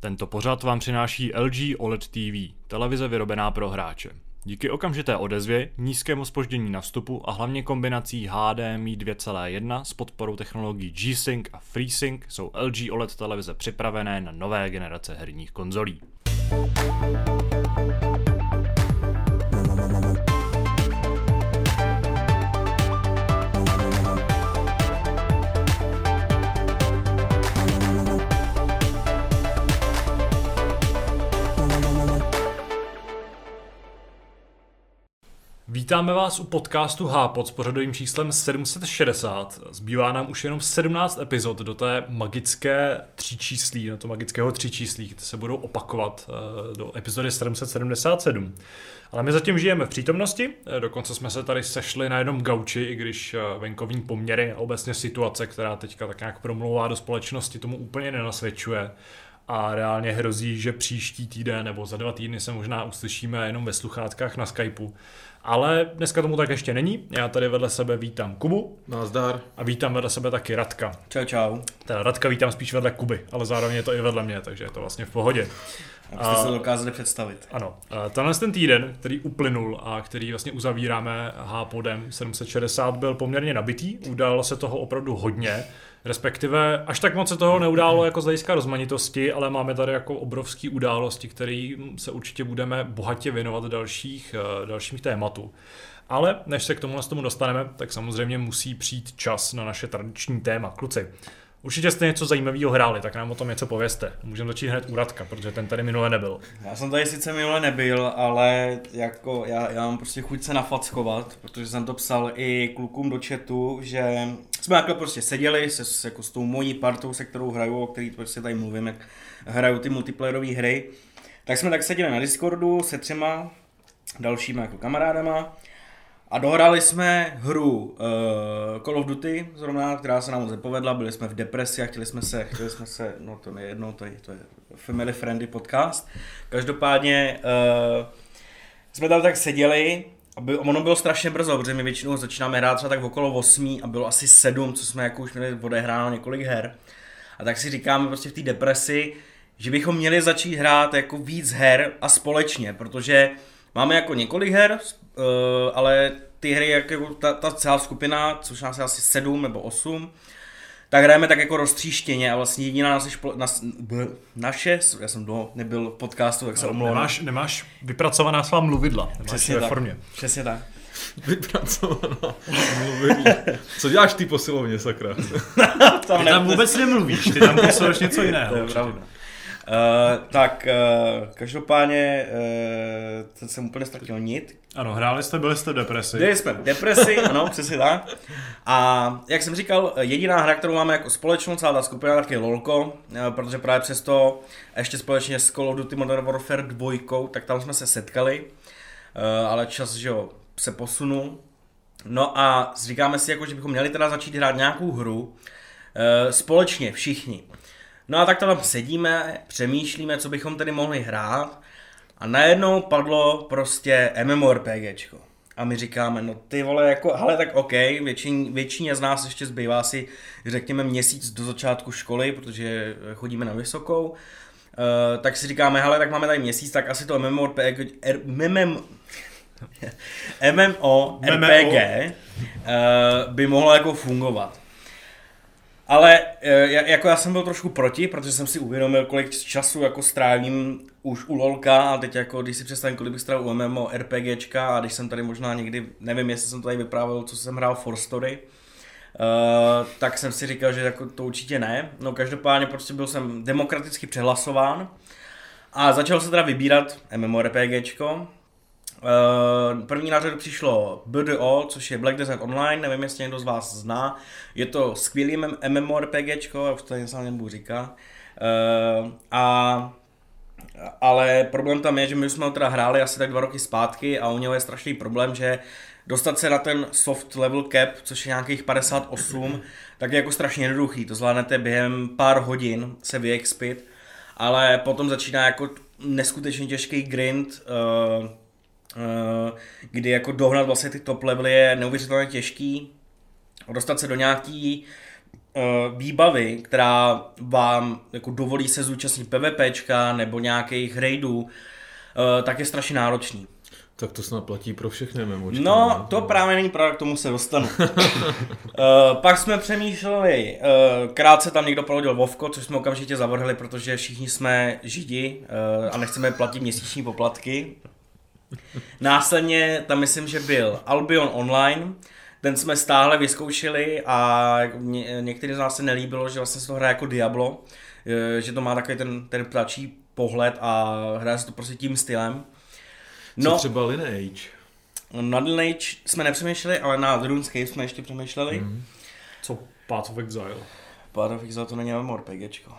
Tento pořad vám přináší LG OLED TV, televize vyrobená pro hráče. Díky okamžité odezvě, nízkému spoždění na vstupu a hlavně kombinací HDMI 2.1 s podporou technologií G-Sync a FreeSync jsou LG OLED televize připravené na nové generace herních konzolí. Vítáme vás u podcastu Hápod s pořadovým číslem 760. Zbývá nám už jenom 17 epizod do té magické tříčíslí, na to magického tříčíslí, které se budou opakovat eh, do epizody 777. Ale my zatím žijeme v přítomnosti, eh, dokonce jsme se tady sešli na jednom gauči, i když eh, venkovní poměry a obecně situace, která teďka tak nějak promlouvá do společnosti, tomu úplně nenasvědčuje a reálně hrozí, že příští týden nebo za dva týdny se možná uslyšíme jenom ve sluchátkách na Skypeu. Ale dneska tomu tak ještě není. Já tady vedle sebe vítám Kubu. Nazdar. A vítám vedle sebe taky Radka. Čau, čau. Teda Radka vítám spíš vedle Kuby, ale zároveň je to i vedle mě, takže je to vlastně v pohodě. Jak jste a, se dokázali představit. Ano. Tenhle ten týden, který uplynul a který vlastně uzavíráme H-podem 760, byl poměrně nabitý. Událo se toho opravdu hodně. Respektive až tak moc se toho neudálo jako z hlediska rozmanitosti, ale máme tady jako obrovské události, které se určitě budeme bohatě věnovat dalších, eh, dalších tématů. Ale než se k tomu tomu dostaneme, tak samozřejmě musí přijít čas na naše tradiční téma. Kluci, Určitě jste něco zajímavého hráli, tak nám o tom něco pověste. Můžeme začít hned u Radka, protože ten tady minule nebyl. Já jsem tady sice minule nebyl, ale jako já, já mám prostě chuť se nafackovat, protože jsem to psal i klukům do chatu, že jsme takhle prostě seděli se, se, jako s tou mojí partou, se kterou hraju, o který prostě tady mluvím, jak hraju ty multiplayerové hry. Tak jsme tak seděli na Discordu se třema dalšíma jako kamarádama a dohráli jsme hru uh, Call of Duty, zrovna, která se nám moc nepovedla, byli jsme v depresi a chtěli jsme se, chtěli jsme se, no to nejedno, to je, to je family friendly podcast. Každopádně uh, jsme tam tak seděli a by, ono bylo strašně brzo, protože my většinou začínáme hrát třeba tak okolo 8 a bylo asi 7, co jsme jako už měli odehráno několik her. A tak si říkáme prostě v té depresi, že bychom měli začít hrát jako víc her a společně, protože máme jako několik her, uh, ale ty hry, jako ta, ta celá skupina, což nás je asi sedm nebo osm, tak hrajeme tak jako roztříštěně a vlastně jediná naše, špo, nas, b, naše já jsem dlouho nebyl v podcastu, tak se no, omlouvám. Nemáš, nemáš vypracovaná svá mluvidla, Přesně ve tak. formě. Přesně tak. Vypracovaná mluvidla. Co děláš ty posilovně, sakra? tam ty tam vůbec nemluvíš, ty tam posiluješ něco jiného. To je pravda. Uh, tak, uh, každopádně uh, ten jsem úplně ztratil nit. Ano, hráli jste, byli jste v depresi. Byli jsme v depresi, ano, přesně tak. A jak jsem říkal, jediná hra, kterou máme jako společnou, celá ta skupina, tak je LOLko, protože právě přesto ještě společně s Call of Duty Modern Warfare 2, tak tam jsme se setkali, ale čas, že jo, se posunul. No a říkáme si, jako, že bychom měli teda začít hrát nějakou hru společně, všichni. No a tak tam sedíme, přemýšlíme, co bychom tedy mohli hrát a najednou padlo prostě MMORPGčko. A my říkáme, no ty vole, jako, hele, tak OK, většin, většině z nás ještě zbývá si, řekněme, měsíc do začátku školy, protože chodíme na vysokou. Uh, tak si říkáme, hele, tak máme tady měsíc, tak asi to MMORPG, R, MMM, MMORPG uh, by mohlo jako fungovat. Ale e, jako já jsem byl trošku proti, protože jsem si uvědomil, kolik času jako strávím už u LOLka a teď jako, když si představím, kolik bych strávil u MMO, RPGčka a když jsem tady možná někdy, nevím, jestli jsem tady vyprávěl, co jsem hrál For Story, Uh, tak jsem si říkal, že jako to určitě ne. No každopádně prostě byl jsem demokraticky přehlasován a začal se teda vybírat MMORPGčko Uh, první na řadu přišlo BDO, což je Black Desert Online, nevím, jestli někdo z vás zná. Je to skvělý MMORPGčko, já už to něco nebudu říkat. Uh, a ale problém tam je, že my jsme ho teda hráli asi tak dva roky zpátky a u něho je strašný problém, že dostat se na ten soft level cap, což je nějakých 58, tak je jako strašně jednoduchý. To zvládnete během pár hodin se vyexpit, ale potom začíná jako neskutečně těžký grind, uh, kdy jako dohnat vlastně ty top levely je neuvěřitelně těžký. Dostat se do nějaký výbavy, která vám jako dovolí se zúčastnit PvPčka nebo nějakých raidů, uh, tak je strašně náročný. Tak to snad platí pro všechny memočky. No, ne? to právě není pravda, k tomu se dostanu. uh, pak jsme přemýšleli, uh, krátce tam někdo prohodil Vovko, což jsme okamžitě zavrhli, protože všichni jsme židi uh, a nechceme platit měsíční poplatky. Následně tam myslím, že byl Albion Online, ten jsme stále vyzkoušeli a ně, některým z nás se nelíbilo, že vlastně se to hraje jako Diablo, eh, že to má takový ten, ten ptačí pohled a hraje se to prostě tím stylem. Co třeba Lineage? Na Lineage jsme nepřemýšleli, ale na RuneScape jsme ještě přemýšleli. Mm. Co Path of Exile? Path of Exile to není MMORPGčko.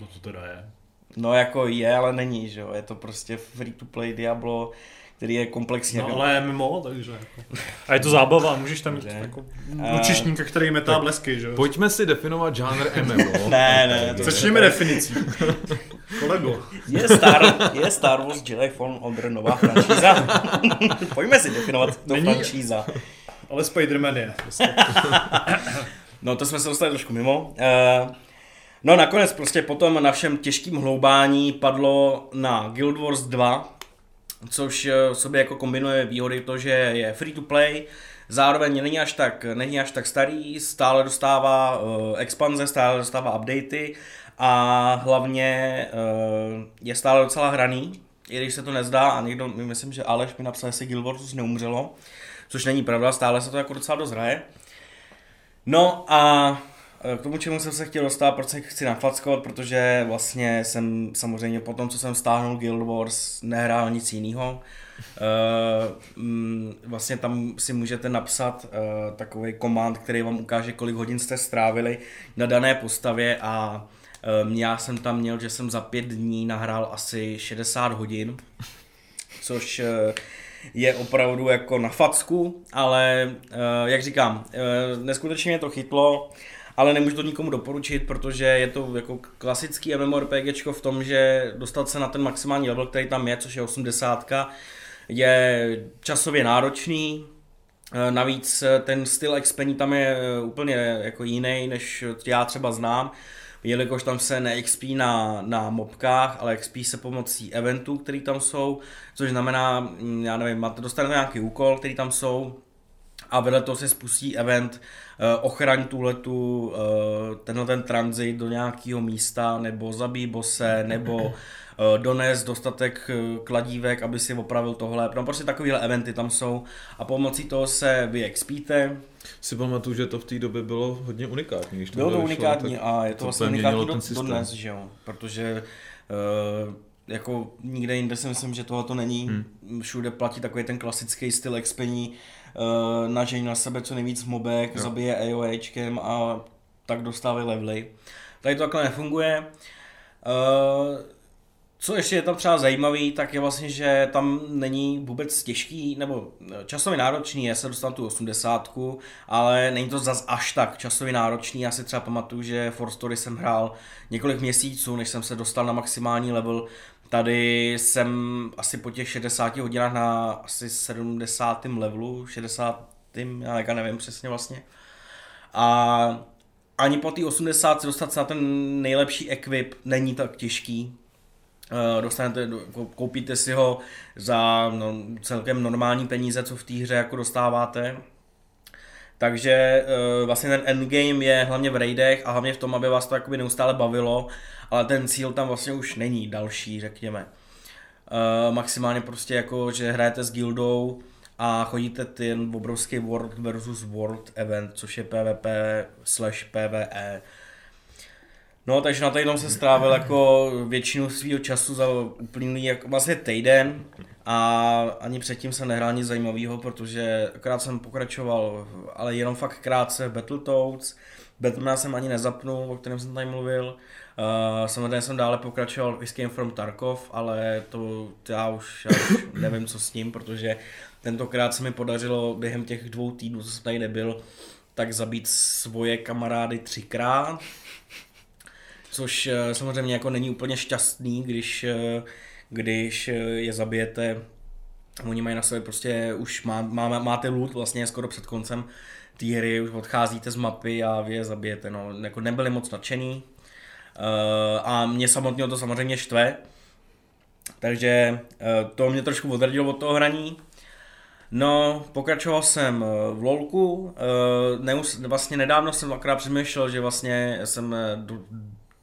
No to teda je. No jako je, ale není, že jo. Je to prostě free to play Diablo, který je komplexní. No ale MMO, takže jako. A je to zábava, můžeš tam mít jako lučišníka, který metá blesky, že jo? Pojďme si definovat žánr MMO. Ne, ne, to Začněme definicí. Kolego. Je Star, je Star Wars Jedi Fallen Order nová franšíza? Pojďme si definovat to Není- franšíza. Ale Spider-Man je. Prostě. No to jsme se dostali trošku mimo. Eh, No nakonec prostě po tom našem těžkým hloubání padlo na Guild Wars 2, což eh, v sobě jako kombinuje výhody to, že je free to play, zároveň není až tak, není až tak starý, stále dostává uh, expanze, stále dostává updaty a hlavně uh, je stále docela hraný, i když se to nezdá a někdo, myslím, že Aleš mi napsal, jestli Guild Wars neumřelo, což není pravda, stále se to jako docela dost hraje. No a k tomu, čemu jsem se chtěl dostat, proč se chci nafackovat, protože vlastně jsem samozřejmě po tom, co jsem stáhnul Guild Wars, nehrál nic jiného. Uh, mm, vlastně tam si můžete napsat uh, takový komand, který vám ukáže, kolik hodin jste strávili na dané postavě a já jsem tam měl, že jsem za pět dní nahrál asi 60 hodin, což je opravdu jako na facku, ale jak říkám, neskutečně mě to chytlo, ale nemůžu to nikomu doporučit, protože je to jako klasický MMORPGčko v tom, že dostat se na ten maximální level, který tam je, což je 80, je časově náročný, Eh, Navíc eh, ten styl expení tam je eh, úplně jako jiný, než já třeba znám, jelikož tam se neXP na, na mobkách, ale XP se pomocí eventů, které tam jsou, což znamená, mm, já nevím, máte, dostanete nějaký úkol, který tam jsou, a vedle toho se spustí event ochraň tuhletu, eh, tenhle ten tranzit do nějakého místa, nebo zabij bose, nebo eh, dones dostatek eh, kladívek, aby si opravil tohle. No prostě takovéhle eventy tam jsou a pomocí toho se vy expíte. Si pamatuju, že to v té době bylo hodně unikátní. Když Bylo to vyšlo, unikátní a je to to vlastně unikátní do, dodnes, že jo, protože uh, jako nikde jinde si myslím, že tohle to není. Hmm. Všude platí takový ten klasický styl expení, uh, nažení na sebe co nejvíc mobek, Jo. zabije AOEčkem a tak dostávají levely. Tady to takhle nefunguje. Uh, co ještě je tam třeba zajímavý, tak je vlastně, že tam není vůbec těžký, nebo časově náročný je se dostat tu 80, ale není to zas až tak časově náročný. Já si třeba pamatuju, že For Story jsem hrál několik měsíců, než jsem se dostal na maximální level. Tady jsem asi po těch 60 hodinách na asi 70. levelu, 60. já nevím přesně vlastně. A ani po té 80 se dostat se na ten nejlepší equip není tak těžký. Eh, dostanete, kou- koupíte si ho za no, celkem normální peníze, co v té hře jako dostáváte. Takže eh, vlastně ten endgame je hlavně v raidech a hlavně v tom, aby vás to neustále bavilo, ale ten cíl tam vlastně už není další, řekněme. Eh, maximálně prostě jako, že hrajete s guildou a chodíte ten obrovský World versus World event, což je PvP slash PvE. No, takže na tady se strávil jako většinu svého času za uplynulý jako vlastně týden a ani předtím jsem nehrál nic zajímavého, protože akorát jsem pokračoval, ale jenom fakt krátce v Battletoads. Batmana jsem ani nezapnul, o kterém jsem tady mluvil. Uh, samozřejmě jsem dále pokračoval v Escape from Tarkov, ale to, já, už, já už nevím, co s ním, protože tentokrát se mi podařilo během těch dvou týdnů, co jsem tady nebyl, tak zabít svoje kamarády třikrát, což eh, samozřejmě jako není úplně šťastný, když, eh, když eh, je zabijete Oni mají na sobě prostě, už má, má, máte loot vlastně skoro před koncem té hry, už odcházíte z mapy a vy je zabijete, no, jako nebyli moc nadšený. Uh, a mě samotného to samozřejmě štve, takže uh, to mě trošku odradilo od toho hraní. No, pokračoval jsem eh, v LOLku, neus, vlastně nedávno jsem akorát přemýšlel, že vlastně jsem do,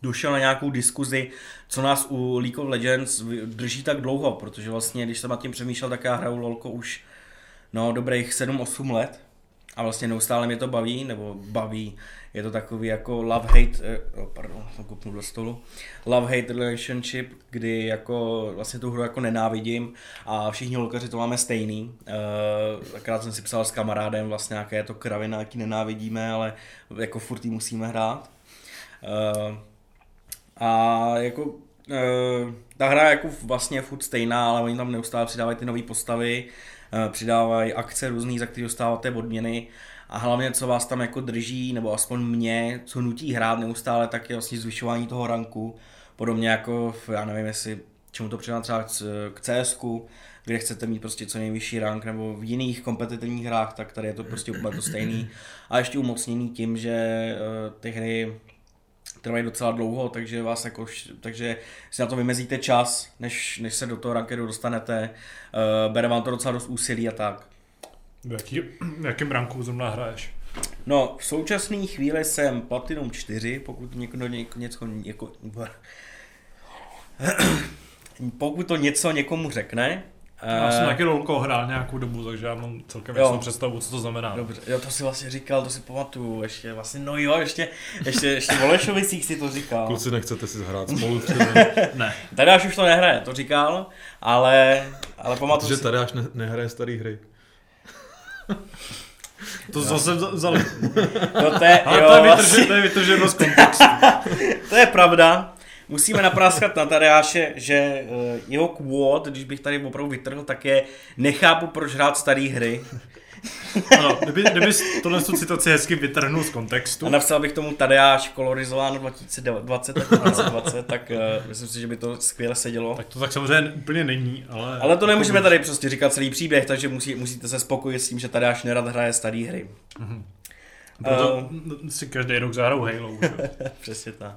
došel na nějakou diskuzi, co nás u League of Legends drží tak dlouho, protože vlastně, když jsem nad tím přemýšlel, tak já hraju LOLko už no, dobrých 7-8 let. A vlastně neustále mě to baví, nebo baví, je to takový jako love-hate, oh, pardon, jsem kopnul do stolu, love-hate relationship, kdy jako vlastně tu hru jako nenávidím a všichni lokaři to máme stejný. Takrát jsem si psal s kamarádem vlastně nějaké to kravina, jaký nenávidíme, ale jako furt musíme hrát. Uh, a jako ta hra je jako vlastně furt stejná, ale oni tam neustále přidávají ty nové postavy, přidávají akce různý, za které dostáváte odměny a hlavně co vás tam jako drží, nebo aspoň mě, co nutí hrát neustále, tak je vlastně zvyšování toho ranku, podobně jako, v, já nevím jestli čemu to přidá třeba k cs kde chcete mít prostě co nejvyšší rank, nebo v jiných kompetitivních hrách, tak tady je to prostě úplně to stejný. A ještě umocněný tím, že uh, ty hry trvají docela dlouho, takže vás jako, takže si na to vymezíte čas, než, než se do toho rankeru dostanete, uh, bere vám to docela dost úsilí a tak. V jaký, jakém ranku zrovna hraješ? No, v současné chvíli jsem Platinum 4, pokud někdo něko, něco, něko, pokud to něco někomu řekne, já jsem taky rolko hrál nějakou dobu, takže já mám celkem jasnou představu, co to znamená. Dobře, jo, to si vlastně říkal, to si pamatuju, ještě vlastně, no jo, ještě, ještě, ještě v Olešovicích si to říkal. Kluci, nechcete si zahrát spolu Ne. Tady už to nehraje, to říkal, ale, ale pamatuju Protože si... tady až ne, nehraje starý hry. To no. zase vzal. To, to je, Ale jo, to je vytrženo, to je vytrženo z kontextu. to je pravda, musíme napráskat na Tadeáše, že uh, jeho quote, když bych tady opravdu vytrhl, tak je nechápu, proč hrát staré hry. ano, kdyby, kdyby tohle citaci hezky vytrhnul z kontextu. A napsal bych tomu Tadeáš kolorizováno 2020 a 2020, tak uh, myslím si, že by to skvěle sedělo. Tak to tak samozřejmě úplně není, ale... Ale to nemůžeme tady prostě říkat celý příběh, takže musí, musíte se spokojit s tím, že Tadeáš nerad hraje staré hry. Mm-hmm. Proto uh, si každý rok zahrou Halo. Přesně tak.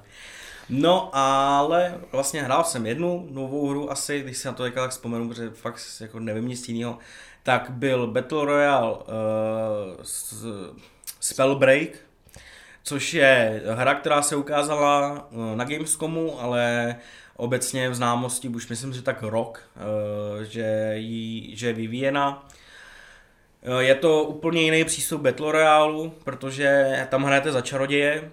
No, ale vlastně hrál jsem jednu novou hru asi, když si na to tak vzpomenu, protože fakt jako nevím nic jiného, tak byl Battle Royale uh, Spellbreak, což je hra, která se ukázala uh, na Gamescomu, ale obecně v známosti už myslím, že tak rok, uh, že, jí, že je vyvíjena. Je to úplně jiný přístup Battle Royale, protože tam hrajete za čaroděje,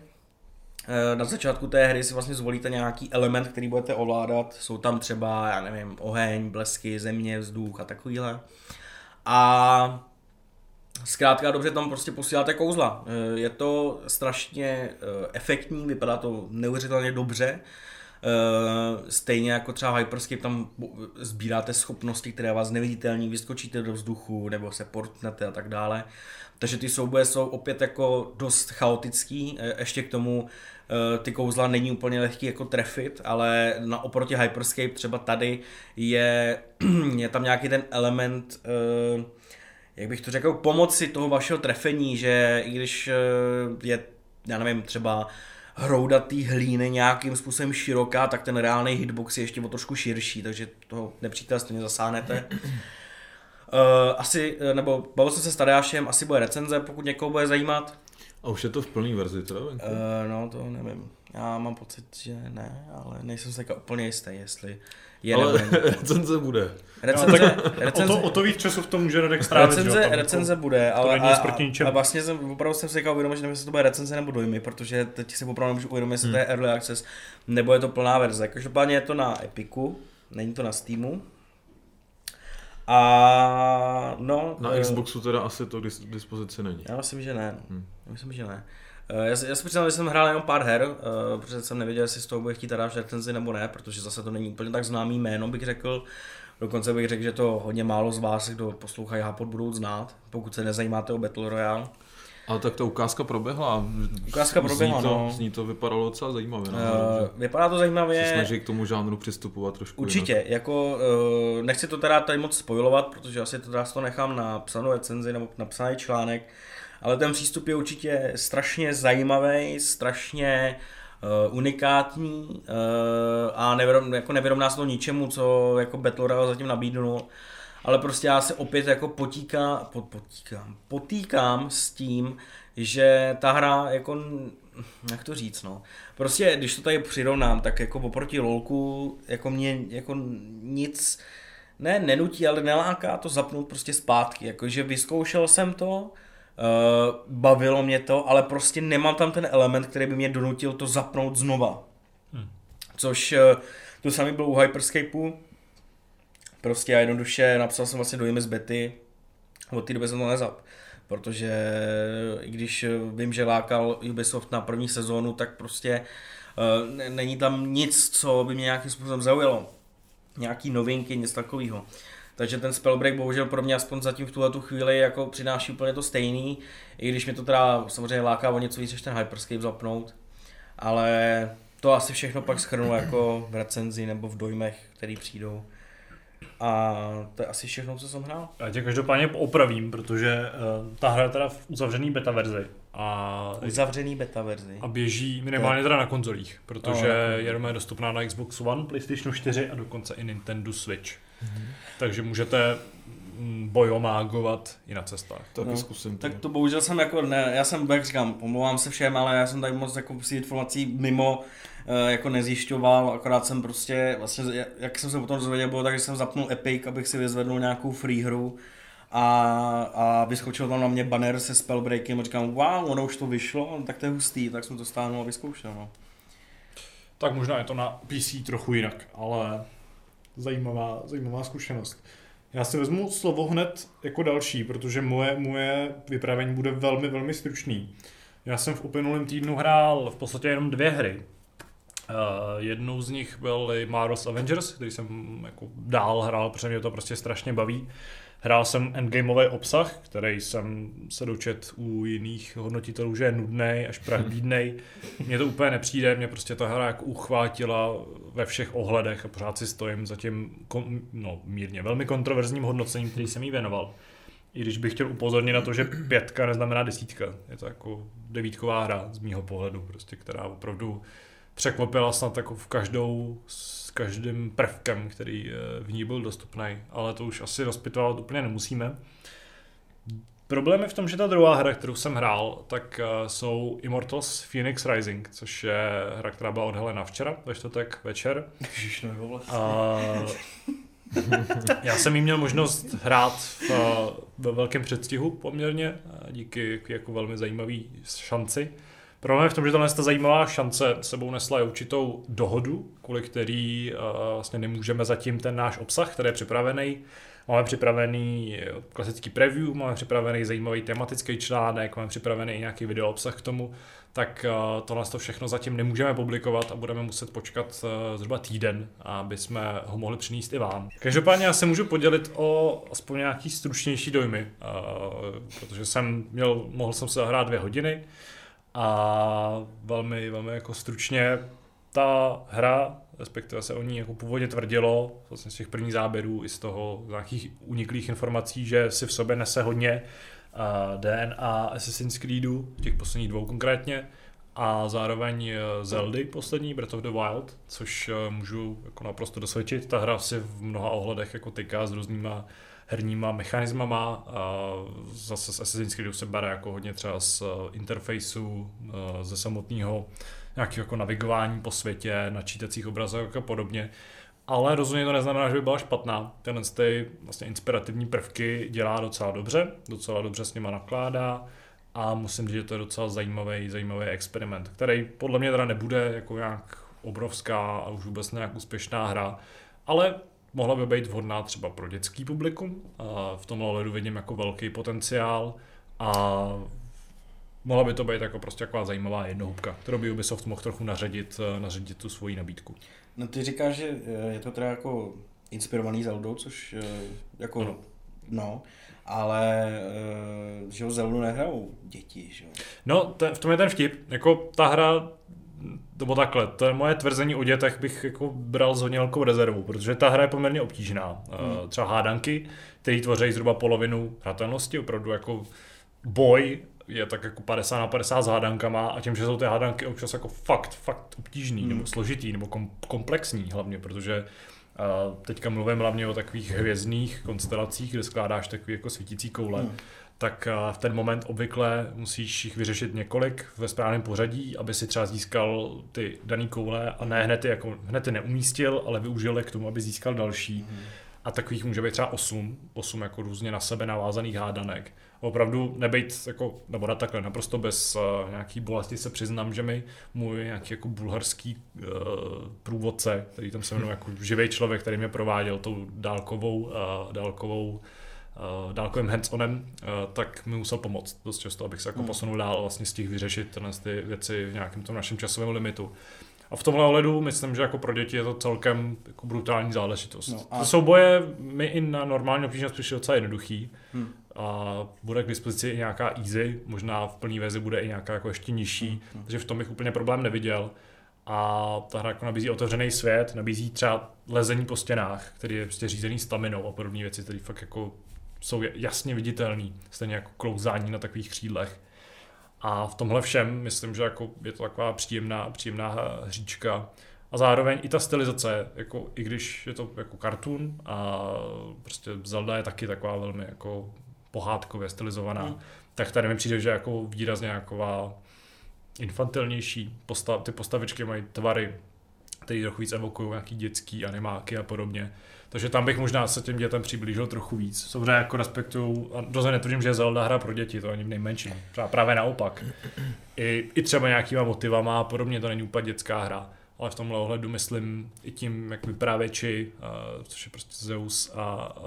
Eh, na začátku té hry si vlastně zvolíte nějaký element, který budete ovládat. Jsou tam třeba, já nevím, oheň, blesky, země, vzduch a takovýhle. A zkrátka dobře tam prostě posíláte kouzla. Eh, je to strašně eh, efektní, vypadá to neuvěřitelně dobře. Stejně jako třeba Hyperscape tam sbíráte schopnosti, které vás neviditelní, vyskočíte do vzduchu nebo se portnete a tak dále. Takže ty souboje jsou opět jako dost chaotický, ještě k tomu Eh, ty kouzla není úplně lehký jako trefit, ale na oproti Hyperscape třeba tady je, je tam nějaký ten element, eh, jak bych to řekl, pomoci toho vašeho trefení, že i když eh, je, já nevím, třeba hrouda té hlíny nějakým způsobem široká, tak ten reálný hitbox je ještě o trošku širší, takže toho nepřítel stejně zasáhnete. Asi, nebo bavil jsem se s Tadeášem, asi bude recenze, pokud někoho bude zajímat. A už je to v plné verzi, teda? Uh, no, to nevím. Já mám pocit, že ne, ale nejsem si úplně jistý, jestli je ale recenze bude. Recenze, no, recenze, o, to, o to víc času v tom může Radek strávit. Recenze, jo, recenze jako, bude, ale a, a, a, vlastně jsem, opravdu jsem si říkal uvědomit, že nevím, jestli to bude recenze nebo dojmy, protože teď si opravdu nemůžu uvědomit, jestli hmm. to je Early Access nebo je to plná verze. Každopádně je to na Epiku, není to na Steamu, a no... Na uh, Xboxu teda asi to k dispozici není. Já myslím, že ne. Hmm. Myslím, že ne. Uh, já, já si přiznám, že jsem hrál jenom pár her, uh, protože jsem nevěděl, jestli z toho bude chtít teda recenzi nebo ne, protože zase to není úplně tak známý jméno, bych řekl. Dokonce bych řekl, že to hodně málo z vás, kdo poslouchají Hapod, budou znát, pokud se nezajímáte o Battle Royale. Ale tak ta ukázka proběhla. Ukázka proběhla, zní to, no. Zní to vypadalo docela zajímavě. No, Uh, vypadá to zajímavě. se snaží k tomu žánru přistupovat trošku Určitě, jinak. jako uh, nechci to teda tady moc spojovat, protože asi to teda to nechám na psanou recenzi nebo napsaný článek, ale ten přístup je určitě strašně zajímavý, strašně uh, unikátní uh, a nevyrom, jako nevyrovná se to ničemu, co jako Battle Royale zatím nabídnul. Ale prostě já se opět jako potíká, pot, potíkám, potýkám s tím, že ta hra jako, jak to říct no, prostě když to tady přirovnám, tak jako oproti LOLku, jako mě jako nic, ne nenutí, ale neláká to zapnout prostě zpátky, jakože vyzkoušel jsem to, bavilo mě to, ale prostě nemám tam ten element, který by mě donutil to zapnout znova. Hmm. Což uh, to samý bylo u Hyperscapeu, prostě já jednoduše napsal jsem vlastně dojmy z bety, od té doby jsem to nezap. Protože i když vím, že lákal Ubisoft na první sezónu, tak prostě uh, není tam nic, co by mě nějakým způsobem zaujalo. Nějaký novinky, nic takového. Takže ten Spellbreak bohužel pro mě aspoň zatím v tuhle tu chvíli jako přináší úplně to stejný, i když mě to teda samozřejmě láká o něco víc, než ten Hyperscape zapnout. Ale to asi všechno pak schrnu jako v recenzi nebo v dojmech, který přijdou. A to je asi všechno, co jsem hrál. Já tě každopádně opravím, protože uh, ta hra je teda v uzavřený beta verzi a, Uzavřený beta verzi. a běží minimálně teda na konzolích, protože No, jenom je dostupná na Xbox One, PlayStation 4 a dokonce i Nintendo Switch. Mhm. Takže můžete mm, bojomágovat i na cestách. Taky No, zkusím. Tak to. bohužel jsem jako, ne, já jsem, jak říkám, omlouvám se všem, ale já jsem tady moc jako si informací mimo eh, jako nezjišťoval, akorát jsem prostě, vlastně, jak jsem se potom dozvěděl, bylo tak, že jsem zapnul Epic, abych si vyzvednul nějakou free hru a, a vyskočil tam na mě banner se spellbreakem a říkám, wow, ono už to vyšlo, tak to je hustý, tak jsem to stáhnul a vyzkoušel, no. Tak možná je to na PC trochu jinak, ale zajímavá, zajímavá zkušenost. Já si vezmu slovo hned jako další, protože moje, moje vyprávění bude velmi, velmi stručný. Já jsem v uplynulém týdnu hrál v podstatě jenom dvě hry. Uh, jednou z nich byl i Marvel's Avengers, který jsem jako dál hrál, protože mě to prostě strašně baví. Hrál jsem endgameový obsah, který jsem se dočet u jiných hodnotitelů, že je nudný až prahdídnej. Mně to úplně nepřijde, mě prostě ta hra jako uchvátila ve všech ohledech a pořád si stojím za tím kon, no, mírně velmi kontroverzním hodnocením, který jsem jí věnoval. I když bych chtěl upozornit na to, že pětka neznamená desítka. Je to jako devítková hra z mýho pohledu, prostě, která opravdu překvapila snad jako v každou, s každým prvkem, který eh, v ní byl dostupný, ale to už asi rozpitovat úplně nemusíme. Problém je v tom, že ta druhá hra, kterou jsem hrál, tak uh, jsou Immortals Phoenix Rising, což je hra, která byla odhalena včera, ve čtvrtek večer. Ježiš, jo, vlastně. A já jsem jí měl možnost hrát v, ve velkém předstihu poměrně, díky jako velmi zajímavé šanci. Problém je v tom, že tahle ta zajímavá šance sebou nesla i určitou dohodu, kvůli který uh, vlastně nemůžeme zatím ten náš obsah, který je připravený, Máme připravený klasický preview, máme připravený zajímavý tematický článek, máme připravený i nějaký video obsah k tomu, tak uh, tohle to všechno zatím nemůžeme publikovat a budeme muset počkat uh, zhruba týden, aby jsme ho mohli přinést i vám. Každopádně já se můžu podělit o aspoň nějaký stručnější dojmy, uh, protože jsem měl, mohl jsem se zahrát dvě hodiny a velmi, velmi jako stručně ta hra, respektive se o ní jako původně tvrdilo, vlastně z těch prvních záběrů i z toho z nějakých uniklých informací, že si v sobě nese hodně uh, DNA Assassin's Creedu, těch posledních dvou konkrétně, a zároveň Zeldy poslední, Breath of the Wild, což uh, můžu jako naprosto dosvědčit. Ta hra si v mnoha ohledech jako tyká s různýma herníma mechanismama a zase z Assassin's Creedu se bere jako hodně třeba z interfejsu, ze samotného nějakého jako navigování po světě, na čítacích obrazech a podobně. Ale rozhodně to neznamená, že by byla špatná. Tenhle ty vlastně inspirativní prvky dělá docela dobře, docela dobře s nima nakládá a musím říct, že to je docela zajímavý, zajímavý experiment, který podle mě teda nebude jako nějak obrovská a už vůbec nějak úspěšná hra, ale mohla by být vhodná třeba pro dětský publikum. A v tomhle ohledu vidím jako velký potenciál a mohla by to být jako prostě taková zajímavá jednohubka, kterou by Ubisoft mohl trochu naředit, naředit tu svoji nabídku. No ty říkáš, že je to teda jako inspirovaný Zeldou, což jako no. no, ale že ho Zeldu nehrajou děti, že jo. No, to, v tom je ten vtip. Jako ta hra, nebo takhle, to je moje tvrzení o dětech bych jako bral s hodně velkou rezervou, protože ta hra je poměrně obtížná. Hmm. Třeba hádanky, které tvoří zhruba polovinu hratelnosti, opravdu jako boj je tak jako 50 na 50 s hádankama a tím, že jsou ty hádanky občas jako fakt, fakt obtížný hmm. nebo složitý nebo kom, komplexní hlavně, protože uh, teďka mluvím hlavně o takových hvězdných konstelacích, kde skládáš takový jako svítící koule, hmm. tak uh, v ten moment obvykle musíš jich vyřešit několik ve správném pořadí, aby si třeba získal ty dané koule a ne hned ty, jako, hned ty neumístil, ale využil je k tomu, aby získal další. Hmm. A takových může být třeba 8, 8 jako různě na sebe navázaných hádanek opravdu nebejt jako, nebo na takhle, naprosto bez uh, nějaký bolesti se přiznám, že mi můj nějaký jako bulharský uh, průvodce, který tam se jmenuje jako živý člověk, který mě prováděl tou dálkovou, uh, dálkovou uh, dálkovým hands-onem, uh, tak mi musel pomoct dost často, abych se jako hmm. posunul dál vlastně z těch vyřešit tyhle ty věci v nějakém tom našem časovém limitu. A v tomhle ohledu myslím, že jako pro děti je to celkem jako brutální záležitost. No a... To souboje mi i na normální obtížnost přišly docela jednoduchý. Hmm a bude k dispozici i nějaká easy, možná v plné verzi bude i nějaká jako ještě nižší, mm. takže v tom bych úplně problém neviděl. A ta hra jako nabízí otevřený svět, nabízí třeba lezení po stěnách, který je prostě řízený staminou a podobné věci, které fakt jako jsou jasně viditelné, stejně jako klouzání na takových křídlech. A v tomhle všem myslím, že jako je to taková příjemná, příjemná hříčka. A zároveň i ta stylizace, jako, i když je to jako kartun a prostě Zelda je taky taková velmi jako pohádkově stylizovaná, hmm. tak tady mi přijde, že jako výrazně jaková infantilnější. Postav, ty postavičky mají tvary, které trochu víc evokují nějaký dětský animáky a podobně. Takže tam bych možná se těm dětem přiblížil trochu víc. Samozřejmě jako respektuju, a rozhodně netvrdím, že je Zelda hra pro děti, to ani v nejmenším. Právě naopak. I, I třeba nějakýma motivama a podobně, to není úplně dětská hra ale v tomhle ohledu myslím i tím, jak vyprávěči, uh, což je prostě Zeus a uh,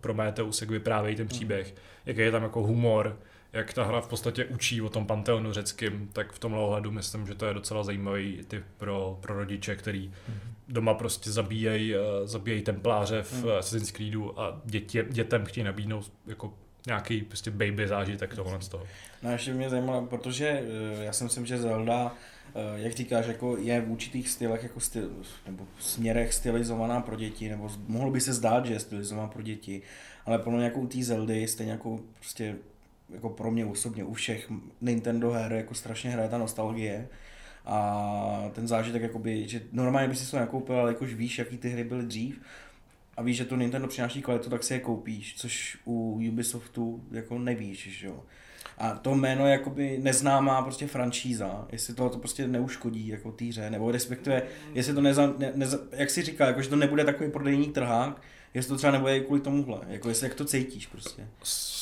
Prometheus, jak vyprávějí ten příběh, jaký je tam jako humor, jak ta hra v podstatě učí o tom panteonu řeckým, tak v tomhle ohledu myslím, že to je docela zajímavý typ pro, pro rodiče, který mm-hmm. doma prostě zabíjejí uh, zabíjej templáře v mm. Assassin's Creedu a dětě, dětem chtějí nabídnout jako nějaký prostě baby zážitek tohle z toho. No ještě mě zajímalo, protože já si myslím, že Zelda Eh, jak říkáš, jako je v určitých stylech, jako styl, nebo směrech stylizovaná pro děti, nebo mohlo by se zdát, že je stylizovaná pro děti, ale pro mě jako u té Zeldy, stejně jako prostě jako pro mě osobně u všech Nintendo her jako strašně hraje ta nostalgie a ten zážitek, jakoby, že normálně by si to nekoupil, ale jakož víš, jaký ty hry byly dřív a víš, že to Nintendo přináší kvalitu, tak si je koupíš, což u Ubisoftu jako nevíš, že jo. A to jméno je jakoby neznámá prostě franšíza, jestli to, to prostě neuškodí jako týře, nebo respektive, jestli to neza, ne, neza, jak si říká, jako, že to nebude takový prodejní trhák, jestli to třeba nebude kvůli tomuhle, jako jestli jak to cítíš prostě.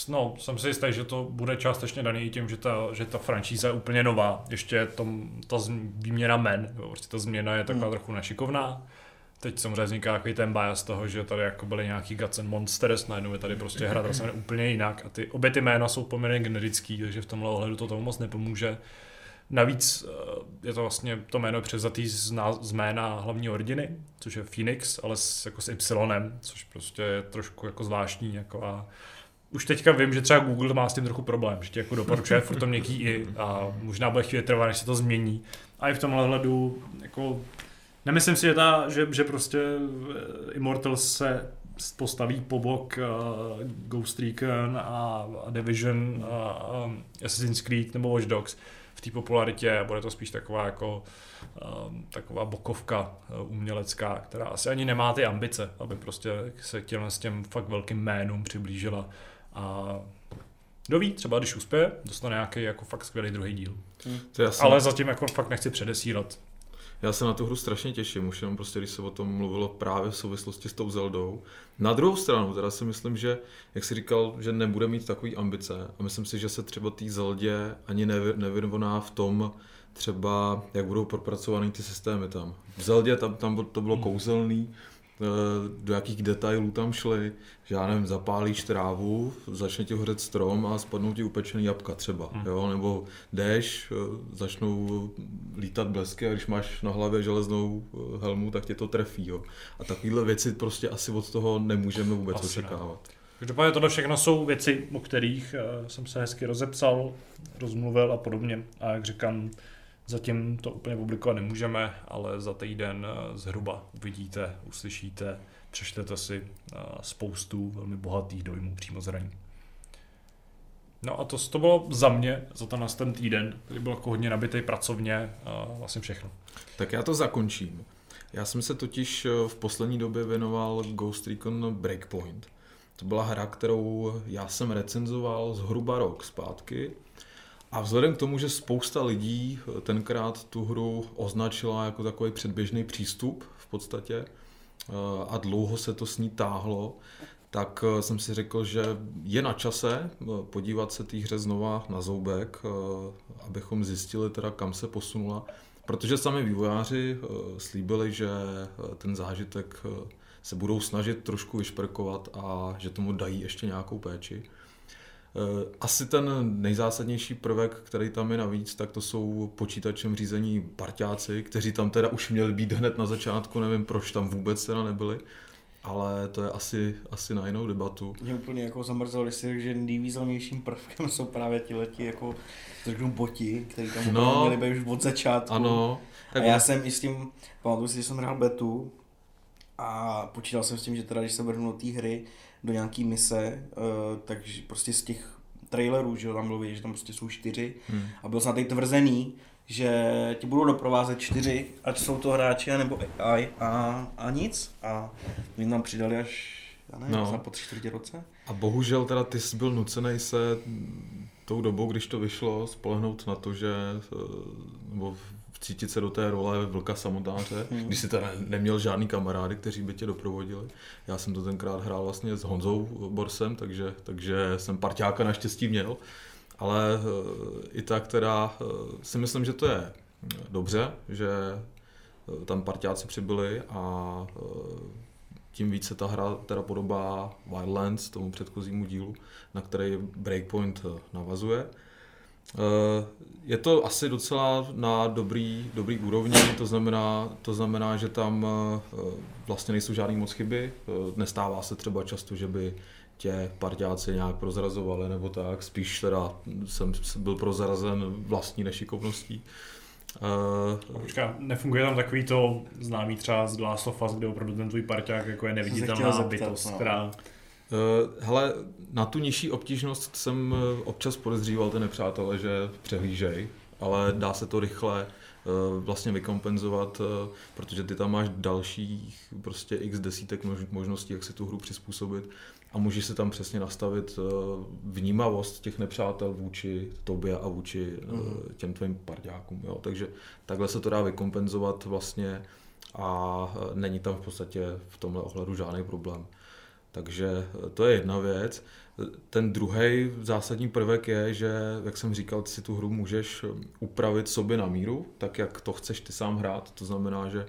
No, jsem si jistý, že to bude částečně daný tím, že ta, že ta franšíza je úplně nová, ještě tom, ta výměna men, prostě ta změna je taková hmm. trochu nešikovná, Teď samozřejmě vzniká takový ten bias toho, že tady jako byly nějaký Guts and Monsters, najednou je tady prostě hra se úplně jinak a ty, obě ty jména jsou poměrně generický, takže v tomhle ohledu to tomu moc nepomůže. Navíc eh, je to vlastně to jméno převzatý z, z jména hlavní rodiny, což je Phoenix, ale s, jako s Y, což prostě je trošku jako zvláštní. Jako a už teďka vím, že třeba Google má s tím trochu problém, že ti jako doporučuje furt to měkký i a možná bude chvíli trvat, než se to změní. A i v tomhle hledu jako Nemyslím si, že, ta, že, že prostě eh, Immortal se postaví po bok uh, Ghost Recon a, a Division a um, Assassin's Creed nebo Watch Dogs v té popularitě a bude to spíš taková jako um, taková bokovka uh, umělecká, která asi ani nemá ty ambice, aby prostě se těm s těm fakt velkým jménům přiblížila a kdo ví, třeba když uspěje, dostane nějaký jako fakt skvělý druhý díl. Hmm. Ale zatím jako fakt nechci předesílat. Já se na tu hru strašně těším, už jenom prostě, když se o tom mluvilo právě v souvislosti s tou Zeldou. Na druhou stranu, teda si myslím, že, jak jsi říkal, že nebude mít takový ambice a myslím si, že se třeba té Zeldě ani nevyvoná v tom, třeba jak budou propracovaný ty systémy tam. V Zeldě tam, tam to bylo hmm. kouzelný, do jakých detailů tam šli, že já nevím, zapálíš trávu, začne ti hořet strom a spadnou ti upečený jabka třeba, hmm. jo, nebo jdeš, eh, začnou lítat blesky a když máš na hlavě železnou eh, helmu, tak tě to trefí, jo. A takovéhle věci prostě asi od toho nemůžeme vůbec asi očekávat. Ne. Každopádně tohle všechno jsou věci, o kterých jsem se hezky rozepsal, rozmluvil a podobně. A jak říkám, zatím to úplně publikovat nemůžeme, ale za týden uh, zhruba uvidíte, uslyšíte, přečtete si uh, spoustu velmi bohatých dojmů přímo zraní. No a to, to bylo za mě, za ten, ten týden, který byl jako hodně nabitý pracovně a vlastně všechno. Tak já to zakončím. Já jsem se totiž eh, v poslední době věnoval Ghost Recon Breakpoint. To byla hra, kterou já jsem recenzoval zhruba rok zpátky. A vzhledem k tomu, že spousta lidí eh, tenkrát tu hru označila jako takový předběžný přístup v podstatě eh, a dlouho se to s ní táhlo, tak jsem si řekl, že je na čase podívat se té hře znova na zoubek, abychom zjistili teda, kam se posunula Protože sami vývojáři eh, slíbili, že eh, ten zážitek eh, se budou snažit trošku vyšperkovat a že tomu dají ještě nějakou péči. Asi ten nejzásadnější prvek, který tam je navíc, tak to jsou počítačem řízení parťáci, kteří tam teda už měli být hned na začátku, nevím proč tam vůbec teda nebyli ale to je asi, asi na jinou debatu. Mě úplně jako zamrzelo, když si že nejvýznamnějším prvkem jsou právě ti leti jako řeknu boti, který tam no, měli být už od začátku. Ano. Tak a já jsem i s tím, pamatuju si, že jsem hrál betu a počítal jsem s tím, že teda když se vrhnu do té hry, do nějaký mise, uh, takže prostě z těch trailerů, že tam bylo že tam prostě jsou čtyři hmm. a byl jsem na tvrzený, že ti budou doprovázet čtyři, ať jsou to hráči nebo AI a, a nic. A my nám přidali až, já nevím, no. po tři čtvrtě roce. A bohužel teda ty jsi byl nucený se tou dobou, když to vyšlo, spolehnout na to, že nebo cítit se do té role vlka samotáře, hmm. když si teda neměl žádný kamarády, kteří by tě doprovodili. Já jsem to tenkrát hrál vlastně s Honzou Borsem, takže, takže jsem parťáka naštěstí měl ale eh, i tak teda eh, si myslím, že to je dobře, že eh, tam partiáci přibyli a tím více ta hra teda podobá Wildlands, tomu předchozímu dílu, na který Breakpoint navazuje. Je to asi docela na dobrý, dobrý úrovni, to znamená, to znamená, že tam vlastně nejsou žádné moc chyby. Nestává se třeba často, že by tě parťáci nějak prozrazovali nebo tak, spíš teda jsem byl prozrazen vlastní nešikovností. Uh, Počká, nefunguje tam takový to známý třeba z Last of Us, kde opravdu ten tvůj parťák jako je neviditelná bytost, no. která... Uh, hele, na tu nižší obtížnost jsem eh, občas podezříval ty nepřátelé, že přehlížej, ale dá se to rychle uh, vlastně vykompenzovat, protože ty tam máš dalších prostě x desítek možností, jak si tu hru přizpůsobit a můžeš se tam přesně nastavit eh, vnímavost těch nepřátel vůči tobě a vůči mm. těm tvým parďákům. Jo? Takže takhle se to dá vykompenzovat vlastně a eh, není tam v podstatě v tomhle ohledu žádný problém. Takže to je jedna věc. Ten druhý zásadní prvek je, že, jak jsem říkal, si tu hru můžeš upravit sobě na míru, tak jak to chceš ty sám hrát. To znamená, že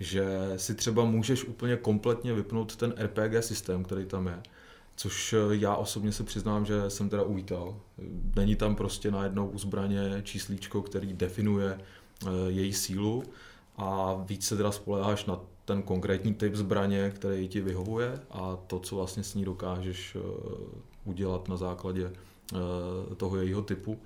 že si třeba můžeš úplně kompletně vypnout ten RPG systém, který tam je. Což eh, já osobně se přiznám, že jsem teda uvítal. Není tam prostě najednou u zbraně číslíčko, který definuje eh, její sílu a víc se teda spoleháš na ten konkrétní typ zbraně, který ti vyhovuje a to, co vlastně s ní dokážeš eh, udělat na základě toho jejího typu.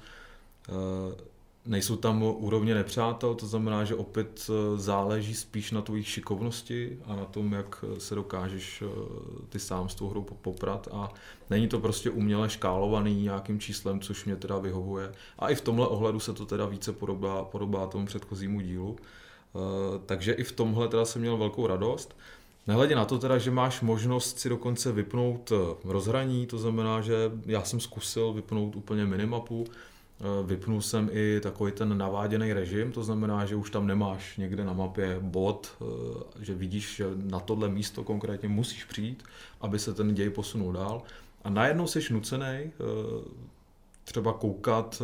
Nejsou tam úrovně nepřátel, to znamená, že opět eh, záleží spíš na tvojich šikovnosti a na tom, jak eh, se dokážeš eh, ty sám s tou hrou poprat a není to prostě uměle škálovaný nějakým číslem, což mě teda vyhovuje. A i v tomhle ohledu se to teda více podobá, podobá tomu předchozímu dílu. Takže i v tomhle teda jsem měl velkou radost. Nehledě na to teda, že máš možnost si dokonce vypnout rozhraní, to znamená, že já jsem zkusil vypnout úplně minimapu, Eh, vypnul jsem i takový ten naváděný režim, to znamená, že už tam nemáš někde na mapě bod, eh, že vidíš, že na tohle místo konkrétně musíš přijít, aby se ten děj posunul dál. A najednou jsi nucený eh, třeba koukat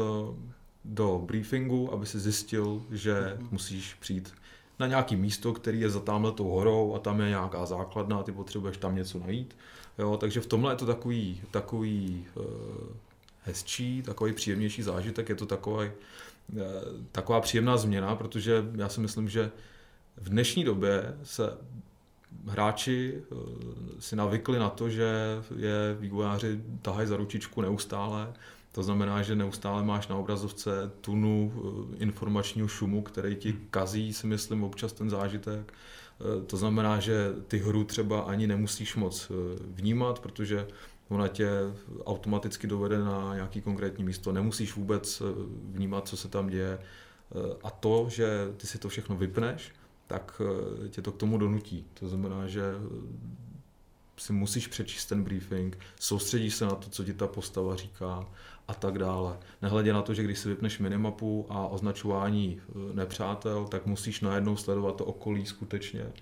do briefingu, aby si zjistil, že mm-hmm. musíš přijít na nějaký místo, který je za tamhle tou horou a tam je nějaká základna a ty potřebuješ tam něco najít. Jo, takže v tomhle je to takový, takový hezčí, takový příjemnější zážitek, je to takový, eh, taková příjemná změna, protože já si myslím, že v dnešní době se hráči eh, si navykli na to, že je vývojáři tahají za ručičku neustále. To znamená, že neustále máš na obrazovce tunu eh, informačního šumu, který ti kazí, si myslím, občas ten zážitek. To znamená, že ty hru třeba ani nemusíš moc vnímat, protože ona tě automaticky dovede na nějaký konkrétní místo. Nemusíš vůbec vnímat, co se tam děje. A to, že ty si to všechno vypneš, tak eh, tě to k tomu donutí. To znamená, že eh, si musíš přečíst ten briefing, soustředíš se na to, co ti ta postava říká a tak dále. Nehledě na to, že když si vypneš minimapu a označování eh, nepřátel, tak musíš najednou sledovat to okolí skutečně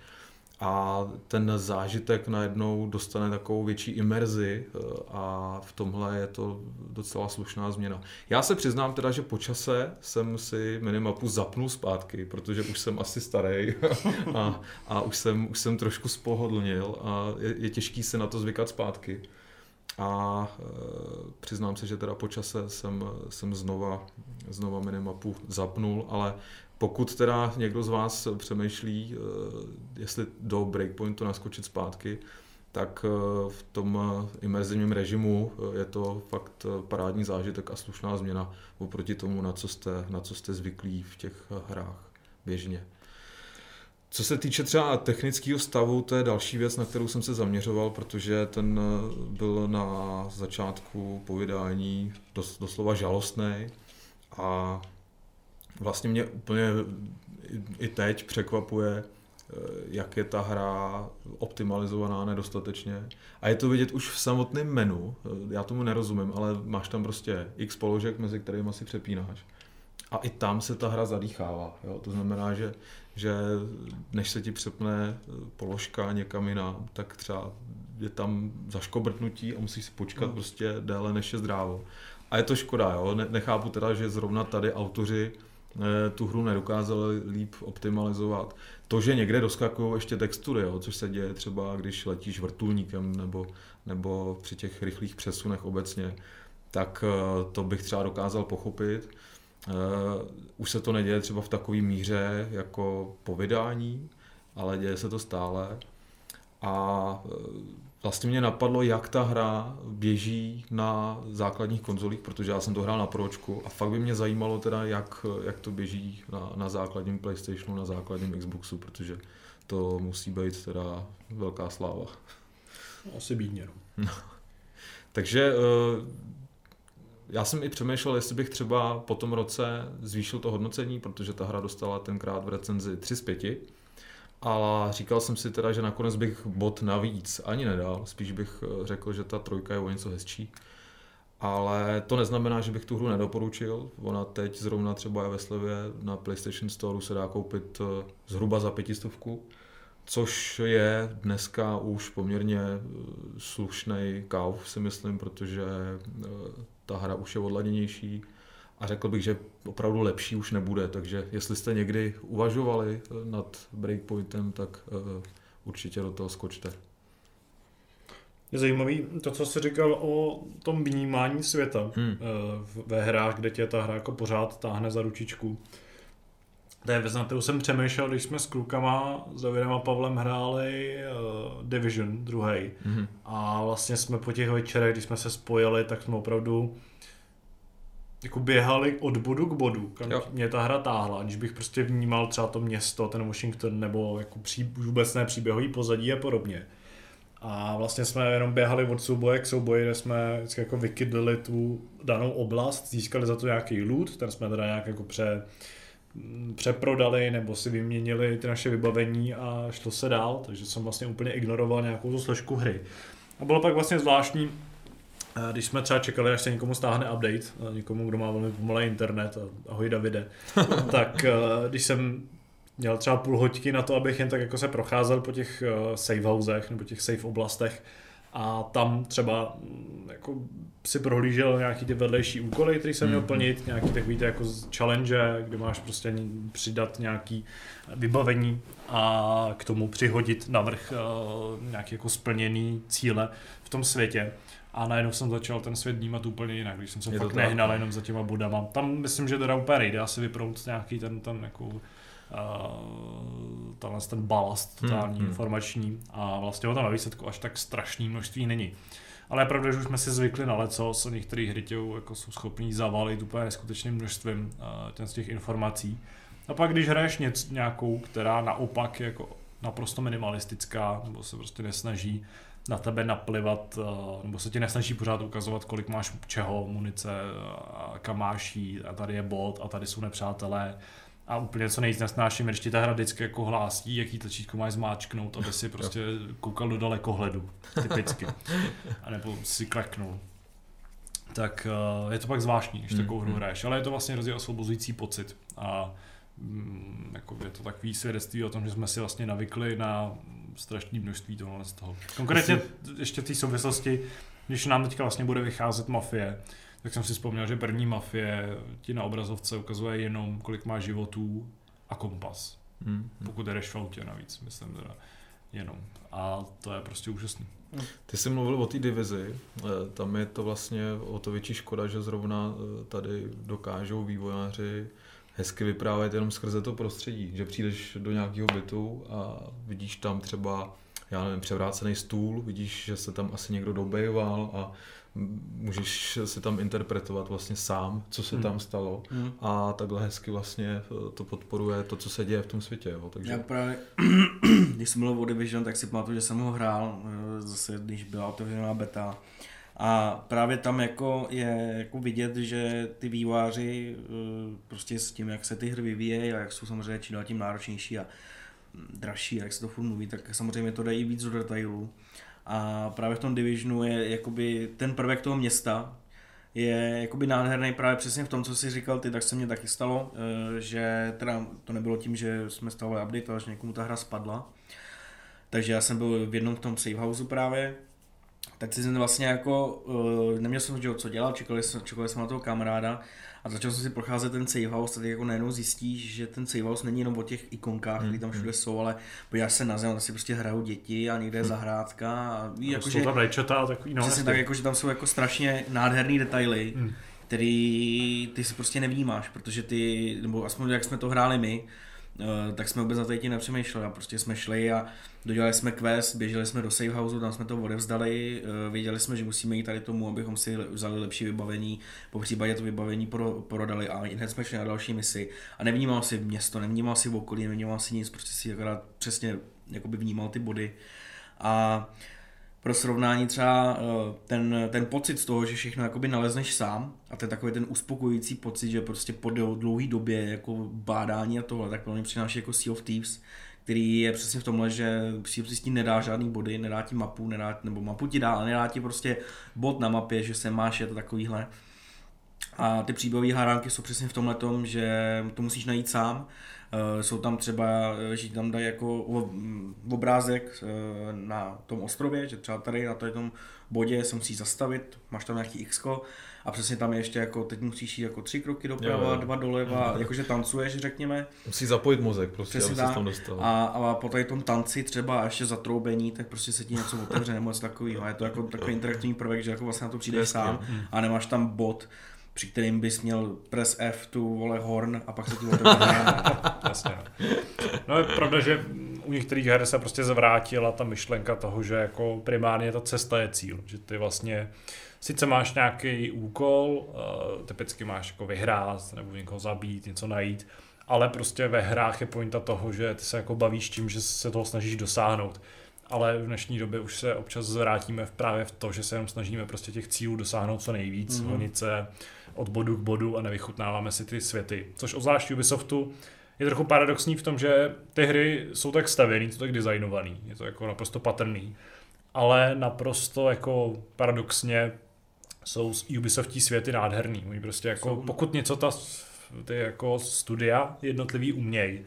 a ten zážitek najednou dostane takovou větší imerzi eh, a v tomhle je to docela slušná změna. Já se přiznám teda, že po čase jsem si minimapu zapnul zpátky, protože už jsem asi starý a, a už, jsem, už jsem trošku spohodlnil a je, je těžký se na to zvykat zpátky. A e, přiznám se, že teda po čase jsem, jsem znova, znova minimapu zapnul, ale pokud teda někdo z vás přemýšlí, eh, jestli do breakpointu naskočit zpátky, tak eh, v tom imerzivním režimu je to fakt parádní zážitek a slušná změna oproti tomu, na co jste, na co jste zvyklí v těch hrách běžně. Co se týče třeba technického stavu, to je další věc, na kterou jsem se zaměřoval, protože ten byl na začátku povídání dos, doslova žalostný a vlastně mě úplně i teď překvapuje, eh, jak je ta hra optimalizovaná nedostatečně. A je to vidět už v samotném menu. Eh, já tomu nerozumím, ale máš tam prostě x položek, mezi kterými si přepínáš. A i tam se ta hra zadýchává. Jo? To znamená, že, že než se ti přepne eh, položka někam jinam, tak třeba je tam zaškobrtnutí a musíš si počkat no. prostě déle než je zdrávo. A je to škoda, jo? nechápu teda, že zrovna tady autoři Eh, tu hru nedokázali líp optimalizovat. To, že někde doskakují ještě textury, jo, což se děje třeba, když letíš vrtulníkem nebo, nebo při těch rychlých přesunech obecně, tak eh, to bych třeba dokázal pochopit. Eh, už se to neděje třeba v takové míře jako po vydání, ale děje se to stále. A vlastně mě napadlo, jak ta hra běží na základních konzolích, protože já jsem to hrál na pročku a fakt by mě zajímalo teda, jak, jak to běží na, na základním Playstationu, na základním Xboxu, protože to musí být teda velká sláva. Asi bídně, no. Takže eh, já jsem i přemýšlel, jestli bych třeba po tom roce zvýšil to hodnocení, protože ta hra dostala tenkrát v recenzi 3 z 5 ale říkal jsem si teda, že nakonec bych bod navíc ani nedal, spíš bych eh, řekl, že ta trojka je o něco hezčí. Ale to neznamená, že bych tu hru nedoporučil. Ona teď zrovna třeba je ve slevě na PlayStation Store se dá koupit eh, zhruba za pětistovku, což je dneska už poměrně eh, slušný káv, si myslím, protože ta hra už je odladěnější a řekl bych, že opravdu lepší už nebude, takže jestli jste někdy uvažovali eh, nad breakpointem, tak uh, určitě do toho skočte. Je zajímavý to, co jsi říkal o tom vnímání světa hmm. ve hrách, kde tě ta hra jako pořád táhne za ručičku. To je věc, na kterou jsem přemýšlel, když jsme s klukama, s Davidem a Pavlem hráli uh, Division druhý. Hmm. A vlastně jsme po těch večerech, když jsme se spojili, tak jsme opravdu jako běhali od bodu k bodu, kam jo. mě ta hra táhla, když bych prostě vnímal třeba to město, ten Washington, nebo jako pří, vůbec ne příběhový pozadí a podobně. A vlastně jsme jenom běhali od souboje k souboji, kde jsme vždycky jako vykydlili tu danou oblast, získali za to nějaký loot, ten jsme teda nějak jako pře, přeprodali nebo si vyměnili ty naše vybavení a šlo se dál, takže jsem vlastně úplně ignoroval nějakou tu složku hry. A bylo pak vlastně zvláštní, když jsme třeba čekali, až se někomu stáhne update, někomu, kdo má velmi pomalý internet, a ahoj Davide, tak když jsem měl třeba půl hoďky na to, abych jen tak jako se procházel po těch safe housech nebo těch safe oblastech a tam třeba mm, jako si prohlížel nějaký ty vedlejší úkoly, které jsem měl mhm. plnit, nějaký takový ty jako challenge, kde máš prostě přidat nějaký vybavení a k tomu přihodit navrh nějaký jako splněný cíle v tom světě. A najednou jsem začal ten svět vnímat úplně jinak, když jsem se je fakt nehnal jenom za těma budama. Tam myslím, že teda úplně nejde asi vyprout nějaký ten, ten jako uh, tenhle ten balast totální Hmm, hmm. informační a vlastně ho tam na výsledku až tak strašný množství není. Ale je pravda, že už jsme si zvykli na leco, se některé hry tě jako jsou schopní zavalit úplně neskutečným množstvím uh, těm z těch informací. A pak když hraješ něc, nějakou, která naopak je jako naprosto minimalistická, nebo se prostě nesnaží na tebe naplivat, uh, nebo se ti nesnaží pořád ukazovat, kolik máš čeho, munice, kam máš jít, a tady je bod, a tady jsou nepřátelé, a úplně co nejvíc nesnáším, když ti ta hra vždycky jako hlásí, jaký tlačítko máš zmáčknout, aby si prostě koukal do dalekohledu, typicky. A nebo si kleknul. Tak uh, je to pak zvláštní, když takovou hru mm. hraješ, ale je to vlastně hrozně osvobozující pocit. A mm, jako je to takový svědectví o tom, že jsme si vlastně navykli na strašné množství tohle z toho. Konkrétně ještě v té souvislosti, když nám teďka vlastně bude vycházet mafie, tak jsem si vzpomněl, že první mafie ti na obrazovce ukazuje jenom, kolik má životů a kompas. Hmm. Pokud jdeš v autě navíc, myslím teda jenom. A to je prostě úžasný. Ty jsi mluvil o té divizi, eh, tam je to vlastně o to větší škoda, že zrovna eh, tady dokážou vývojáři hezky vyprávět jenom skrze to prostředí, že přijdeš do nějakého bytu a vidíš tam třeba, já nevím, převrácený stůl, vidíš, že se tam asi někdo dobejoval a můžeš si tam interpretovat vlastně sám, co se Hmm. tam stalo Hmm. a takhle hezky vlastně eh, to podporuje to, co se děje v tom světě, jo. takže Já právě, když jsem mluvil o Division, tak si pamatuju, že jsem ho hrál, eh, zase když byla otevřená beta. A právě tam jako je jako vidět, že ty výváři eh, prostě s tím, jak se ty hry vyvíjejí a jak jsou samozřejmě čím dál tím náročnější a mm, dražší, jak se to furt mluví, tak samozřejmě to dají víc do detailů. A právě v tom Divisionu je jakoby ten prvek toho města, je jakoby nádherný právě přesně v tom, co jsi říkal ty, tak se mně taky stalo, eh, že teda to nebylo tím, že jsme stavili update, ale že někomu ta hra spadla. Takže já jsem byl v jednom v tom save houseu právě, tak jsem vlastně jako, uh, neměl jsem co dělat, čekali, čekali jsem na toho kamaráda a začal jsem si procházet ten save house, tady jako najednou zjistíš, že ten save house není jenom o těch ikonkách, které tam Mm, všude jsou, ale podíváš se na zem, si prostě hrajou děti a někde je zahrádka a ví, Jako jakože, jsou tam rejčata a takový, no, přesně tak, jako, že tam jsou jako strašně nádherný detaily, Hmm. který ty si prostě nevnímáš, protože ty, nebo aspoň jak jsme to hráli my, tak jsme vůbec na tím nepřemýšleli a prostě jsme šli a dodělali jsme quest, běželi jsme do houseu, tam jsme to odevzdali, eh, věděli jsme, že musíme jít tady tomu, abychom si vzali lepší vybavení, po případě to vybavení pro, prodali a hned jsme šli na další misi. A nevnímal si město, nevnímal si okolí, nevnímal si nic, prostě si akorát přesně jakoby vnímal ty body. A pro srovnání třeba eh, ten, ten pocit z toho, že všechno jakoby nalezneš sám a ten takový ten uspokojující pocit, že prostě po dlouhé době jako bádání a tohle, tak pro mě přináší jako Sea of Thieves, který je přesně v tomhle, že si s tím nedá žádný body, nedá ti mapu, nedá, nebo mapu ti dá, ale nedá ti prostě bod na mapě, že se máš, je to takovýhle. A ty příběhové hránky jsou přesně v tomhle tom, že to musíš najít sám. Eh, Jsou tam třeba, eh, že tam dají jako mm, obrázek eh, na tom ostrově, že třeba tady na tom bodě se musíš zastavit, máš tam nějaký x a přesně tam je ještě jako, teď musíš jít jako tři kroky doprava, Jo, jo. dva doleva, jakože tancuješ, řekněme. musí zapojit mozek prostě, Přesně aby se tam dostal. A, a po tady tom tanci třeba a ještě zatroubení, tak prostě se ti něco otevře nebo něco takového. Je to jako takový interaktivní prvek, že jako vlastně na to přijdeš sám a nemáš tam bod, při kterým bys měl press F, tu vole horn a pak se ti otevře. Jasně. No. no je pravda, že u některých her se prostě zvrátila ta myšlenka toho, že jako primárně ta cesta je cíl, že ty vlastně sice máš nějaký úkol, uh, typicky máš jako vyhrát nebo někoho zabít, něco najít, ale prostě ve hrách je pointa toho, že ty se jako bavíš tím, že se toho snažíš dosáhnout. Ale v dnešní době už se občas zvrátíme v právě v to, že se jenom snažíme prostě těch cílů dosáhnout co nejvíc, mm-hmm. honit se od bodu k bodu a nevychutnáváme si ty světy. Což obzvlášť Ubisoftu je trochu paradoxní v tom, že ty hry jsou tak stavěný, jsou tak designovaný, je to jako naprosto patrný, ale naprosto jako paradoxně jsou z Ubisoftí světy nádherný. Oni prostě jako, pokud něco ta, ty jako studia jednotlivý umějí,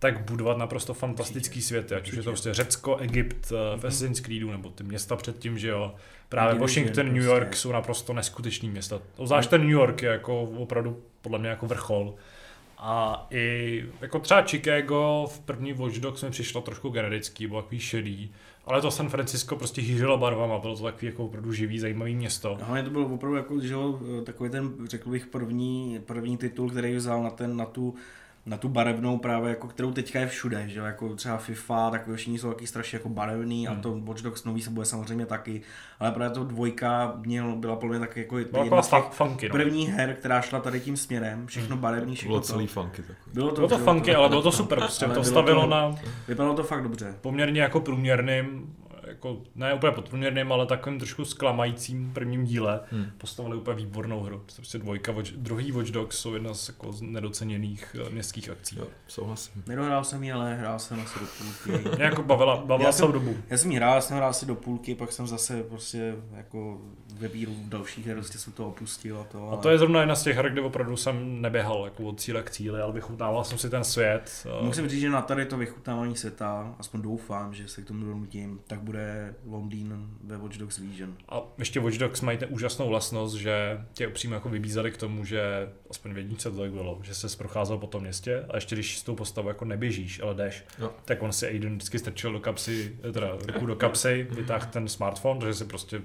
tak budovat naprosto fantastický světy, ať už je to prostě Řecko, Egypt, mm-hmm. v Mhm. Assassin's Creedu, nebo ty města předtím, že jo. Právě Division Washington, New prostě. York jsou naprosto neskutečný města. Zvlášť ten New York je jako opravdu podle mě jako vrchol. A i jako třeba Chicago v první Watch Dogs mi přišlo trošku generický, bylo takový šedý. Ale to San Francisco prostě hýřilo barvama, bylo to takový jako opravdu živý, zajímavý město. Hlavně to byl opravdu jako, že takový ten, řekl bych, první, první titul, který vzal na, ten, na tu na tu barevnou právě, jako, kterou teďka je všude, že jo, jako třeba FIFA, tak všichni jsou taky strašně jako barevný Hmm. a to Watch Dogs nový se bude samozřejmě taky, ale právě to dvojka měl, byla podle mě taky jako Byla jedna z těch funky, no. prvních her, která šla tady tím směrem, všechno barevný, To všechno bylo to. celý funky takový. Bylo to, Bylo to bylo funky, ale bylo to super, prostě to stavilo to- na Vypadalo to fakt dobře. poměrně jako průměrným, jako ne úplně podprůměrným, ale takovým trošku zklamajícím prvním díle. Hmm. Postavili úplně výbornou hru. Prostě dvojka, Watch, druhý Watch Dogs jsou jedna z jako z nedoceněných eh, městských akcí. Jo, souhlasím. Nedohrál jsem ji, ale hrál jsem asi do půlky. Mě jako bavila, bavila Já jsem- dobu. Já jsem ji hrál, jsem hrál asi do půlky, pak jsem zase prostě jako ve víru v dalších her, prostě jsem to opustil a to. A ale- to je zrovna jedna z těch her, kde opravdu jsem neběhal jako od cíle k cíli, ale vychutnával jsem si ten svět. eh, Musím říct, že na tady to vychutnávání světa, aspoň doufám, že se k tomu donutím, tak bude Londýn ve Watch Dogs Legion. A ještě Watch Dogs mají úžasnou vlastnost, že tě přímo jako vybízeli k tomu, že aspoň v jedničce to tak bylo, že se procházel po tom městě a ještě když s tou postavou jako neběžíš, ale jdeš, Jo. tak on si Aiden vždycky strčil do kapsy, teda ruku do kapsy, vytáhl ten smartphone, takže si prostě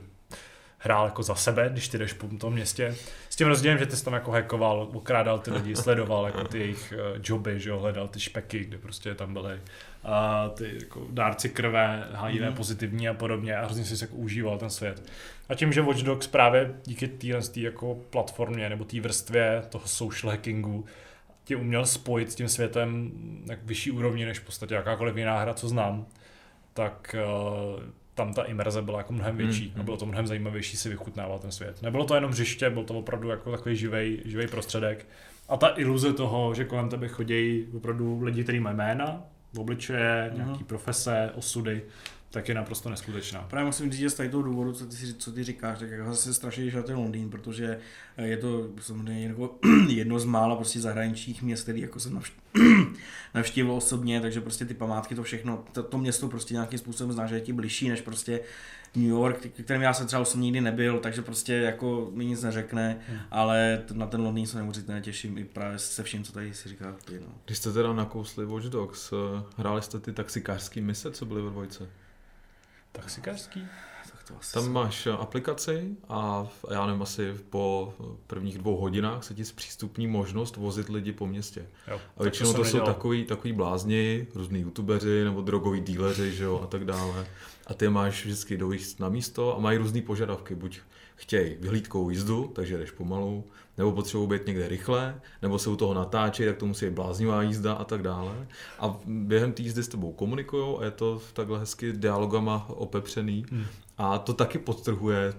hrál jako za sebe, když ty jdeš po tom městě. S tím rozdílem, že ty jsi tam jako hackoval, okrádal ty lidi, sledoval jako ty jejich eh, joby, že jo, hledal ty špeky, kde prostě tam byly a ty jako dárci krve, HIV Mhm. pozitivní a podobně a hrozně si jako užíval ten svět. A tím, že Watch Dogs právě díky téhle jako platformě nebo té vrstvě toho social hackingu tě uměl spojit s tím světem na vyšší úrovni než v podstatě jakákoliv jiná hra, co znám, tak uh, tam ta imerze byla jako mnohem větší Mm, a bylo to mnohem zajímavější si vychutnávat ten svět. Nebylo to jenom hřiště, byl to opravdu jako takový živej, živej prostředek. A ta iluze toho, že kolem tebe chodí opravdu lidi, kteří mají jména, obličeje, nějaký profese, osudy, tak je naprosto neskutečná. Právě musím říct, že z tady toho důvodu, co ty, co ty říkáš, tak jako zase strašně na ten Londýn, protože eh, je to samozřejmě jako jedno z mála prostě zahraničních měst, který jako jsem navš- navštívil osobně, takže prostě ty památky, to všechno, to, to město prostě nějakým způsobem zná, že je ti bližší než prostě New York, kterým já jsem třeba osobně nikdy nebyl, takže prostě jako mi nic neřekne, Hmm. ale na ten Londýn se neuvěřitelně těším i právě se vším, co tady si říká ty, no. Když jste teda nakousli Watch Dogs, eh, hráli jste ty taxikářský mise, co byly ve dvojce? Taxikářský? Tak to asi Tam máš eh, aplikaci a v- já nevím, asi po prvních dvou hodinách se ti zpřístupní možnost vozit lidi po městě. Jo, A většinou jsem to, jsou takový, takový blázni, různý youtubeři nebo drogoví díleři, že jo, a tak dále. A ty máš vždycky dojíst na místo a mají různé požadavky. Buď chtějí vyhlídkovou jízdu, takže jdeš pomalu, nebo potřebují být někde rychle, nebo se u toho natáčí, tak to musí být bláznivá jízda a tak dále. A během té jízdy s tebou komunikují a je to takhle hezky dialogama opepřený. Hmm. A to taky podtrhuje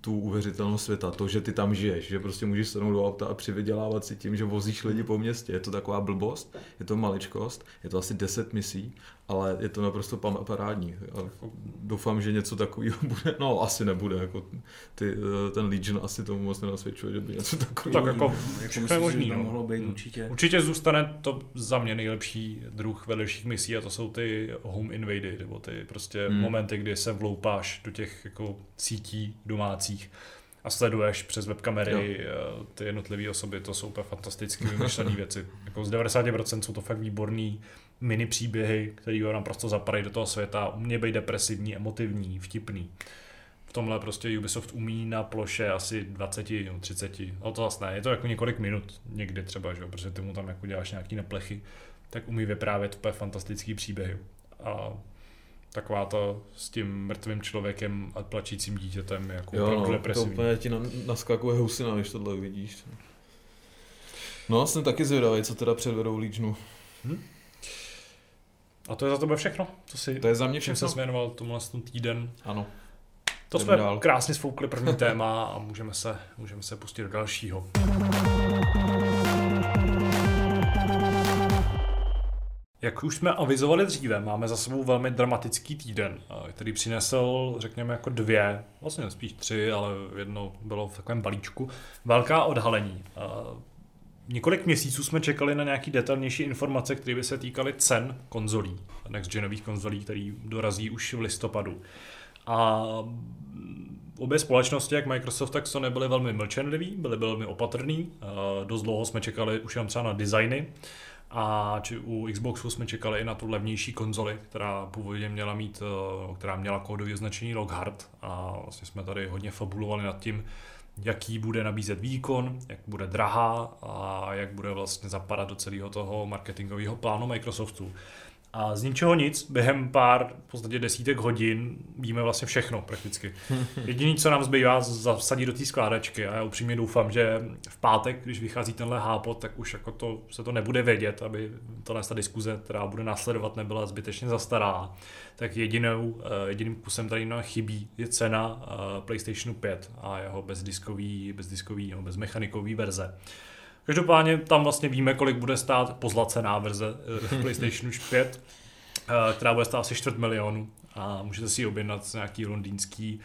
tu uvěřitelnost světa, to, že ty tam žiješ, že prostě můžeš sednout do auta a přivydělávat si tím, že vozíš lidi po městě. Je to taková blbost, je to maličkost, je to asi 10 misí, ale je to naprosto pam- parádní. A doufám, že něco takového bude, no asi nebude, jako ty, ten Legion asi tomu moc nenasvědčuje, že by něco takového. Tak jako jako myslím, je že možný, by to no. mohlo být Hmm. určitě. Určitě zůstane to za mě nejlepší druh vedlejších misí a to jsou ty home invady, nebo ty prostě Hmm. momenty, kdy se vloupáš do těch jako sítí domácích a sleduješ přes webkamery eh, ty jednotlivé osoby, to jsou úplně fantasticky vymyšlené věci. Jako z 90% jsou to fakt výborný mini příběhy, které ho naprosto zapadají do toho světa, umějí být depresivní, emotivní, vtipný. V tomhle prostě Ubisoft umí na ploše asi 20, no 30, no to vlastně ne, je to jako několik minut někdy třeba, že jo, protože ty mu tam jako děláš nějaký neplechy, tak umí vyprávět úplně fantastický příběhy. A taková to s tím mrtvým člověkem a plačícím dítětem je jako Jo, opravdu no, to depresivní. úplně ti na, naskakuje husina, když tohle uvidíš. No, jsem taky zvědavý, co teda předvedou Legionu. A to je za tebe všechno, co si, To je za mě čím všechno. se věnoval tomu vlastně týden. Ano. To Jdeme jsme dál. krásně sfoukli první téma a můžeme se, můžeme se pustit do dalšího. Jak už jsme avizovali dříve, máme za sebou velmi dramatický týden, eh, který přinesl, řekněme, jako dvě, vlastně spíš tři, ale jedno bylo v takovém balíčku, velká odhalení. Několik měsíců jsme čekali na nějaký detailnější informace, které by se týkaly cen konzolí, next-genových konzolí, který dorazí už v listopadu. A obě společnosti, jak Microsoft, tak Sony, byly velmi mlčenliví, byly velmi opatrný. Dost dlouho jsme čekali už jenom třeba na designy. A či u Xboxu jsme čekali i na tu levnější konzoli, která původně měla mít, eh, která měla kódové označení Lockhart a vlastně jsme tady hodně fabulovali nad tím, jaký bude nabízet výkon, jak bude drahá a jak bude vlastně zapadat do celého toho marketingového plánu Microsoftu. A z ničeho nic, během pár, v podstatě desítek hodin, víme vlastně všechno prakticky. Jediné, co nám zbývá, zasadit do té skládačky a já upřímně doufám, že v pátek, když vychází tenhle hápot, tak už jako to, se to nebude vědět, aby tohle ta diskuze, která bude následovat, nebyla zbytečně zastará. Tak jedinou, eh, jediným kusem tady nám chybí je cena eh, PlayStationu 5 a jeho bezdiskový, bezdiskový nebo bezmechanikový verze. Každopádně tam vlastně víme, kolik bude stát pozlacená verze uh, PlayStation 5, uh, která bude stát asi čtvrt milionu a můžete si ji objednat z nějaký londýnský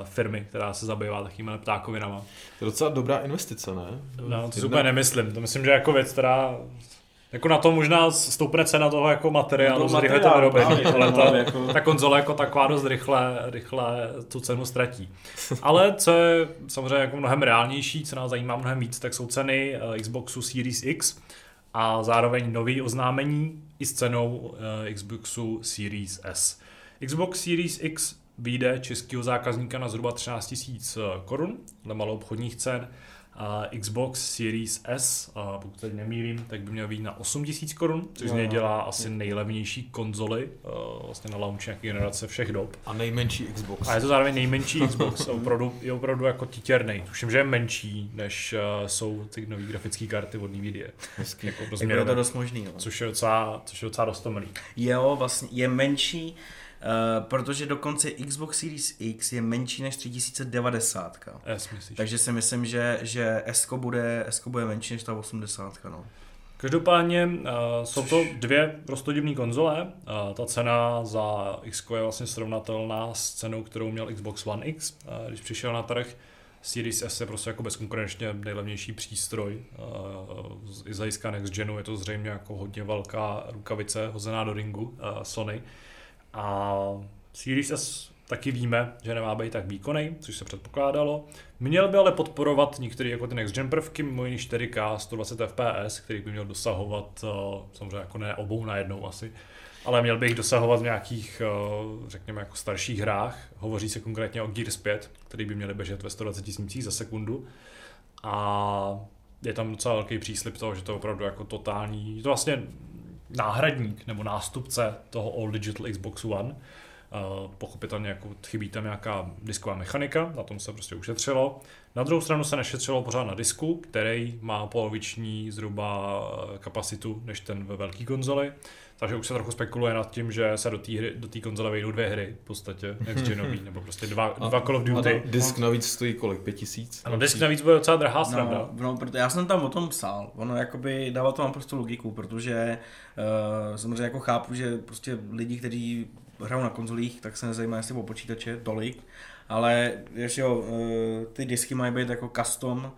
uh, firmy, která se zabývá takovými ptákovinama. To je docela dobrá investice, ne? No, to si úplně nemyslím. To myslím, že jako věc, která jako na to možná stoupne cena toho jako materiálu, no, rychle to vyrobení, ale ta, jako... ta konzole jako taková dost rychle, rychle tu cenu ztratí. Ale co je samozřejmě jako mnohem reálnější, co nás zajímá mnohem víc, tak jsou ceny eh, Xboxu Series X a zároveň nový oznámení i s cenou eh, Xboxu Series S. Xbox Series X vyjde českého zákazníka na zhruba 13 000 korun dle malou obchodních cen Xbox Series S, a pokud teď nemýlím, tak by měl být na 8000 korun, což z něj dělá asi nejlevnější konzoli vlastně na launch nějaké generace všech dob. A nejmenší Xbox. A je to zároveň nejmenší Xbox, opravdu, je opravdu jako titěrný. Tuším, že je menší, než uh, jsou ty nové grafické karty od NVIDIA. Hezký. Jako jako je to dost možný. No. Což je docela, což je docela dost. Jo, vlastně je menší, protože dokonce Xbox Series X je menší než 3090. Yes, myslíš. Takže si myslím, že, že S bude, S bude menší než ta 80. No. Každopádně uh, jsou to dvě prostodivné konzole. Uh, ta cena za X je vlastně srovnatelná s cenou, kterou měl Xbox One X, uh, když přišel na trh. Series S je prostě jako bezkonkurenčně nejlevnější přístroj. Uh, I z hlediska Next Genu je to zřejmě jako hodně velká rukavice hozená do ringu uh, Sony. A Series S taky víme, že nemá být tak výkonný, což se předpokládalo. Měl by ale podporovat některé jako ty next gen prvky, mimo jiný 4K 120 fps, který by měl dosahovat, eh, samozřejmě jako ne obou najednou asi, ale měl by jich dosahovat v nějakých, eh, řekněme, jako starších hrách. Hovoří se konkrétně o Gears 5, který by měly běžet ve 120 tisících za sekundu. A je tam docela velký příslip toho, že to opravdu jako totální, to vlastně náhradník nebo nástupce toho All Digital Xbox One. Uh, pochopitelně jako chybí tam nějaká disková mechanika, na tom se prostě ušetřilo. Na druhou stranu se nešetřilo pořád na disku, který má poloviční zhruba eh, kapacitu než ten ve velké konzoli. Takže už se trochu spekuluje nad tím, že se do té do konzole vejdou dvě hry, v podstatě next genový, nebo prostě dva, dva Call of Duty. A disk navíc stojí kolik? Pět tisíc? Ano, disk navíc bude docela drahá sranda. No, no, proto já jsem tam o tom psal, ono jakoby dává to mám prostě logiku, protože uh, samozřejmě jako chápu, že prostě lidi, kteří hrajou na konzolích, tak se nezajímá jestli o počítače tolik, ale víš jo, uh, ty disky mají být jako custom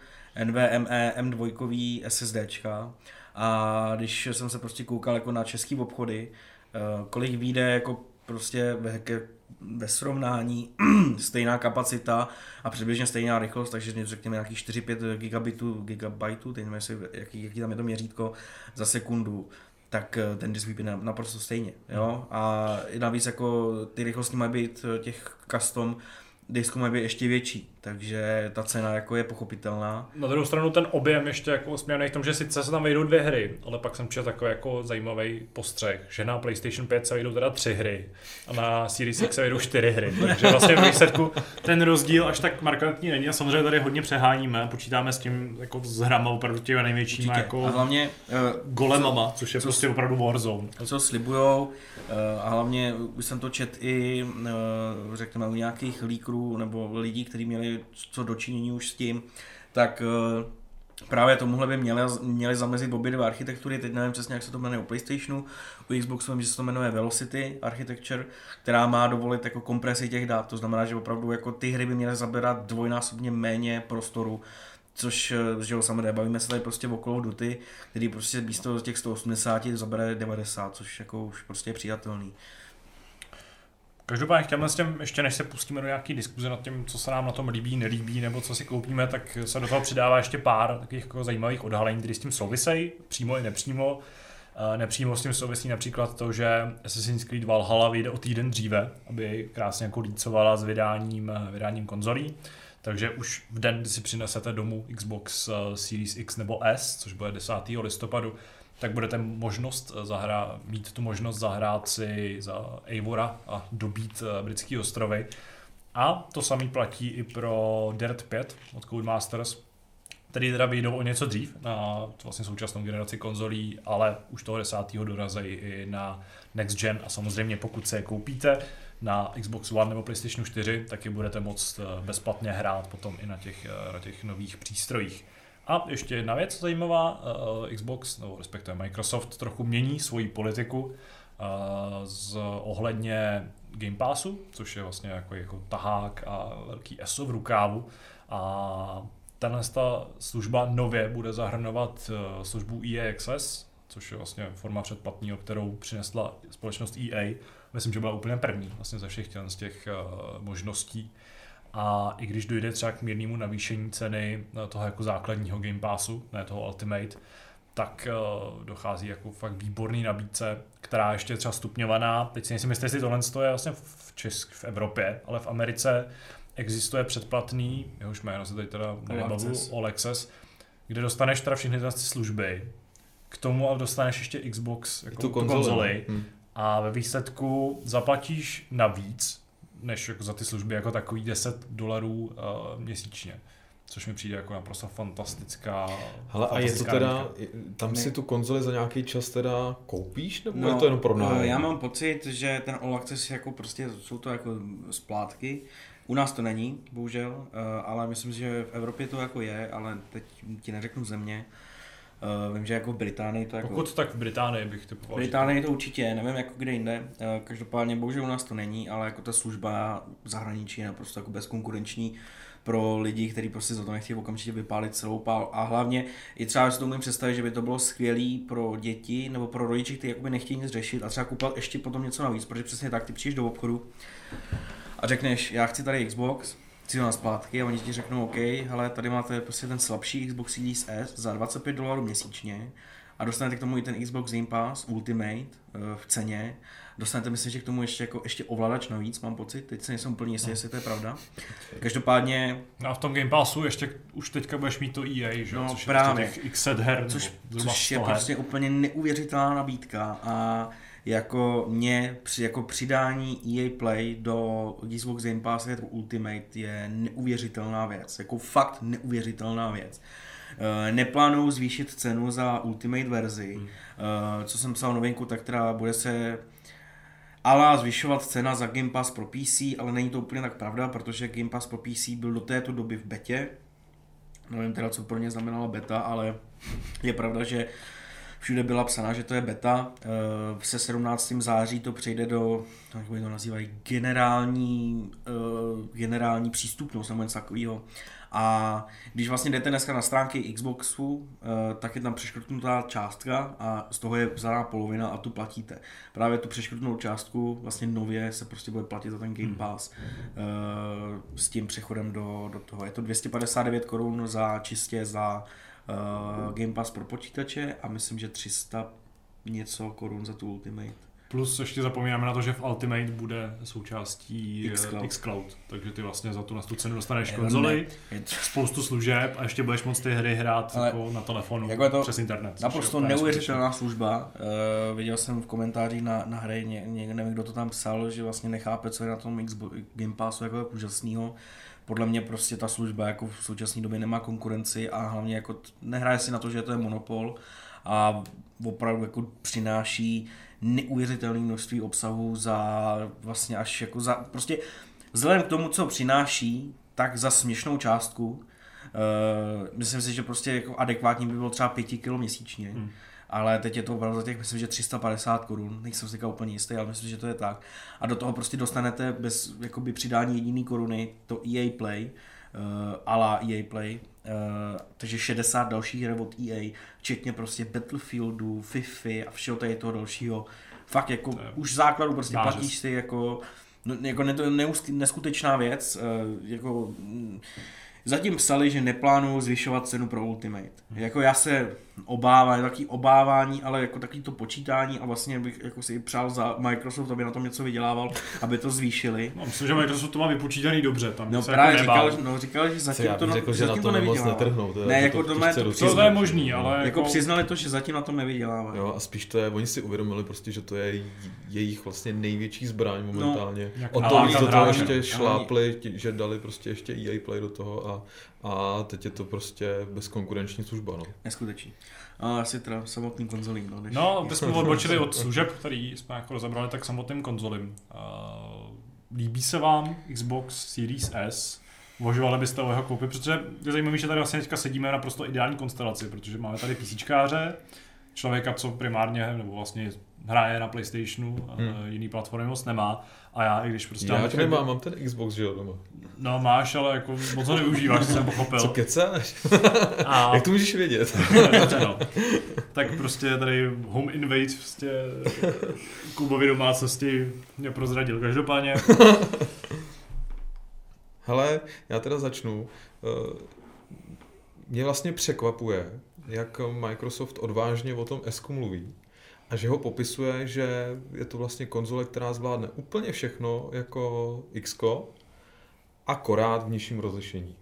NVMe M2 SSDčka a když jsem se prostě koukal jako na český obchody, eh, kolik vyjde jako prostě ve, ve srovnání stejná kapacita a přibližně stejná rychlost, takže řekněme nějakých 4-5 gigabitů, gigabajtů, teď nevím, jaký, jaký tam je to měřítko za sekundu, tak eh, ten disk vypíne naprosto stejně. Jo? A navíc jako ty rychlosti mají být eh, těch custom disku mají být ještě větší, takže ta cena jako je pochopitelná. Na druhou stranu ten objem ještě jako usměrný v tom, že sice se tam vejdou dvě hry, ale pak jsem četl takový jako zajímavý postřeh, že na PlayStation 5 se vejdou teda tři hry a na Series X se vejdou čtyři hry, takže vlastně v výsledku ten rozdíl až tak markantní není a samozřejmě tady hodně přeháníme, počítáme s tím jako s hrama opravdu těmi největšími jako a hlavně uh, golemama, což je co, prostě opravdu Warzone. Co slibujou uh, a hlavně už jsem to čet i uh, řekněme u nějakých líkrů nebo lidí, kteří měli co dočinění už s tím, tak eh, právě tomuhle by měli, měli zamezit obě dvě architektury, teď nevím přesně, jak se to jmenuje u PlayStationu, u Xboxu vím, že se to jmenuje Velocity Architecture, která má dovolit jako kompresi těch dat, to znamená, že opravdu jako ty hry by měly zabírat dvojnásobně méně prostoru, což, eh, že jo, samozřejmě bavíme se tady prostě o Call of Duty, který prostě místo těch 180 zabere 90, což jako už prostě je přijatelný. Každopádně chtěl s tím, ještě než se pustíme do nějaký diskuze nad tím, co se nám na tom líbí, nelíbí, nebo co si koupíme, tak se do toho přidává ještě pár takových jako zajímavých odhalení, které s tím souvisejí, přímo i nepřímo. Nepřímo s tím souvisí například to, že Assassin's Creed Valhalla vyjde o týden dříve, aby krásně jako lícovala s vydáním, vydáním konzolí. Takže už v den, kdy si přinesete domů Xbox eh, Series X nebo S, což bude 10. listopadu, tak budete možnost zahrá, mít tu možnost zahrát si za Eivora a dobít eh, britský ostrovy. A to samý platí i pro Dirt 5 od Codemasters, který teda vyjdou o něco dřív na vlastně současnou generaci konzolí, ale už toho 10. dorazejí i na Next Gen a samozřejmě pokud se je koupíte na Xbox One nebo PlayStation 4, tak je budete moct eh, bezplatně hrát potom i na těch, eh, na těch nových přístrojích. A ještě jedna věc zajímavá, uh, Xbox, nebo respektive Microsoft, trochu mění svoji politiku uh, z ohledně Game Passu, což je vlastně jako, jako tahák a velký ESO v rukávu. A tenhle ta služba nově bude zahrnovat uh, službu EA Access, což je vlastně forma předplatného, kterou přinesla společnost EA. Myslím, že byla úplně první vlastně ze všech z těch možností. A i když dojde třeba k mírnému navýšení ceny toho jako základního Game Passu, ne toho Ultimate, tak uh, dochází jako fakt výborný nabídce, která ještě třeba stupňovaná. Teď si nejsem jistý, jestli tohle je vlastně v Česk, v Evropě, ale v Americe existuje předplatný, jehož jméno se tady teda nebavu, All Access, kde dostaneš teda všechny ty služby, k tomu a dostaneš ještě Xbox jako tu konzoli, konzoli no. hmm. a ve výsledku zaplatíš navíc, než jako za ty služby jako takový 10 dolarů uh, měsíčně. Což mi přijde jako naprosto fantastická. Ale a je to teda, tam ne. si tu konzoli za nějaký čas teda koupíš, nebo no, je to jenom pro nájem? Já mám pocit, že ten All Access jako prostě jsou to jako splátky. U nás to není, bohužel, eh, ale myslím, že v Evropě to jako je, ale teď ti neřeknu země. Uh, vím, že jako v Británii to jako... Pokud tak v Británii bych to. V Británii to určitě, nevím jako kde jinde. Uh, každopádně bohužel u nás to není, ale jako ta služba v zahraničí je naprosto jako bezkonkurenční pro lidi, kteří prostě za to nechtějí okamžitě vypálit celou pál. A hlavně i třeba si to umím představit, že by to bylo skvělé pro děti nebo pro rodiče, kteří jakoby nechtějí nic řešit a třeba kupovat ještě potom něco navíc, protože přesně tak, ty přijdeš do obchodu a řekneš, já chci tady Xbox, chci ho na splátky a oni ti řeknou, OK, ale tady máte prostě ten slabší Xbox Series S za 25 dolarů měsíčně a dostanete k tomu i ten Xbox Game Pass Ultimate uh, v ceně. Dostanete, myslím, že k tomu ještě, jako, ještě ovladač navíc, mám pocit. Teď se nejsem úplně jistý, no. jestli to je pravda. Každopádně... No a v tom Game Passu ještě už teďka budeš mít to EA, že? No což právě. Je těch x her, což, což je her. prostě úplně neuvěřitelná nabídka a jako mě při jako přidání EA Play do Xbox Game Pass jako Ultimate je neuvěřitelná věc. Jako fakt neuvěřitelná věc. Uh, neplánuju zvýšit cenu za Ultimate verzi. Hmm. Uh, co jsem psal novinku, tak teda bude se ale zvyšovat cena za Game Pass pro PC, ale není to úplně tak pravda, protože Game Pass pro PC byl do této doby v betě. Nevím teda, co pro ně znamenala beta, ale je pravda, že všude byla psaná, že to je beta. Eh, se 17. září to přejde do, jak to nazývají, generální, eh, generální přístupnost nebo něco takového. A když vlastně jdete dneska na stránky Xboxu, eh, tak je tam přeškrtnutá částka a z toho je vzaná polovina a tu platíte. Právě tu přeškrtnutou částku vlastně nově se prostě bude platit za ten Game hmm. Pass s tím přechodem do, do toho. Je to 259 korun za čistě za uh, Game Pass pro počítače a myslím, že 300 něco korun za tu Ultimate. Plus ještě zapomínáme na to, že v Ultimate bude součástí eh, Xcloud, Xcloud takže ty vlastně za tu, na tu cenu dostaneš je konzoli, ne, to... spoustu služeb a ještě budeš moct ty hry hrát Ale jako na telefonu jako to přes internet. Naprosto neuvěřitelná služba. Uh, viděl jsem v komentářích na, na hry, ně, ně, nevím, kdo to tam psal, že vlastně nechápe, co je na tom Xbox Game Passu jako úžasného podle mě prostě ta služba jako v současné době nemá konkurenci a hlavně jako nehraje si na to, že to je monopol a opravdu jako přináší neuvěřitelné množství obsahu za vlastně až jako za, prostě vzhledem k tomu, co přináší, tak za směšnou částku, uh, myslím si, že prostě jako adekvátní by bylo třeba 5 kg měsíčně. Hmm ale teď je to opravdu za těch, myslím, že 350 korun, nejsem si úplně jistý, ale myslím, že to je tak. A do toho prostě dostanete bez jakoby přidání jediný koruny to EA Play, uh, ala EA Play, uh, takže 60 dalších her od EA, včetně prostě Battlefieldu, FIFA a všeho tady toho dalšího. Fakt jako je, už základu prostě nářez. platíš si jako, no, jako ne, to neskutečná věc, uh, jako Zatím psali, že neplánují zvyšovat cenu pro Ultimate. Jako já se obávám, taky obávání, ale jako taky to počítání a vlastně bych jako si přál za Microsoft, aby na tom něco vydělával, aby to zvýšili. No, myslím, že Microsoft to má vypočítaný dobře. Tam No se právě jako nebál. říkal, no, říkal, že zatím já to, na- řekl, že na zatím to moc nevydělává. netrhnou. To je- Ne, jako to těžce to docela- To je možný, ale Jako jako... přiznali to, že zatím na tom nevydělává. Jo, a spíš to je, oni si uvědomili prostě, že to je jejich vlastně největší zbraň momentálně. Jak o to nalákat víc do toho hráče. ještě šlápli, že dali prostě ještě EA Play do toho a, a teď je to prostě bezkonkurenční služba. No. Neskutečný. A asi teda samotným konzolím. No, než... No, bychom odbočili od služeb, který jsme jako rozebrali, tak samotným konzolím. Uh, líbí se vám Xbox Series S? Uvažovali byste o jeho koupi, protože je zajímavé, že tady vlastně teďka sedíme na naprosto ideální konstelaci, protože máme tady PCčkáře, člověka, co primárně, nebo vlastně hraje na Playstationu, Hmm. jiný platformy moc nemá. A já, i když prostě... Já mám to nemám, mám ten Xbox, že jo, doma. No máš, ale jako moc ho nevyužíváš, jsem pochopil. Co kecáš? A Jak to můžeš vědět? Dobře, no. Tak prostě tady home invade prostě Kubovi domácnosti mě prozradil. Každopádně, Hele, já teda začnu. Eh, Mě vlastně překvapuje, jak Microsoft odvážně o tom S mluví a že ho popisuje, že je to vlastně konzole, která zvládne úplně všechno jako X, akorát v nižším rozlišení.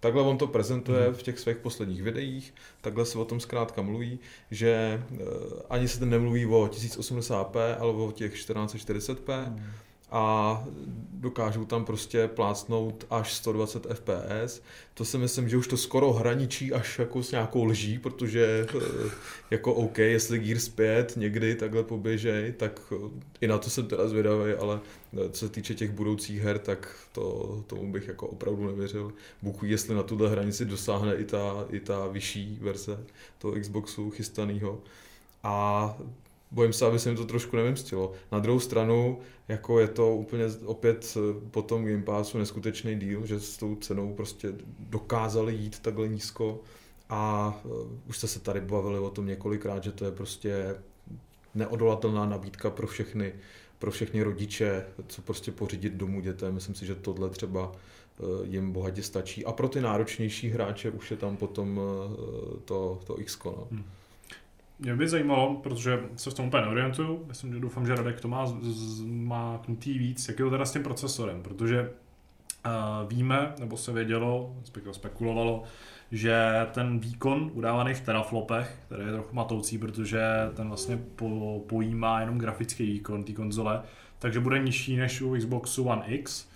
Takhle on to prezentuje v těch svých posledních videích, takhle se o tom zkrátka mluví, že eh, ani se ten nemluví o 1080p, ale o těch 1440p a dokážou tam prostě plácnout až 120 fps. To si myslím, že už to skoro hraničí až jako s nějakou lží, protože eh, jako OK, jestli Gears 5 někdy takhle poběžej, tak eh, i na to jsem teda zvědavý, ale eh, co se týče těch budoucích her, tak to, tomu bych jako opravdu nevěřil. Bůh jestli na tuhle hranici dosáhne i ta, i ta vyšší verze toho Xboxu chystanýho. A bojím se, aby se mi to trošku nevymstilo. Na druhou stranu, jako je to úplně opět eh, po tom Game Passu neskutečný díl, že s tou cenou prostě dokázali jít takhle nízko a uh, už jste se tady bavili o tom několikrát, že to je prostě neodolatelná nabídka pro všechny, pro všechny rodiče, co prostě pořídit domů dětem. Myslím si, že tohle třeba eh, jim bohatě stačí. A pro ty náročnější hráče už je tam potom eh, to, to X. No. Mě by zajímalo, protože se v tom úplně neorientuju, myslím, že doufám, že Radek to má, z- z- má knutý víc, jak je to teda s tím procesorem, protože uh, víme, nebo se vědělo, spekulovalo, že ten výkon udávaný v teraflopech, který je trochu matoucí, protože ten vlastně po, pojímá jenom grafický výkon té konzole, takže bude nižší než u Xboxu One X,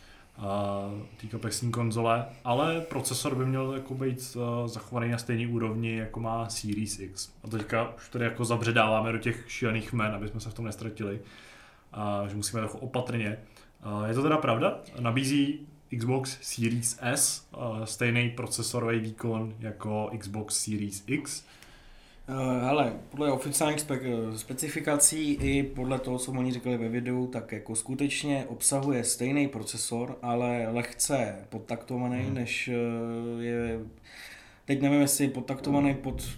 té kapexní konzole, ale procesor by měl jako být uh, zachovaný na stejné úrovni, jako má Series X. A teďka už tady jako zabředáváme do těch šílených men, aby jsme se v tom nestratili, a že musíme trochu opatrně. Uh, je to teda pravda? Nabízí Xbox Series S uh, stejný procesorový výkon jako Xbox Series X. Uh, hele, podle oficiálních spe- eh, specifikací i podle toho, co oni říkali ve videu, tak jako skutečně obsahuje stejný procesor, ale lehce podtaktovaný, hmm. než eh, je, teď nevím, jestli je podtaktovaný pod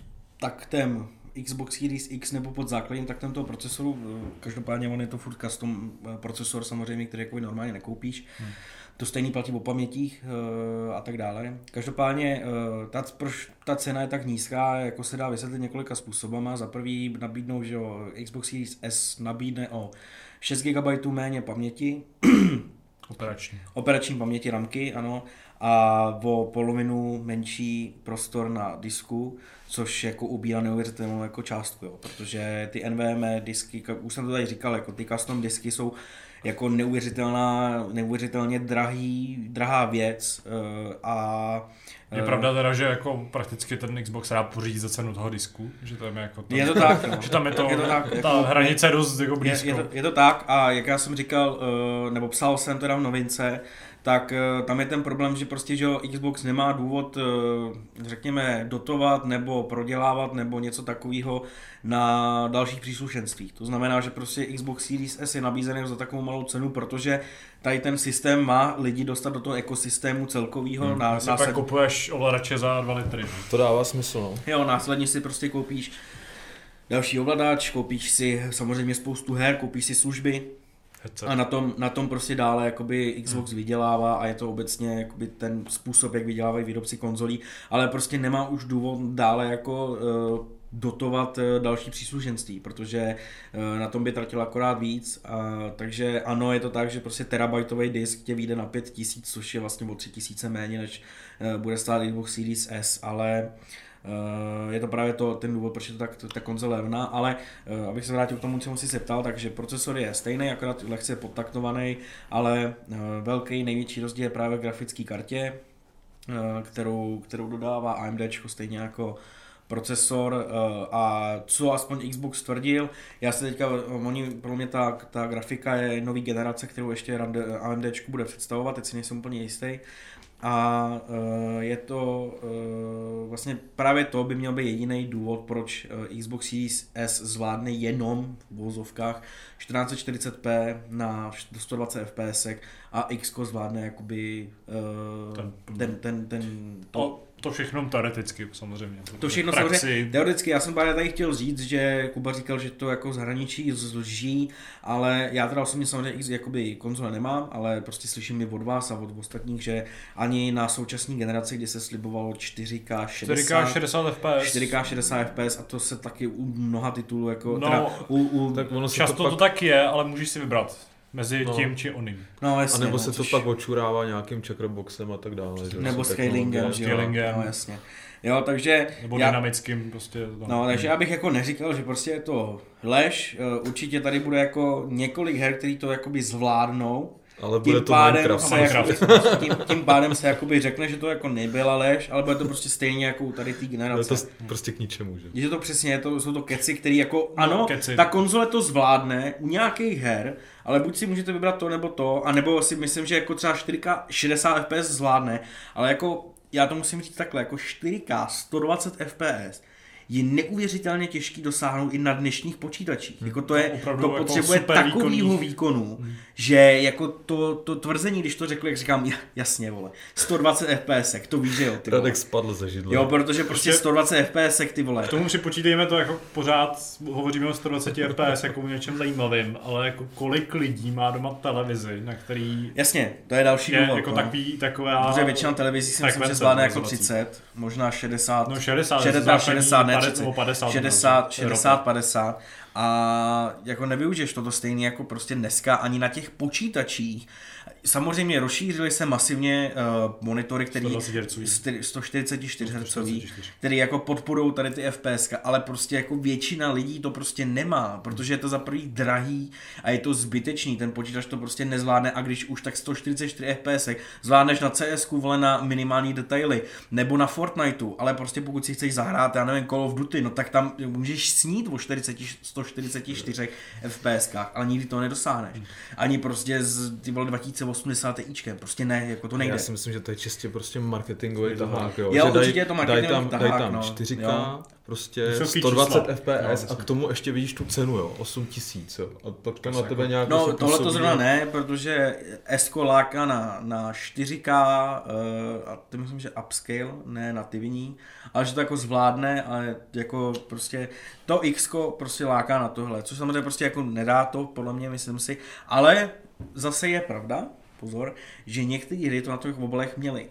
taktem Xbox Series X nebo pod základním taktem toho procesoru. Eh, Každopádně on je to furt custom eh, procesor samozřejmě, který jako normálně nekoupíš. Hmm. To stejný platí o pamětích eh, a tak dále. Každopádně eh, ta, proč ta cena je tak nízká, jako se dá vysvětlit několika způsobama. Za prvý nabídnou, že jo, Xbox Series S nabídne o 6 GB méně paměti, Operační. operační paměti ramky, ano, a o polovinu menší prostor na disku, což jako ubírá neuvěřitelnou jako částku, jo, protože ty NVMe disky, už jsem to tady říkal, jako ty custom disky jsou jako neuvěřitelná, neuvěřitelně drahý, drahá věc eh, a Je eh, pravda teda, že jako prakticky ten Xbox se dá pořídit za cenu toho disku, že tam je jako tam, Je to tak, no. že tam je to, Je to tak, ta jako- hranice je dost jako Je, blízko. je, to, je to tak a jak já jsem říkal, eh, nebo psal jsem teda v novince, tak eh, tam je ten problém, že prostě že Xbox nemá důvod, eh, řekněme, dotovat nebo prodělávat nebo něco takového na dalších příslušenstvích. To znamená, že prostě Xbox Series S je nabízený za takovou malou cenu, protože tady ten systém má lidi dostat do toho ekosystému celkového. Hmm, na, Si pak kupuješ ovladače za 2 litry. no. To dává smysl, no. Jo, následně si prostě koupíš další ovladač, koupíš si samozřejmě spoustu her, koupíš si služby. A na tom, na tom prostě dále jakoby Xbox hmm. vydělává a je to obecně jakoby ten způsob, jak vydělávají výrobci konzolí, ale prostě nemá už důvod dále jako uh, dotovat eh, další příslušenství, protože eh, na tom by tratil akorát víc. A, takže ano, je to tak, že prostě terabajtový disk tě vyjde na 5000, což je vlastně o 3000 méně, než bude stát Xbox Series S, ale je to právě to, ten důvod, proč je to tak, ta konzole levná, ale abych se vrátil k tomu, co jsem si se ptal, takže procesor je stejný, akorát lehce podtaktovaný, ale velký největší rozdíl je právě v grafické kartě, kterou, kterou dodává AMD, stejně jako procesor a co aspoň Xbox tvrdil, já se teďka, oni, pro mě ta, ta grafika je nový generace, kterou ještě AMD bude představovat, teď si nejsem úplně jistý, a uh, je to uh, vlastně právě to by měl být jediný důvod, proč uh, Xbox Series S zvládne jenom v vozovkách 1440p na 120 fps a X zvládne jakoby uh, ten, ten, ten, ten to, to všechno teoreticky samozřejmě. To všechno praxi... samozřejmě teoreticky. Já jsem právě tady chtěl říct, že Kuba říkal, že to jako zahraničí zlží, ale já teda osobně samozřejmě jakoby konzole nemám, ale prostě slyším mi od vás a od ostatních, že ani na současné generaci, kdy se slibovalo 4K 60, 4K 60 fps. 4K 60 fps a to se taky u mnoha titulů jako no, teda u, u, tak ono často to, pak... to tak je, ale můžeš si vybrat mezi no. tím či oným. No, jasně, a nebo no, se což... to pak očurává nějakým checkerboxem a tak dále. Že nebo scalingem, že jo, no, jasně. Jo, takže... Nebo já, dynamickým prostě. No, no takže já bych jako neříkal, že prostě je to lež. Eh, určitě tady bude jako několik her, který to jakoby zvládnou, ale bude tím to pádem Minecraft. Se Minecraft. Jakoby, tím, tím, pádem se jakoby řekne, že to jako nebyla lež, ale bude to prostě stejně jako u tady té generace. Je to prostě k ničemu, že? Je to přesně, je to, jsou to keci, který jako, no, ano, keci. ta konzole to zvládne u nějakých her, ale buď si můžete vybrat to nebo to, a nebo si myslím, že jako třeba 4K 60 FPS zvládne, ale jako já to musím říct takhle, jako 4K 120 FPS je neuvěřitelně těžký dosáhnout i na dnešních počítačích. Hmm. Jako to, je, to, to potřebuje jako takovýho výkonu, hmm. že jako to, to tvrzení, když to řekl, jak říkám, jasně, vole, 120 FPS, to víš, že jo, ty Radek spadl ze židle. Jo, protože prostě 120 FPS, ty vole. K tomu připočítejme to, jako pořád hovoříme o 120 FPS jako o něčem zajímavým, ale jako kolik lidí má doma televizi, na který... Jasně, to je další důvod. jako no. takový, taková... Protože většina televizí si myslím, že zvládne jako 30, možná 60. No 60, 60, 60, ne, 30, 50, 60, 60, 50 a jako nevyužiješ to stejně jako prostě dneska ani na těch počítačích. Samozřejmě rozšířily se masivně uh, monitory, který 144 Hz, který jako podporují tady ty FPS, ale prostě jako většina lidí to prostě nemá, protože je to za prvý drahý a je to zbytečný, ten počítač to prostě nezvládne a když už tak 144 FPS zvládneš na CS, vole na minimální detaily, nebo na Fortniteu, ale prostě pokud si chceš zahrát, já nevím, Call of Duty, no tak tam můžeš snít o 40, 144 FPS, ale nikdy to nedosáhneš. Ani prostě z ty 2080 ičkem, prostě ne, jako to nejde. Já si myslím, že to je čistě prostě marketingový tahák, jo. jo že určitě je to marketingový daj tam, tahák, daj tam no. 4K, jo prostě 120 FPS no, a k tomu ještě vidíš tu cenu, jo, 8 tisíc, jo. A pak to na tebe nějak No tohle to zrovna ne, protože Esko láká na, na 4K uh, a ty myslím, že upscale, ne nativní, ale že to jako zvládne a jako prostě to X prostě láká na tohle, což samozřejmě prostě jako nedá to, podle mě, myslím si, ale zase je pravda, pozor, že některé hry to na těch mobilech měly.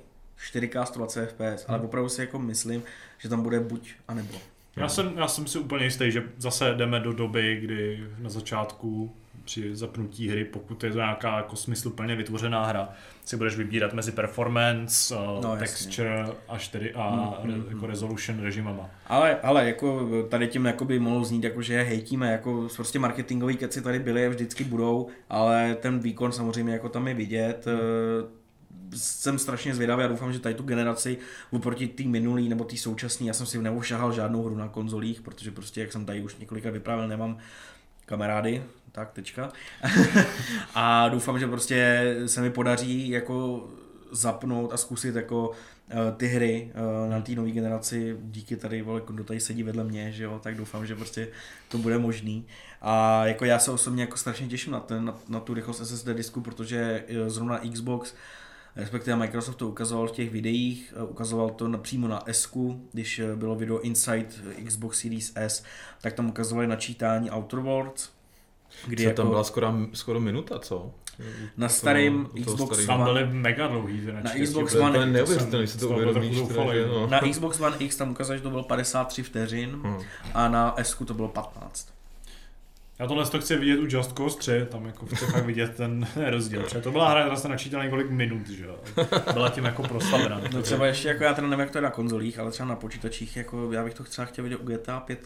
4K 120 FPS, ale hmm. opravdu si jako myslím, že tam bude buď a nebo. Já jsem, já jsem si úplně jistý, že zase jdeme do doby, kdy na začátku při zapnutí hry, pokud je to nějaká jako smysluplně vytvořená hra, si budeš vybírat mezi performance, uh, no, texture a 4 a mm, mm, jako resolution režimama. Ale, ale jako tady tím jako by mohlo znít, jako že hejtíme, jako prostě marketingový keci tady byly a vždycky budou, ale ten výkon samozřejmě jako tam je vidět. Mm jsem strašně zvědavý a doufám, že tady tu generaci oproti té minulý nebo té současné, já jsem si neušahal žádnou hru na konzolích, protože prostě, jak jsem tady už několika vyprávěl, nemám kamarády, tak tečka. a doufám, že prostě se mi podaří jako zapnout a zkusit jako uh, ty hry uh, na té nové generaci díky tady, vole, kdo tady sedí vedle mě, že jo, tak doufám, že prostě to bude možný. A jako já se osobně jako strašně těším na, ten, na, na tu rychlost SSD disku, protože eh, zrovna Xbox respektive Microsoft to ukazoval v těch videích, eh, ukazoval to napřímo na S, když eh, bylo video Inside Xbox Series S, tak tam ukazovali načítání Outer Worlds Kdy Co jako tam byla skoro, skoro minuta, co? na toho Xbox starýho. Tam One, byly mega dlouhý. že Na Xbox To One úplně X, neuvěřitelné, si jsem- to to bylo uvědomíš. no. na Xbox One X tam ukazuje, že to bylo 53 vteřin Hm. a na S to bylo 15. Já tohle to chci vidět u Just Cause 3, tam jako chci fakt vidět ten rozdíl. Protože to byla hra, která se načítala několik minut, že jo. Byla tím jako proslavená. No třeba ještě, jako já teda nevím, jak to je na konzolích, ale třeba na počítačích, jako já bych to třeba chtěl vidět u GTA 5.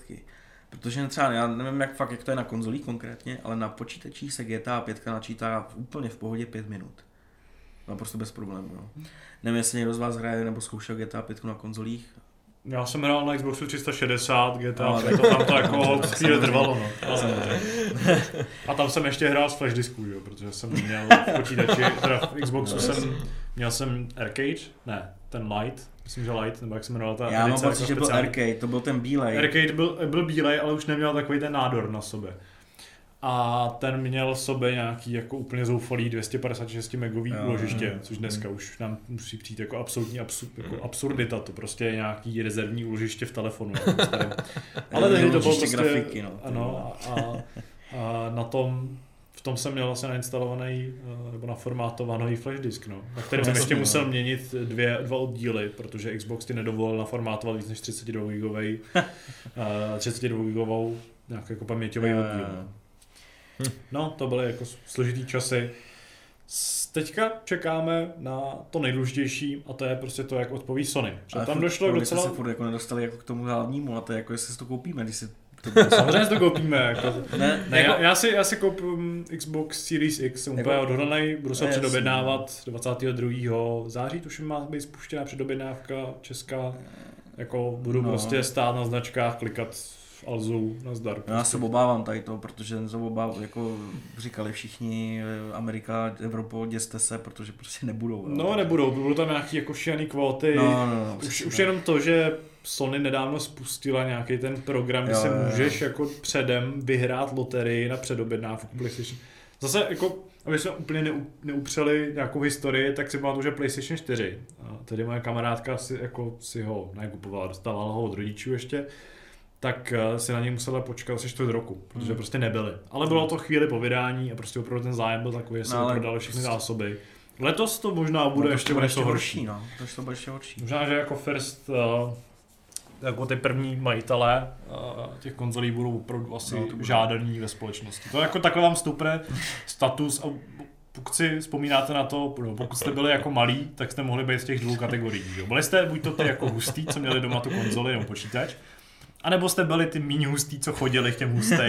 Protože třeba, já nevím jak fakt, jak to je na konzolích konkrétně, ale na počítačích se GTA 5 načítá v- úplně v pohodě 5 minut. Naprosto bez problémů, no. Nevím, jestli někdo z vás hraje nebo zkoušel GTA 5 na konzolích. Já jsem hrál na Xboxu 360, GTA, No, tak- to tam to jako chvíli trvalo, no. Ale- A tam jsem ještě hrál z flash disku, jo, protože jsem měl v počítači, teda v Xboxu No, jsem, měl jsem Arcade, ne, ten Light, myslím, že Light, nebo jak se jmenovala ta Já mám pocit, jako že byl arcade, to byl ten bílej. Arcade byl, byl bílej, ale už neměl takový ten nádor na sobě. A ten měl v sobě nějaký jako úplně zoufalý 256 megový Jo, úložiště, což dneska už nám musí přijít jako absolutní absur, jako absurdita, to prostě je nějaký rezervní úložiště v telefonu. jako. Ale tehdy to bylo prostě, grafiky, no, ano, a, a, a, na tom tom jsem měl vlastně nainstalovaný eh, nebo naformátovaný flash disk, no, na kterém jsem Jasně, ještě no. musel měnit dvě, dva oddíly, protože Xbox ti nedovolil naformátovat víc než 32 gigový, uh, 32 gigovou nějak jako paměťový oddíl. jo. No, to byly jako složitý časy. Teďka čekáme na to nejdůležitější a to je prostě to, jak odpoví Sony. Že tam došlo docela... se furt jako nedostali jako k tomu hlavnímu, a to je jako jestli si to koupíme, když si Samozřejmě to koupíme. Jako. Ne, Ne, jako, já, já, si, já si koupím Xbox Series X, jsem úplně Jako- odhodlaný, budu se předobjednávat 22. září, tuším má být spuštěná předobjednávka česká, jako budu No. prostě stát na značkách, klikat v Alzu na zdar. já se obávám tady to, protože se obávám, jako říkali všichni, eh, Amerika, Evropo, děste se, protože prostě nebudou. jo. No nebudou, budou tam nějaký jako šílený kvóty. No, no, no, už, už jenom to, že Sony nedávno spustila nějaký ten program, kde se můžeš jako předem vyhrát loterii na předobjednávku PlayStation. Zase jako, aby jsme úplně neu, neupřeli nějakou historii, tak si pamatuju, že PlayStation 4, a tedy moje kamarádka si, jako, si ho nekupovala, dostávala ho od rodičů ještě, tak eh, si na něj musela počkat asi čtvrt roku, protože Hmm. prostě nebyly. Ale bylo to chvíli po vydání a prostě opravdu ten zájem byl takový, že se No, prodali všechny prostě- zásoby. Letos to možná bude No, ještě, to o něco horší. no. To to bude ještě horší. Možná, že jako first, uh, jako ty první majitelé uh, těch konzolí budou opravdu asi No, žádaný ve společnosti. To jako takhle vám stupne status a pokud si vzpomínáte na to, no, pokud jste byli jako malí, tak jste mohli být z těch dvou kategorií. jo? Byli jste buď to ty jako hustý, co měli doma tu konzoli nebo počítač, a nebo jste byli ty méně hustý, co chodili k těm hustým.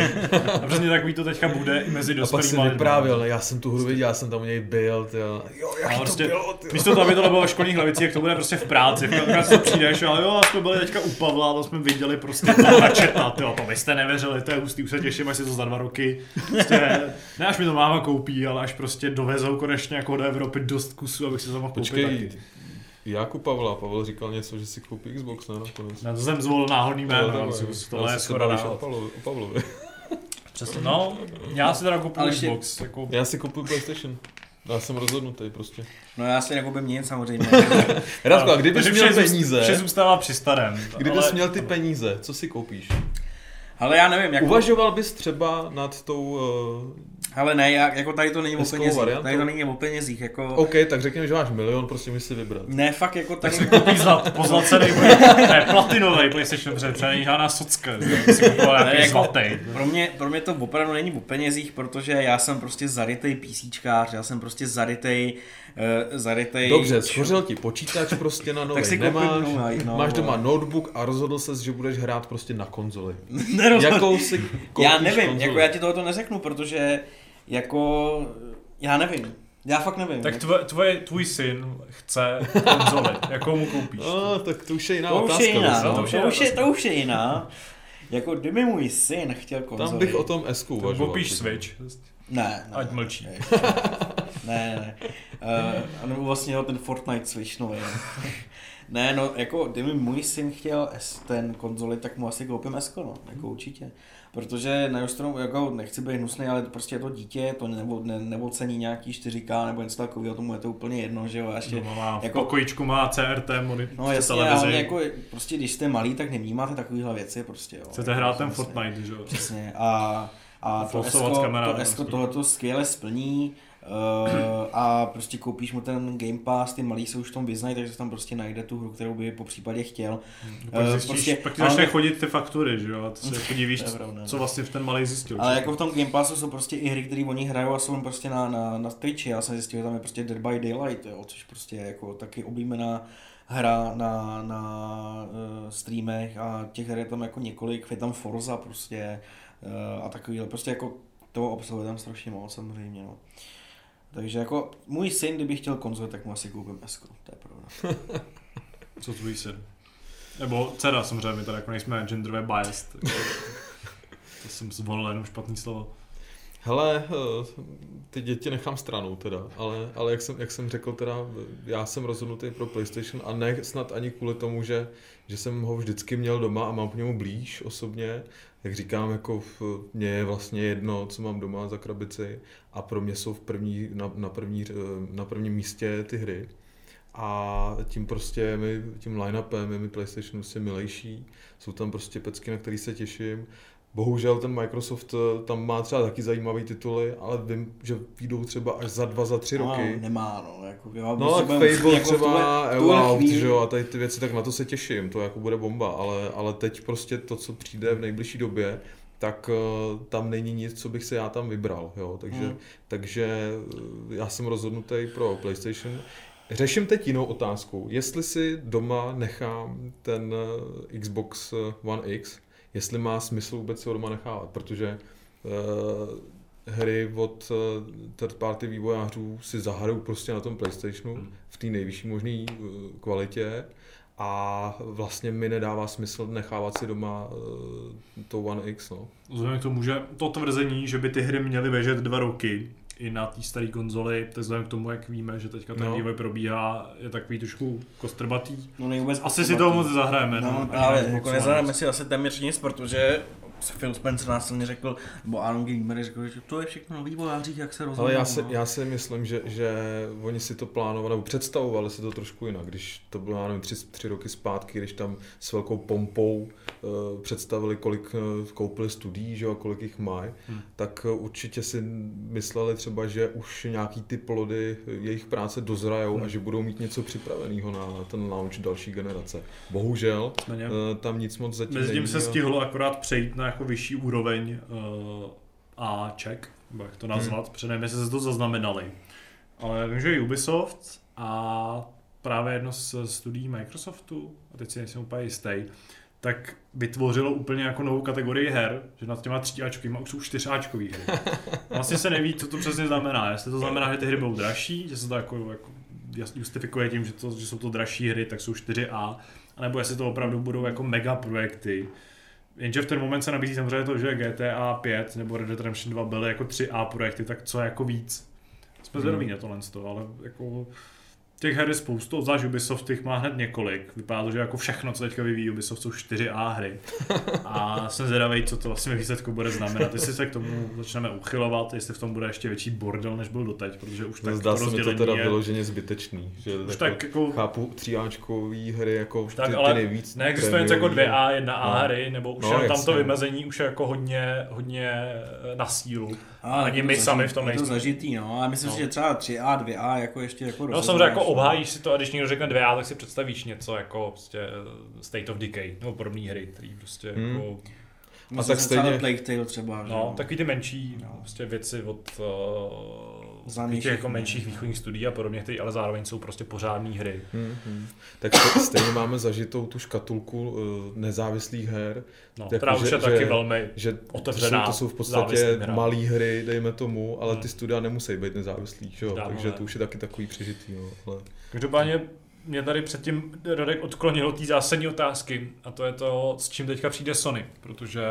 A přesně takový to teďka bude i mezi A pak dospělými si vyprávěl, já jsem tu hru viděl, já jsem tam u něj byl, tyjo. Jo, jak A to prostě bylo, tyjo. Místo toho, aby to bylo ve školních lavicích, jak to bude prostě v práci. V to přijdeš a jo, a jsme byli teďka u Pavla, to jsme viděli prostě to načetat, jo, to vy jste nevěřili, to je hustý, už se těším, až si to za dva roky, prostě, ne až mi to máma koupí, ale až prostě dovezou konečně jako do Evropy dost kusů, abych si to mohl koupit Počkej, taky. Jáku Pavla, Pavel říkal něco, že si koupí Xbox, ne? Nakonec. Na to jsem zvolil náhodný jméno, ale tohle je skoro o dál. Pavlovi. Přesně, no, já si teda Ale kupuju Xbox, jako, Já si kupuju PlayStation. Já jsem rozhodnutý prostě. No já si nekoupím nic samozřejmě. Radko, a kdybys měl peníze, Vše zůstává při starém. kdybys ale- měl ty peníze, co si koupíš? Ale já nevím, jako... Uvažoval bys třeba nad tou... Uh... Ale ne, já, jako tady to není o penězích. variantou. Tady to není o penězích, jako... OK, tak řekněme, že máš milion, prostě mi si vybrat. Ne, fakt jako tady... Koupí zlat, pozlacený, ne, platinový PlayStation, protože třeba není žádná socka, si kupoval Ne, jako-. Pro mě, pro mě to opravdu není o penězích, protože já jsem prostě zarytej PCčkář, já jsem prostě zarytej, uh, zarytej... Dobře, schořel ti počítač prostě na nový Tak si nemáš, nový, no, máš doma notebook a rozhodl ses, že budeš hrát prostě na konzoli. Jakou si koupíš Já nevím, konzoli? jako já ti tohoto neřeknu, protože jako... Já nevím. Já fakt nevím. Tak tvoje, tvoje, tvůj syn chce konzoli, jakou mu koupíš? No, tak to už je jiná to už otázka. je jiná, no, to to, už je už je, to už je jiná. Jako kdyby můj syn chtěl konzoli. Tam bych o tom S uvažoval. Koupíš Switch, Ne, ne. ať mlčí. Ne, ne. Uh, a nebo vlastně ten Fortnite Switch nový. no. ne, no, jako kdyby můj syn chtěl S, ten konzoli, tak mu asi koupím S, no, jako určitě. Protože na jednu stranu, jako nechci být hnusný, ale prostě je to dítě, to nebo, ne, nebo cení nějaký 4K nebo něco takového, tomu je to úplně jedno, že jo, a ještě, Doma má, jako- pokojičku má CRT monitor, No jasně, televizi. ale jako, prostě když jste malý, tak nevnímáte takovéhle věci prostě, jo. Chcete Jako, hrát ten. Fortnite, že jo? Přesně. A A to Esko, to Esko prostě. tohleto skvěle splní uh, a prostě koupíš mu ten Game Pass, ty malí se už v tom vyznají, takže tam prostě najde tu hru, kterou by po případě chtěl. Pak Eh, zjistíš, prostě- pak ti ale- začne chodit ty faktury, že jo, a ty se jako To je pravda, no. co vlastně v ten malý zjistil. Ale jako v tom Game Passu jsou prostě i hry, které oni hrajou a jsou prostě na, na, na Twitchi. Já jsem zjistil, že tam je prostě Dead by Daylight, jo, což prostě je jako taky oblíbená hra na, na uh, streamech a těch her je tam jako několik, je tam Forza prostě uh, a takovýhle, prostě jako toho obsahu je tam strašně moc samozřejmě, no. Takže jako můj syn, kdyby chtěl konzoli, tak mu asi koupím s to je pravda. Co tvůj syn? Nebo dcera samozřejmě, tady jako nejsme genderově biased. tak to jsem zvolil jenom špatný slovo. Hele, eh, ty děti nechám stranou teda, ale, ale jak, jsem, jak jsem řekl teda, já jsem rozhodnutý pro PlayStation a ne snad ani kvůli tomu, že, že jsem ho vždycky měl doma a mám k němu blíž osobně, jak říkám, jako v, mně je vlastně jedno, co mám doma za krabici a pro mě jsou v první, na, na, první, eh, na prvním místě ty hry. A tím prostě mi, tím line-upem je mi PlayStation prostě milejší, jsou tam prostě pecky, na který se těším Bohužel ten Microsoft eh, tam má třeba taky zajímavý tituly, ale vím, že vyjdou třeba až za dva, za tři roky. No, nemá, no, jako, jo, No, tak Fable jako třeba, v tuhle Out, chvíli- že jo, a tady ty věci, tak na to se těším, to jako bude bomba, ale, ale teď prostě to, co přijde v nejbližší době, tak uh, tam není nic, co bych se já tam vybral, jo, takže, Hmm. takže já jsem rozhodnutý pro PlayStation. Řeším teď jinou otázku, jestli si doma nechám ten Xbox eh, One X, jestli má smysl vůbec si ho doma nechávat, protože uh, hry od uh, third party vývojářů si zahrajou prostě na tom PlayStationu Hmm. v té nejvyšší možné uh, kvalitě a vlastně mi nedává smysl nechávat si doma uh, to One X, no. Vzhledem k tomu, že to tvrzení, že by ty hry měly běžet dva roky i na té staré konzoli, tak vzhledem k tomu, jak víme, že teďka ten No. vývoj probíhá, je takový trošku kostrbatý. No Asi si toho moc zahrajeme. No, ani právě, jako Xbox nezahrajeme si asi téměř nic, protože Phil Spencer následně řekl, nebo Aaron Gamer řekl, že to je všechno na vývojářích, jak se rozhodnou. Ale já si, no. já si myslím, že, že oni si to plánovali, nebo představovali si to trošku jinak, když to bylo, já nevím, tři, tři roky zpátky, když tam s velkou pompou uh, představili, kolik uh, koupili studií, že, a kolik jich mají, Hmm. tak uh, určitě si mysleli třeba, že už nějaký ty plody jejich práce dozrajou Hmm. a že budou mít něco připraveného na ten launch další generace. Bohužel, uh, tam nic moc zatím Mezi tím se stihlo akorát přejít na jako vyšší úroveň uh, a check, nebo jak to nazvat, hmm. protože nevím, jestli se to zaznamenali. Ale vím, že Ubisoft a právě jedno z studií Microsoftu, a teď si nejsem úplně jistý, tak vytvořilo úplně jako novou kategorii her, že nad těma tříáčkovýma už jsou čtyřáčkový hry. Vlastně se neví, co to přesně znamená. Jestli to znamená, že ty hry budou dražší, že se to jako, jako jasně justifikuje tím, že, to, že jsou to dražší hry, tak jsou 4A, anebo jestli to opravdu budou jako mega projekty. Jenže v ten moment se nabízí samozřejmě to, že GTA 5 nebo Red Dead Redemption 2 byly jako 3A projekty, tak co jako víc? Jsme Hmm. zvědaví na tohle, ale jako těch her je spoustu, zvlášť Ubisoft těch má hned několik. Vypadá to, že jako všechno, co teďka vyvíjí Ubisoft, jsou 4A hry. A jsem zvědavý, co to vlastně výsledku bude znamenat. Jestli se k tomu začneme uchylovat, jestli v tom bude ještě větší bordel, než byl doteď, protože už tak Zdá to se mi to rozdělení teda je, vyloženě zbytečný. Že už jako, tak jako chápu tříáčkový hry jako tak, ty, ale ty nejvíc Neexistuje nic jako prémiový. 2A, 1A No. hry, nebo už No, no, tam to vymezení už je jako hodně, hodně eh, na sílu. A ani my zažitý- sami v tom je to nejsme. zažitý, no. A myslím No. si, že třeba 3A, 2A jako ještě jako No samozřejmě jako no. Obhájíš si to a když někdo řekne 2A, tak si představíš něco jako prostě eh, State of Decay, nebo podobné hry, který prostě Hmm. jako, A tak stejně- Plague Tale třeba, že no, takový ty menší No. prostě věci od uh, Známějších, těch jako menších východních studií a podobně, které ale zároveň jsou prostě pořádné hry. Hmm, hmm. Tak ste- stejně máme zažitou tu škatulku uh, nezávislých her, No, Jako, která už že- je taky že- velmi že to jsou, Otevřená to jsou v podstatě malé hry, dejme tomu, ale Hmm. ty studia nemusí být nezávislí, že jo? Dávno takže to už je taky takový přežitý. No. Ale... Každopádně mě tady předtím Radek odklonil té zásadní otázky a to je to, s čím teďka přijde Sony, protože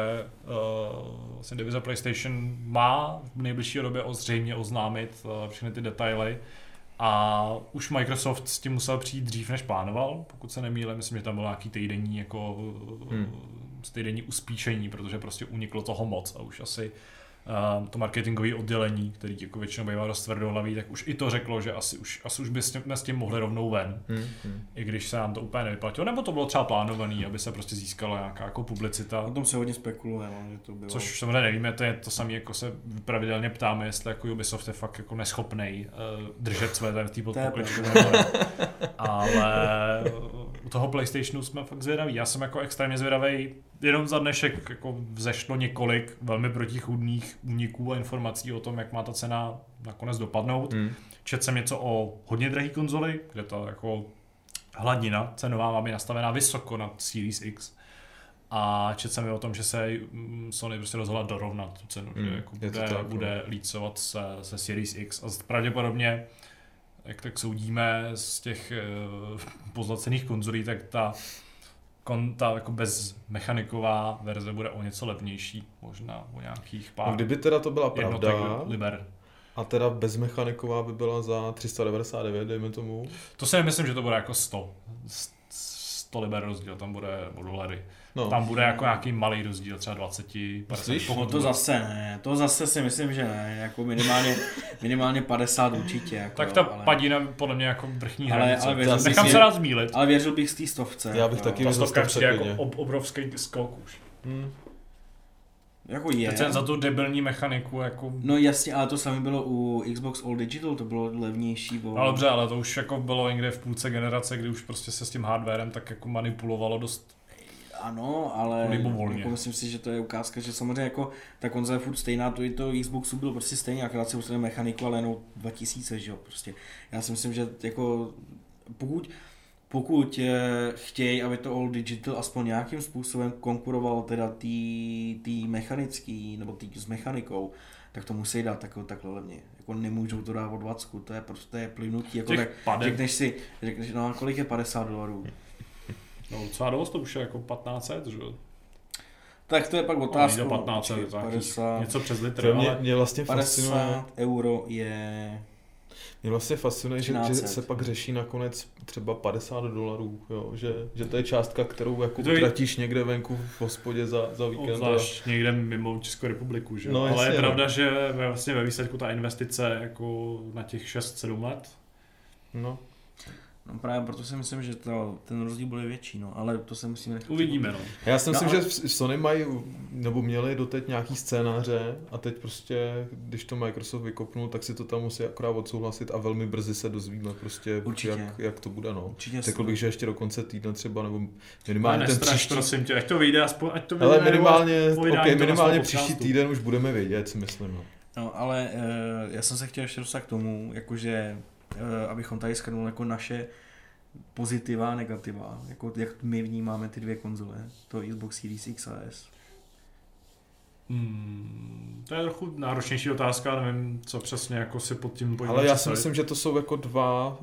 uh, vlastně divize PlayStation má v nejbližší době ozřejmě oznámit uh, všechny ty detaily a už Microsoft s tím musel přijít dřív, než plánoval, pokud se nemýlím, myslím, že tam byl nějaký týdenní jako Hmm. hmm. týdenní uspíšení, protože prostě uniklo toho moc a už asi uh, to marketingové oddělení, který jako většinou bývá dost tvrdohlavý, tak už i to řeklo, že asi už, asi už bychom s tím mohli rovnou ven. Hmm, hmm. I když se nám to úplně nevyplatilo, nebo to bylo třeba plánované, aby se prostě získala nějaká jako publicita. O tom se hodně spekuluje, no, že to bylo. Což samozřejmě nevíme, to je to samé, jako se pravidelně ptáme, jestli jako Ubisoft je fakt jako neschopný uh, držet své tady v té. Ale u toho PlayStationu jsme fakt zvědaví. Já jsem jako extrémně zvědavý. Jenom za dnešek jako vzešlo několik velmi protichůdných úniků a informací o tom, jak má ta cena nakonec dopadnout. Hmm. Četl jsem něco o hodně drahý konzoli, kde ta jako hladina cenová má být nastavená vysoko nad Series X. A četl jsem i o tom, že se mm, Sony prostě rozhodla dorovnat tu cenu, Mm, že jako bude, no. bude lícovat se, se Series X a pravděpodobně, jak tak soudíme z těch uh, pozlacených konzolí, tak ta, kon, ta jako bezmechaniková verze bude o něco levnější, možná o nějakých pár No, kdyby teda to byla pravda, liber. a teda bezmechaniková by byla za 399, dejme tomu, To si nemyslím, že to bude jako 100. 100 liber rozdíl, tam bude o dolary. No, Tam bude jako nějaký malý rozdíl, třeba 20, 50, Myslíš? pokud No to zase ne, to zase si myslím, že ne, jako minimálně, minimálně 50 určitě. Jako, Tak ta ale, padina podle mě jako vrchní Ale- hranice. ale si, Nechám se rád zmílit. ale věřil bych z té stovce. Já bych jo. taky Ta věřil stovka stovce přijde jako ob, obrovský skok už. Hmm. Jako je. Teď za tu debilní mechaniku, jako... No jasně, ale to samé bylo u Xbox All Digital, to bylo levnější. Bo... No dobře, ale to už jako bylo někde v půlce generace, kdy už prostě se s tím hardwarem tak jako manipulovalo dost. Ano, ale Libovolně. jako myslím si, že to je ukázka, že samozřejmě jako ta konzole je furt stejná, to i to Xboxu bylo prostě stejně, akorát si ustavili mechaniku, ale jenom 2000, že jo, prostě. Já si myslím, že jako pokud, pokud eh, chtějí, aby to All Digital aspoň nějakým způsobem konkurovalo teda tý, tý mechanický, nebo tý s mechanikou, tak to musí dát tako, takhle levně. Jako nemůžou to dát o 20, to je prostě plynutí. Jako Těch tak, padek. řekneš si, řekneš, no a kolik je 50 dolarů? No docela dost, to už je jako 1500, že jo? Tak to je pak No, otázka. do 15, Počkej, to je 50, něco přes litr, To mě, ale mě vlastně fascinuje, 50 euro je... mě vlastně fascinuje že, že 1300. se pak řeší nakonec třeba 50 dolarů, jo? Že, že to je částka, kterou jako To je- utratíš někde venku v hospodě za, za víkend. a- obzvlášť někde mimo Českou republiku, že jo? No, ale jasně, je no. pravda, že ve- vlastně ve výsledku ta investice jako na těch 6-7 let, No, No právě proto si myslím, že to, ten rozdíl bude větší, no, ale to se musíme nechat. uvidíme no. Já si No myslím, a- že v- Sony mají, nebo měli doteď nějaký scénáře a teď prostě, když to Microsoft vykopnul, tak si to tam musí akorát odsouhlasit a velmi brzy se dozvíme prostě, Určitě. jak, jak to bude, no. Určitě Řekl bych, že ještě do konce týdne třeba, nebo minimálně Minimálně ten nestraš, příští, prosím tě, ať to vyjde aspoň, ať to vyjde ale minimálně, okay, minimálně příští podcastu. týden už budeme vědět, si myslím, no. No, ale uh, já jsem se chtěl ještě dostat k tomu, jakože, abychom tady schrnuli jako naše pozitiva a negativa, jako jak my vnímáme ty dvě konzole, to Xbox Series X a S. Hmm, to je trochu náročnější otázka, nevím, co přesně jako si pod tím pojďme Ale já si myslím, že to jsou jako dva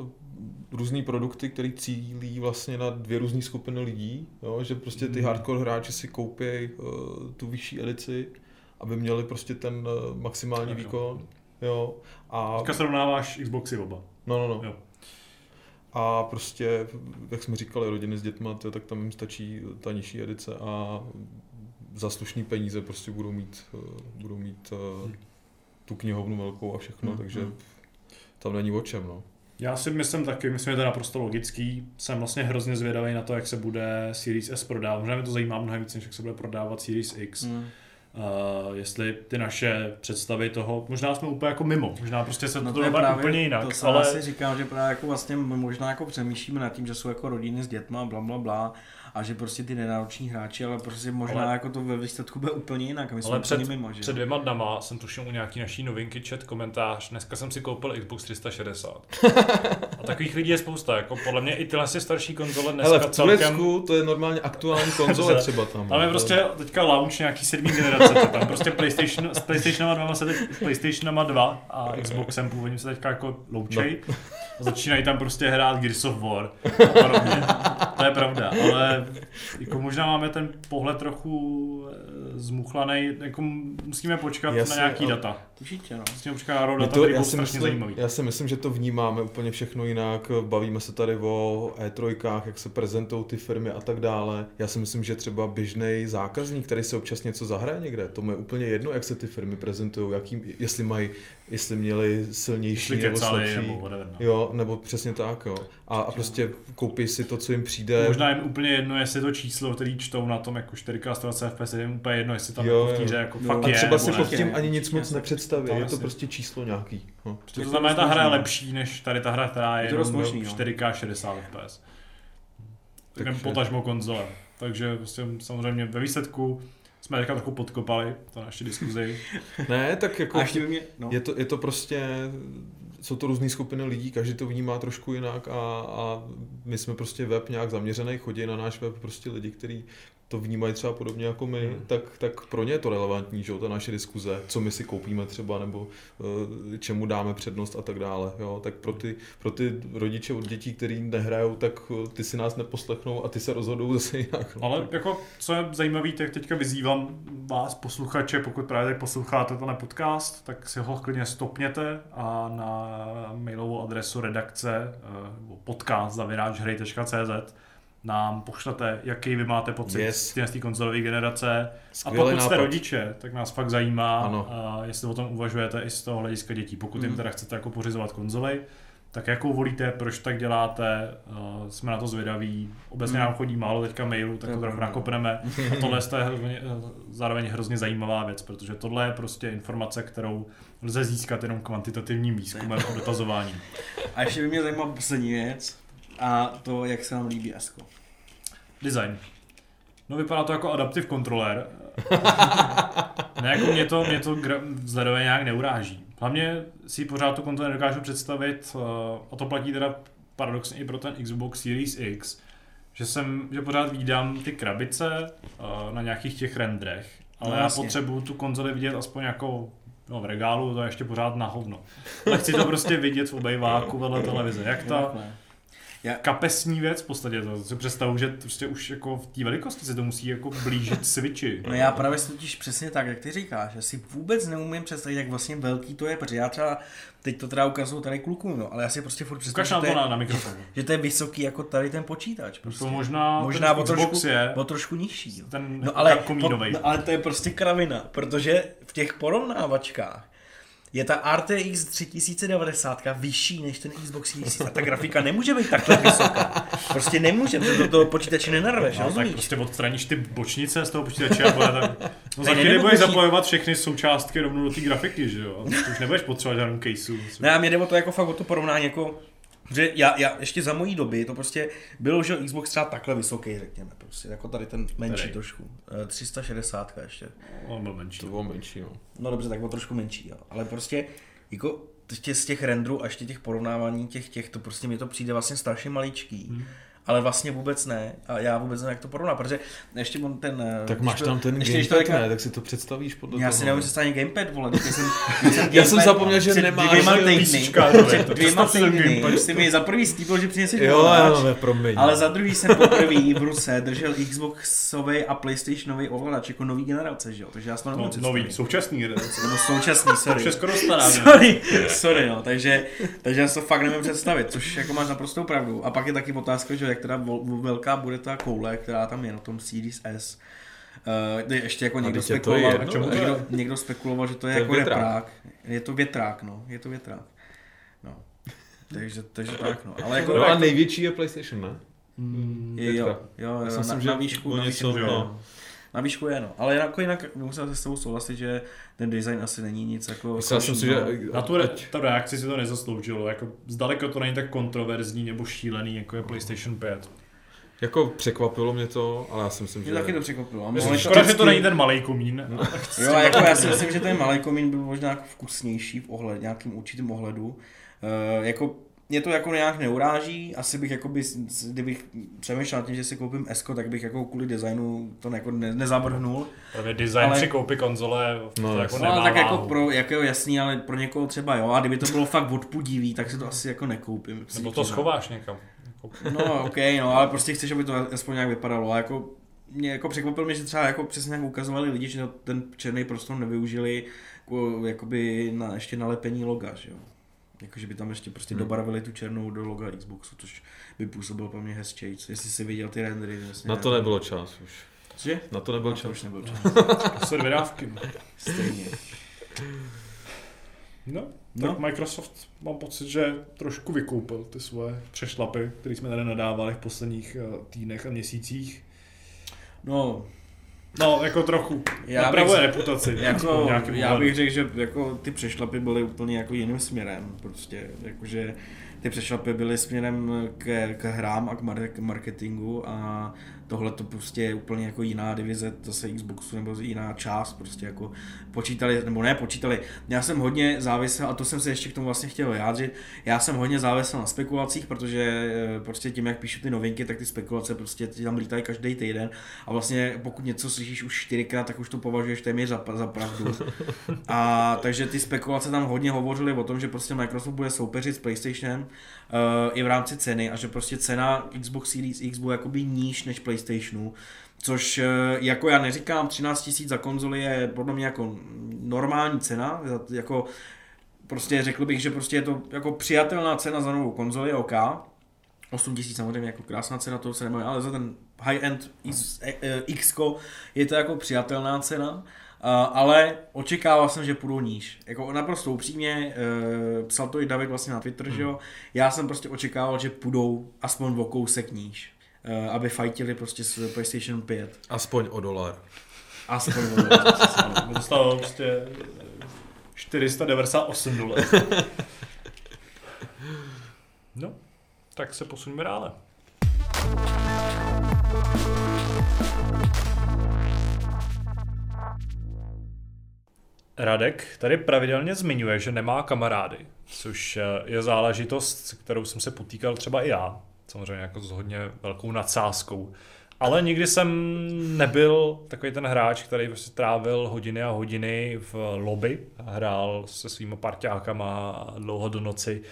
různý produkty, které cílí vlastně na dvě různé skupiny lidí, jo? že prostě ty Mm. hardcore hráči si koupí uh, tu vyšší edici, aby měli prostě ten uh, maximální jo. výkon. Jo. A, Teďka srovnáváš Xboxy oba. No, no, no. Jo. A prostě, jak jsme říkali, rodiny s dětma, to, tak tam jim stačí ta nižší edice a za slušný peníze prostě budou mít, uh, budou mít Hmm. tu knihovnu velkou a všechno, Hmm, takže hmm. tam není o čem, no. Já si myslím taky, myslím, že to je naprosto logický. Jsem vlastně hrozně zvědavý na to, jak se bude Series S prodávat. Možná mě to zajímá mnohem víc, než jak se bude prodávat Series X. Mm. Uh, jestli ty naše představy toho, možná jsme úplně jako mimo, možná prostě se No to, to dopadne úplně jinak, to jsem ale asi říkal, že právě jako vlastně možná jako přemýšlíme nad tím, že jsou jako rodiny s dětma, bla, bla, bla, a že prostě ty nenároční hráči, ale prostě možná Ale- jako to ve výsledku bude úplně jinak a my jsme Ale úplně před- mimo, že? před dvěma dnama jsem tušil u nějaký naší novinky čet komentář, dneska jsem si koupil Xbox 360. A takových lidí je spousta, jako podle mě i tyhle si starší konzole dneska Hele, v celkem... To je normálně aktuální konzole třeba tam. Tam je no. prostě teďka launch nějaký sedmý generace, tam prostě PlayStation, s PlayStationama 2 se teď, s PlayStationama 2 a Xboxem původním se teďka jako loučej. A začínají tam prostě hrát Gears of War a podobně. To je pravda, ale jako možná máme ten pohled trochu eh, zmuchlaný, jako musíme počkat Jasně, na nějaký data. Určitě, no. Musíme počkat na data, to, které já, si strašně myslím, zajímavý. já si myslím, že to vnímáme úplně všechno jinak. Bavíme se tady o E3, jak se prezentují ty firmy a tak dále. Já si myslím, že třeba běžný zákazník, který se občas něco zahraje někde, to je úplně jedno, jak se ty firmy prezentují, jakým, jestli mají, jestli měli silnější Jestli nebo kecali, slabší. nebo whatever, no. Jo, nebo přesně tak, jo. A, a prostě koupí si to, co jim přijde. Možná jim úplně jedno, jestli to číslo, který čtou na tom jako 4K 120 FPS, je jim úplně jedno, jestli tam Jo, jako v té jo. hře jako Jo. fakt a je, třeba nebo si pod tím ani nic moc nepředstaví, je to prostě číslo nějaký. No. To znamená, ta hra je lepší, než tady ta hra, která je, Je to dost jenom možný, no. 4K 60 FPS. Takže... Takže- Potažmo konzole. Takže prostě samozřejmě ve výsledku jsme teďka trochu podkopali to naši diskuzi. Ne, tak jako... A ještě by mě, no. Je to, je to prostě, jsou to různé skupiny lidí, každý to vnímá trošku jinak a, a my jsme prostě web nějak zaměřený, chodí na náš web prostě lidi, kteří to vnímají třeba podobně jako my, Hmm. tak, tak pro ně je to relevantní, že jo, ta naše diskuze, co my si koupíme třeba, nebo uh, čemu dáme přednost a tak dále, jo, tak pro ty, pro ty rodiče od dětí, kteří nehrajou, tak uh, ty si nás neposlechnou a ty se rozhodou zase jinak. No. Ale jako, co je zajímavé, tak teďka vyzývám vás, posluchače, pokud právě teď posloucháte tenhle podcast, tak si ho klidně stopněte a na mailovou adresu redakce eh, nebo podcast nám pošlete, jaký vy máte pocit Yes. z té konzolové generace. Skvělý a pokud jste nápad. rodiče, tak nás fakt zajímá, Ano. a jestli o tom uvažujete i z toho hlediska dětí. Pokud jim Mhm. teda chcete jako pořizovat konzoli, tak jakou volíte, proč tak děláte, uh, jsme na to zvědaví. Obecně Mhm. nám chodí málo teďka mailů, tak To trochu nakopneme. A tohle je hrozně, zároveň hrozně zajímavá věc, protože tohle je prostě informace, kterou lze získat jenom kvantitativním výzkumem a dotazováním. A ještě by mě zajímala poslední věc. A to, jak se nám líbí Esko. Design. No vypadá to jako adaptive controller. ne, jako mě to, mě to vzhledově nějak neuráží. Hlavně si pořád tu kontrolu nedokážu představit, uh, a to platí teda paradoxně i pro ten Xbox Series X, že jsem, že pořád vídám ty krabice uh, na nějakých těch rendrech, ale No, já potřebuju tu konzoli vidět aspoň jako no, v regálu, to je ještě pořád na hovno. Ale chci to prostě vidět v obejváku vedle televize. Jak ta, Takhle. kapesní věc v podstatě, to si představu, že prostě už jako v té velikosti se to musí jako blížit switchi. No já právě si totiž přesně tak, jak ty říkáš, že si vůbec neumím představit, jak vlastně velký to je, protože já třeba, teď to teda ukazuju tady klukům, no, ale já si prostě furt představím, Ukaž že to, to je, na, na mikrofon. že to je vysoký jako tady ten počítač. To Prostě. možná, Možná ten o trošku, je o trošku nižší. Jo. ten No ale, komínovej. no, ale to je prostě kravina, protože v těch porovnávačkách je ta RTX 3090 vyšší než ten Xbox Series a ta grafika nemůže být takhle vysoká. Prostě nemůže, protože do toho počítače nenarveš, No, tak rozumíš? prostě odstraníš ty bočnice z toho počítače a bude tam... No za chvíli budeš zapojovat všechny součástky rovnou do té grafiky, že jo? A to už nebudeš potřebovat žádnou caseu. Ne, a mě jde o to jako fakt o to porovnání, jako že já, já ještě za mojí doby to prostě bylo, že Xbox třeba takhle vysoký, řekněme, prostě, jako tady ten menší Který? trošku, Eh, 360 ještě. On byl menší. To bylo menší, no. No dobře, tak o trošku menší, jo. ale prostě jako ještě z těch renderů a ještě těch porovnávání těch, těch, to prostě mi to přijde vlastně strašně maličký. Hmm. Ale vlastně vůbec ne. A já vůbec nevím, jak to porovnat, protože ještě on ten... eh, Tak máš to- tam ten ještě když to gamepad, teďka- ne? Tak si to představíš podle Já toho. si nemůžu představit gamepad, vole, když jsem, když jsem Já jsem gamepad zapomněl, že před nemáš dvěma týdny, to to. před dvěma týdny, gamepad. jsi mi za prvý slíbil, že přineseš Jo, ovladač, jo, ne, promiň. ale za druhý jsem poprvé v ruce držel Xboxový a PlayStationový ovladač jako nový generace, že jo, takže já to No, nemůžu nový, představit. současný generace. Nebo současný, To sorry. už je skoro stará. že? Sorry, sorry, no, takže, takže já si to fakt nevím představit, což jako máš naprostou pravdu. A pak je taky otázka, že jak teda velká bude ta koule, která tam je na tom Series S. Uh, ještě jako někdo teď je to spekuloval, jedno, čemu, ne? někdo, někdo spekuloval, že to je, To je jako větrák. větrák. Je to větrák, no, je to větrák. No. Takže, takže tak, no. Ale jako, No a jako největší je PlayStation, ne? je, jo, jo, jo, Já si na, myslím, na, výšku, na něco, výšku, no. Jo. Na výšku je, no. Ale jako jinak musím se s tebou souhlasit, že ten design asi není nic jako... Já si myslím, že... Na tu, re- ta reakci si to nezasloužilo, jako zdaleka to není tak kontroverzní nebo šílený, jako je PlayStation 5. Jako překvapilo mě to, ale já si myslím, Mě že... taky to překvapilo. A Myslím, škoda, že to není ten malý komín. Jo, a jako já si myslím, že ten malý komín byl možná jako vkusnější v ohled, nějakým určitým ohledu. Uh, jako mě to jako nějak neuráží, asi bych jakoby, kdybych přemýšlel nad tím, že si koupím Esko, tak bych jako kvůli designu to jako ne, nezavrhnul. Právě design ale... při koupi konzole No, to jako No, nemá tak jako váhu. pro, jako jasný, ale pro někoho třeba jo, a kdyby to bylo fakt odpudivý, tak si to asi jako nekoupím. si Nebo to přiznám. schováš někam. Jako- No, ok, no, ale prostě chceš, aby to aspoň nějak vypadalo. A jako mě jako překvapilo mě, že třeba jako přesně jak ukazovali lidi, že ten černý prostor nevyužili jako, jakoby na, ještě na lepení loga, že jo. Jako, že by tam ještě prostě Hmm. dobarvili tu černou do loga Xboxu, což by působilo pro mě hezčej. Jestli si viděl ty rendery. Vlastně Na to nebylo čas už. Že? Na to nebyl Na to čas. už nebyl čas. To jsou dvě dávky. Stejně. No, No. tak Microsoft mám pocit, že trošku vykoupil ty svoje přešlapy, které jsme tady nadávali v posledních eh, týdnech a měsících. No, No, jako trochu. Já Napravuje bych- reputaci. jako, já bych řekl, že jako ty přešlapy byly úplně jako jiným směrem. Prostě, jakože ty přešlapy byly směrem k, k hrám a k marketingu a tohle to prostě je úplně jako jiná divize zase Xboxu nebo jiná část prostě jako počítali, nebo ne počítali. Já jsem hodně závisel, a to jsem se ještě k tomu vlastně chtěl vyjádřit, já jsem hodně závisel na spekulacích, protože eh, prostě tím, jak píšu ty novinky, tak ty spekulace prostě tam lítají každý týden a vlastně pokud něco slyšíš už čtyřikrát, tak už to považuješ téměř za, za pravdu. A takže ty spekulace tam hodně hovořily o tom, že prostě Microsoft bude soupeřit s PlayStationem uh, i v rámci ceny a že prostě cena Xbox Series X bude jakoby níž než PlayStationu. Což eh, jako já neříkám, 13 000 za konzoli je podle mě jako normální cena, jako prostě řekl bych, že prostě je to jako přijatelná cena za novou konzoli, OK. 8 000 samozřejmě jako krásná cena, to se nemá, ale za ten high-end X, eh, X je to jako přijatelná cena. Uh, ale očekával jsem, že půjdou níž. Jako naprosto upřímně, uh, psal to i David vlastně na Twitter, hmm. že jo. Já jsem prostě očekával, že půjdou aspoň o kousek níž. Uh, aby fightili prostě s PlayStation 5. Aspoň o dolar. Aspoň o přesně, no. To stalo prostě 498 dolarů. No, tak se posuneme dále. Radek tady pravidelně zmiňuje, že nemá kamarády, což eh, je záležitost, s kterou jsem se potýkal třeba i já. Samozřejmě jako s hodně velkou nadsázkou. Ale nikdy jsem nebyl takový ten hráč, který prostě trávil hodiny a hodiny v lobby, hrál se svými parťákama dlouho do noci,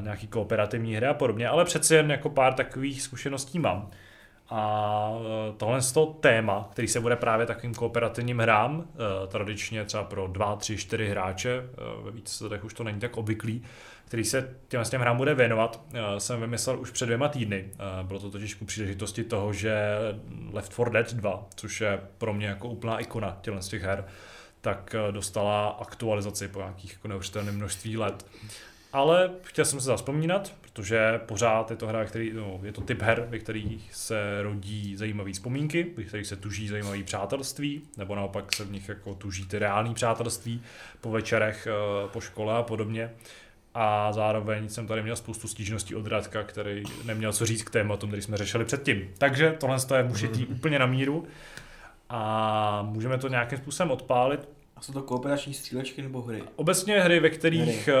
nějaký kooperativní hry a podobně, ale přeci jen jako pár takových zkušeností mám. A eh, tohle z toho téma, který se bude právě takovým kooperativním hrám, eh, tradičně třeba pro dva, tři, čtyři hráče, eh, ve víc letech už to není tak obvyklý, který se těm, těm hrám bude věnovat, eh, jsem vymyslel už před dvěma týdny. Eh, Bylo to totiž ku příležitosti toho, že Left 4 Dead 2, což je pro mě jako úplná ikona těchto z těch her, tak eh, dostala aktualizaci po nějakých jako neuvěřitelném množství let. Ale chtěl jsem se zaspomínat, protože pořád je to hra, který, no, je to typ her, ve kterých se rodí zajímavé vzpomínky, ve kterých se tuží zajímavé přátelství, nebo naopak se v nich jako tuží ty reální přátelství po večerech, po škole a podobně. A zároveň jsem tady měl spoustu stížností od Radka, který neměl co říct k tématům, který jsme řešili předtím. Takže tohle je mušitý úplně na míru a můžeme to nějakým způsobem odpálit. A jsou to kooperační střílečky nebo hry? Obecně hry, ve kterých Hry.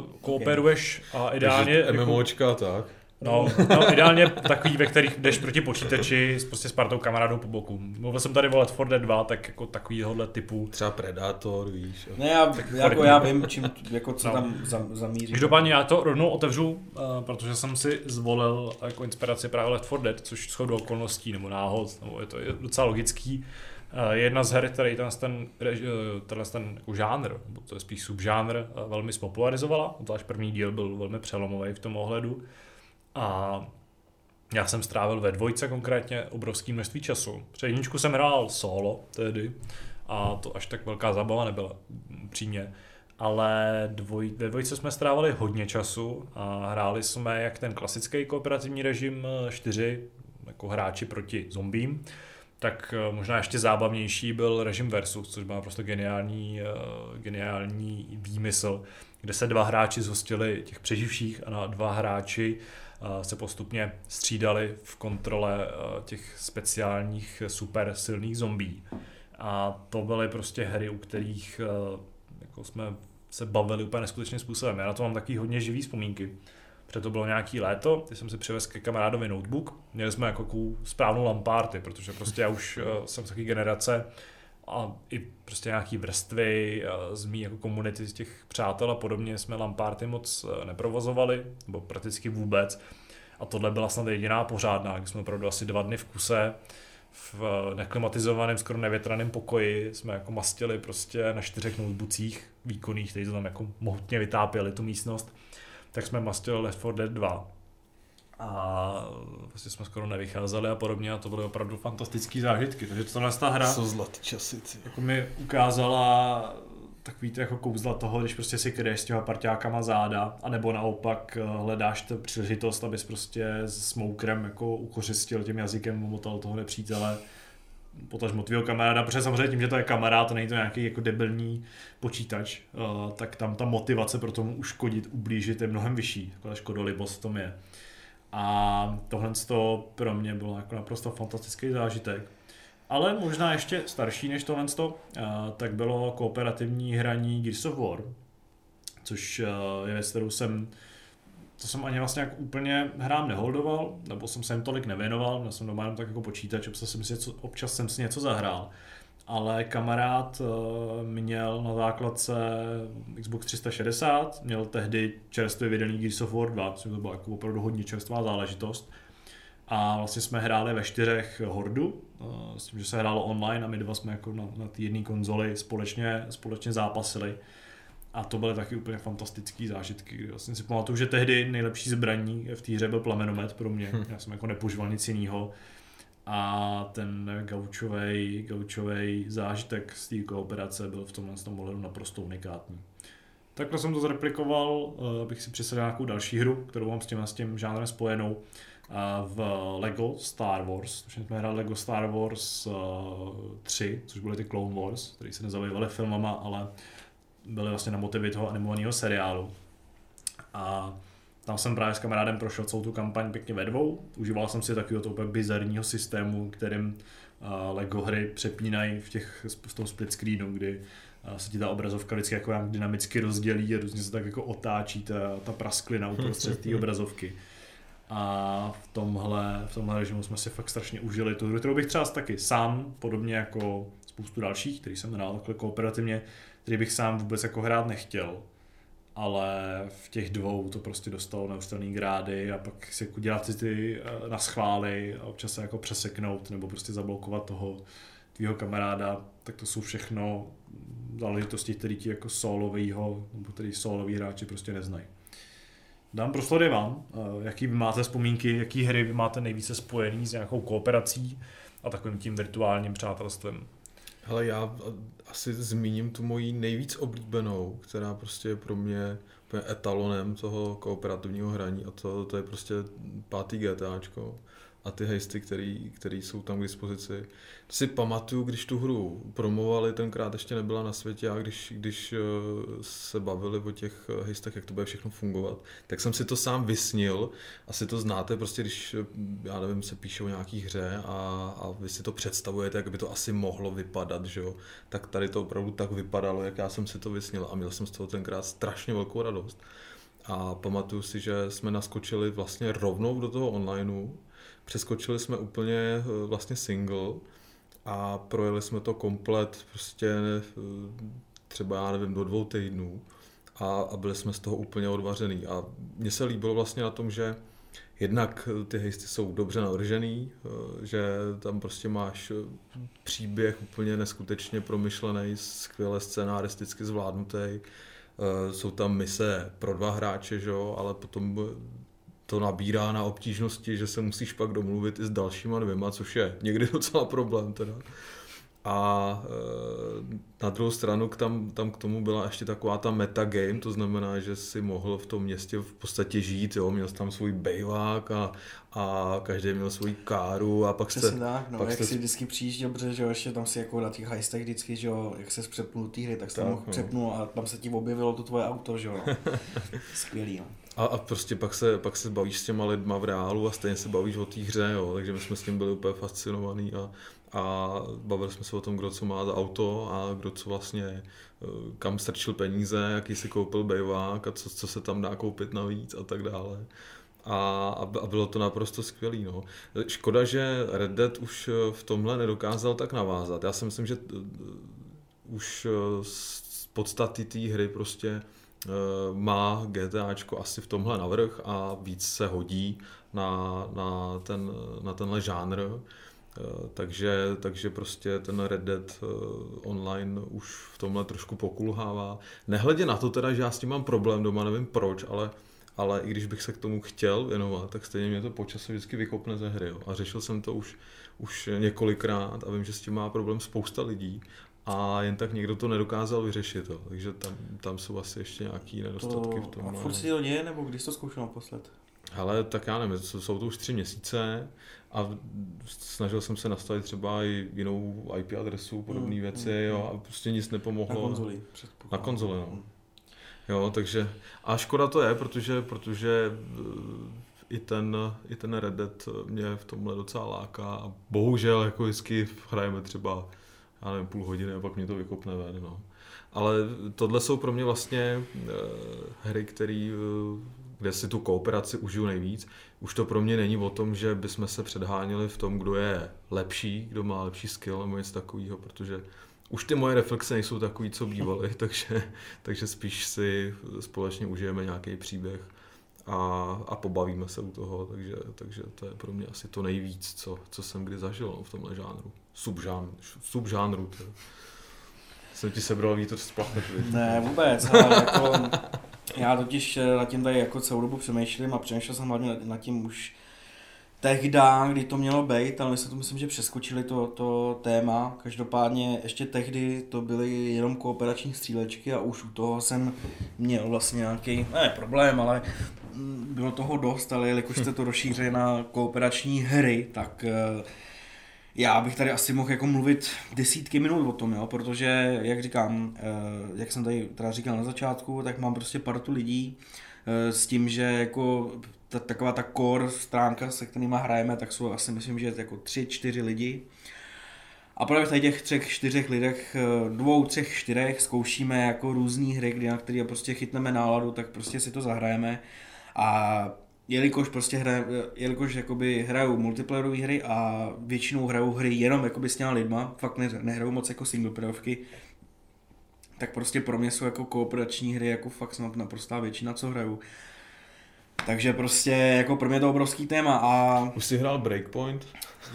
uh, kooperuješ a ideálně... Takže MMOčka a tak. No, no, ideálně takový, ve kterých jdeš proti počítači s, prostě s partou kamarádů po boku. Mluvil jsem tady o Left 4 Dead 2, tak jako takovýhle typu. Třeba Predator, víš. jo. Ne, já, jako já vím, čím, jako co No. tam za, zamíří. Každopádně já to rovnou otevřu, uh, protože jsem si zvolil jako inspiraci právě Left 4 Dead, což shodou okolností nebo náhod, nebo je to je docela logický. Uh, je jedna z her, který ten, ten, eh, tenhle ten jako žánr, nebo to je spíš subžánr, uh, velmi spopularizovala. Zvlášť první díl byl velmi přelomový v tom ohledu. A já jsem strávil ve dvojce konkrétně obrovské množství času. Před jedničku jsem hrál solo tehdy a to až tak velká zábava nebyla, přímě. Ale dvoj, ve dvojce jsme strávili hodně času a hráli jsme jak ten klasický kooperativní režim eh, čtyři jako hráči proti zombím, tak eh, možná ještě zábavnější byl režim versus, což byl prostě geniální, eh, geniální výmysl, kde se dva hráči zhostili těch přeživších a na dva hráči eh, se postupně střídali v kontrole těch speciálních super silných zombí. A to byly prostě hry, u kterých jako jsme se bavili úplně neskutečným způsobem. Já na to mám taky hodně živý vzpomínky. protože to bylo nějaký léto, když jsem si přivez ke kamarádovi notebook, měli jsme jako správnou lamparty, protože prostě já už jsem z takové generace, a i prostě nějaký vrstvy z mý jako komunity z těch přátel a podobně jsme Lamparty moc eh, neprovozovali, nebo prakticky vůbec. A tohle byla snad jediná pořádná, kdy jsme opravdu asi dva dny v kuse v eh, neklimatizovaném, skoro nevětraném pokoji. Jsme jako mastili prostě na čtyřech notebookích výkonných, kteří to tam jako mohutně vytápěli tu místnost, tak jsme mastili Left 4 Dead 2 a vlastně jsme skoro nevycházeli a podobně a to byly opravdu fantastické zážitky, takže tohle ta hra Co zlatý časy, ty. jako mi ukázala takový to jako kouzla toho, když prostě si kryješ s těma parťákama záda, anebo naopak eh, hledáš tu příležitost, abys prostě s smokerem jako ukořistil tím jazykem, motal toho nepřítele, potažmo tvýho kamaráda, protože samozřejmě tím, že to je kamarád, to není to nějaký jako debilní počítač, uh, tak tam ta motivace pro tomu uškodit, ublížit je mnohem vyšší, jako ta škodolibost v tom je. A tohle to pro mě bylo jako naprosto fantastický zážitek. Ale možná ještě starší než tohle, tak bylo kooperativní hraní Gears of War, což je věc, kterou jsem to jsem ani vlastně jako úplně hrám neholdoval, nebo jsem se jim tolik nevěnoval, já jsem doma jenom tak jako počítač, občas jsem si něco, občas jsem si něco zahrál ale kamarád eh, měl na základce Xbox 360, měl tehdy čerstvě vydaný Gears of War 2, což to byla jako opravdu hodně čerstvá záležitost. A vlastně jsme hráli ve čtyřech Hordu, eh, s tím, že se hrálo online a my dva jsme jako na, na té jedné konzoli společně, společně zápasili. A to byly taky úplně fantastické zážitky. Vlastně si pamatuju, že tehdy nejlepší zbraní v té hře byl plamenomet pro mě. Hm. Já jsem jako nepoužíval nic jiného a ten gaučový, gaučový zážitek z té kooperace byl v tomhle tom ohledu naprosto unikátní. Takhle jsem to zreplikoval, eh, abych si přisedl nějakou další hru, kterou mám s tím, s tím žánrem spojenou v Lego Star Wars. Už jsme hráli Lego Star Wars 3, eh, což byly ty Clone Wars, které se nezabývaly filmama, ale byly vlastně na motivy toho animovaného seriálu. A tam jsem právě s kamarádem prošel celou tu kampaň pěkně ve dvou. Užíval jsem si takového toho bizarního systému, kterým uh, LEGO hry přepínají v, těch, v tom split screenu, kdy uh, se ti ta obrazovka vždycky jako jak dynamicky rozdělí a různě se tak jako otáčí ta, ta prasklina uprostřed té obrazovky. A v tomhle, v tomhle režimu jsme si fakt strašně užili tu hru, kterou bych třeba taky sám, podobně jako spoustu dalších, který jsem hrál takhle kooperativně, který bych sám vůbec jako hrát nechtěl ale v těch dvou to prostě dostalo neustálený grády a pak si jako dělat si ty eh, na schvály a občas se jako přeseknout nebo prostě zablokovat toho tvýho kamaráda, tak to jsou všechno záležitosti, které ti jako solovýho, nebo který solový hráči prostě neznají. Dám prostor vám, eh, jaký vy máte vzpomínky, jaký hry vy máte nejvíce spojený s nějakou kooperací a takovým tím virtuálním přátelstvem. Ale já asi zmíním tu moji nejvíc oblíbenou, která prostě je pro mě etalonem toho kooperativního hraní a to, to je prostě pátý GTAčko a ty hejsty, který, který jsou tam k dispozici. Si pamatuju, když tu hru promovali, tenkrát ještě nebyla na světě a když, když eh, se bavili o těch hejstech, jak to bude všechno fungovat, tak jsem si to sám vysnil. Asi to znáte, prostě když, eh, já nevím, se píšou nějaký hře a, a vy si to představujete, jak by to asi mohlo vypadat, že jo? tak tady to opravdu tak vypadalo, jak já jsem si to vysnil a měl jsem z toho tenkrát strašně velkou radost. A pamatuju si, že jsme naskočili vlastně rovnou do toho onlineu, Přeskočili jsme úplně eh, vlastně single a projeli jsme to komplet prostě eh, třeba, já nevím, do dvou týdnů a, a byli jsme z toho úplně odvařený. A mně se líbilo vlastně na tom, že jednak eh, ty hejsty jsou dobře navržený, že tam prostě máš příběh úplně neskutečně promyšlený, skvěle scénaristicky zvládnutý. Jsou tam mise pro dva hráče, že jo, ale potom to nabírá na obtížnosti, že se musíš pak domluvit i s dalšíma dvěma, což je někdy docela problém teda. A e, na druhou stranu k tam, tam k tomu byla ještě taková ta metagame, to znamená, že si mohl v tom městě v podstatě žít, jo, měl jsi tam svůj bejvák a, a každý měl svůj káru a pak Přesně jste... tak, no, pak jak jste... si vždycky přijížděl, protože že jo, ještě tam si jako na těch hajstech vždycky, že jo, jak se přepnul té hry, tak jsi tak, mohl no. přepnul a tam se ti objevilo to tvoje auto, že jo. Skvělý, no. A, a prostě pak se, pak se bavíš s těma lidma v reálu a stejně se bavíš o té hře, jo. takže my jsme s tím byli úplně fascinovaní a, a bavili jsme se o tom, kdo co má za auto a kdo co vlastně, eh, kam strčil peníze, jaký si koupil bejvák a co, co se tam dá koupit navíc a tak dále. A, a bylo to naprosto skvělý. No. Škoda, že Red Dead už eh, v tomhle nedokázal tak navázat. Já si myslím, že eh, už z podstaty té hry prostě má GTAčko asi v tomhle navrh a víc se hodí na, na, ten, na tenhle žánr. Eh, takže, takže prostě ten Red Dead eh, Online už v tomhle trošku pokulhává. Nehledě na to teda, že já s tím mám problém doma, nevím proč, ale, ale i když bych se k tomu chtěl věnovat, tak stejně mě to počasem vždycky vykopne ze hry. Jo. A řešil jsem to už, už několikrát a vím, že s tím má problém spousta lidí a jen tak někdo to nedokázal vyřešit. Jo. Takže tam, tam jsou asi ještě nějaký nedostatky to, v tom. A furt si to děje, nebo když to zkoušel naposled? Ale tak já nevím, jsou to už tři měsíce a snažil jsem se nastavit třeba i jinou IP adresu, podobné mm, věci, mm, jo, mm. a prostě nic nepomohlo. Na konzoli. Na konzoli, no. Mm. Jo, takže, a škoda to je, protože, protože eh, i ten, i ten Red Dead mě v tomhle docela láká a bohužel jako vždycky hrajeme třeba, já nevím, půl hodiny a pak mě to vykopne ven, no. Ale tohle jsou pro mě vlastně uh, hry, které uh, kde si tu kooperaci užiju nejvíc. Už to pro mě není o tom, že bychom se předháněli v tom, kdo je lepší, kdo má lepší skill nebo něco takového, protože už ty moje reflexe nejsou takový, co bývaly, takže, takže spíš si společně užijeme nějaký příběh a, a pobavíme se u toho, takže, takže to je pro mě asi to nejvíc, co, co jsem kdy zažil no, v tomhle žánru. Subžánru. subžánru jsem ti sebral vítr z plachet. Ne, vůbec, ale jako, já totiž eh, nad tím tady jako celou dobu přemýšlím a přemýšlel jsem hlavně nad tím už tehdy, kdy to mělo být, ale my jsme to myslím, že přeskočili to, to téma. Každopádně ještě tehdy to byly jenom kooperační střílečky a už u toho jsem měl vlastně nějaký, ne problém, ale bylo toho dost, ale jelikož jste to rozšířili na kooperační hry, tak uh, já bych tady asi mohl jako mluvit desítky minut o tom, jo, protože, jak říkám, eh, jak jsem tady teda říkal na začátku, tak mám prostě partu lidí eh, s tím, že jako ta, taková ta core stránka, se kterými hrajeme, tak jsou asi myslím, že jako tři, čtyři lidi. A právě v těch třech, čtyřech lidech, eh, dvou, třech, čtyřech zkoušíme jako různé hry, kdy na které prostě chytneme náladu, tak prostě si to zahrajeme. A jelikož prostě hra, jelikož jakoby hraju multiplayerové hry a většinou hraju hry jenom jakoby s těma lidma, fakt ne, nehraju moc jako singleplayovky, tak prostě pro mě jsou jako kooperační hry jako fakt snad naprostá většina, co hraju. Takže prostě jako pro mě to obrovský téma a... Už jsi hrál Breakpoint?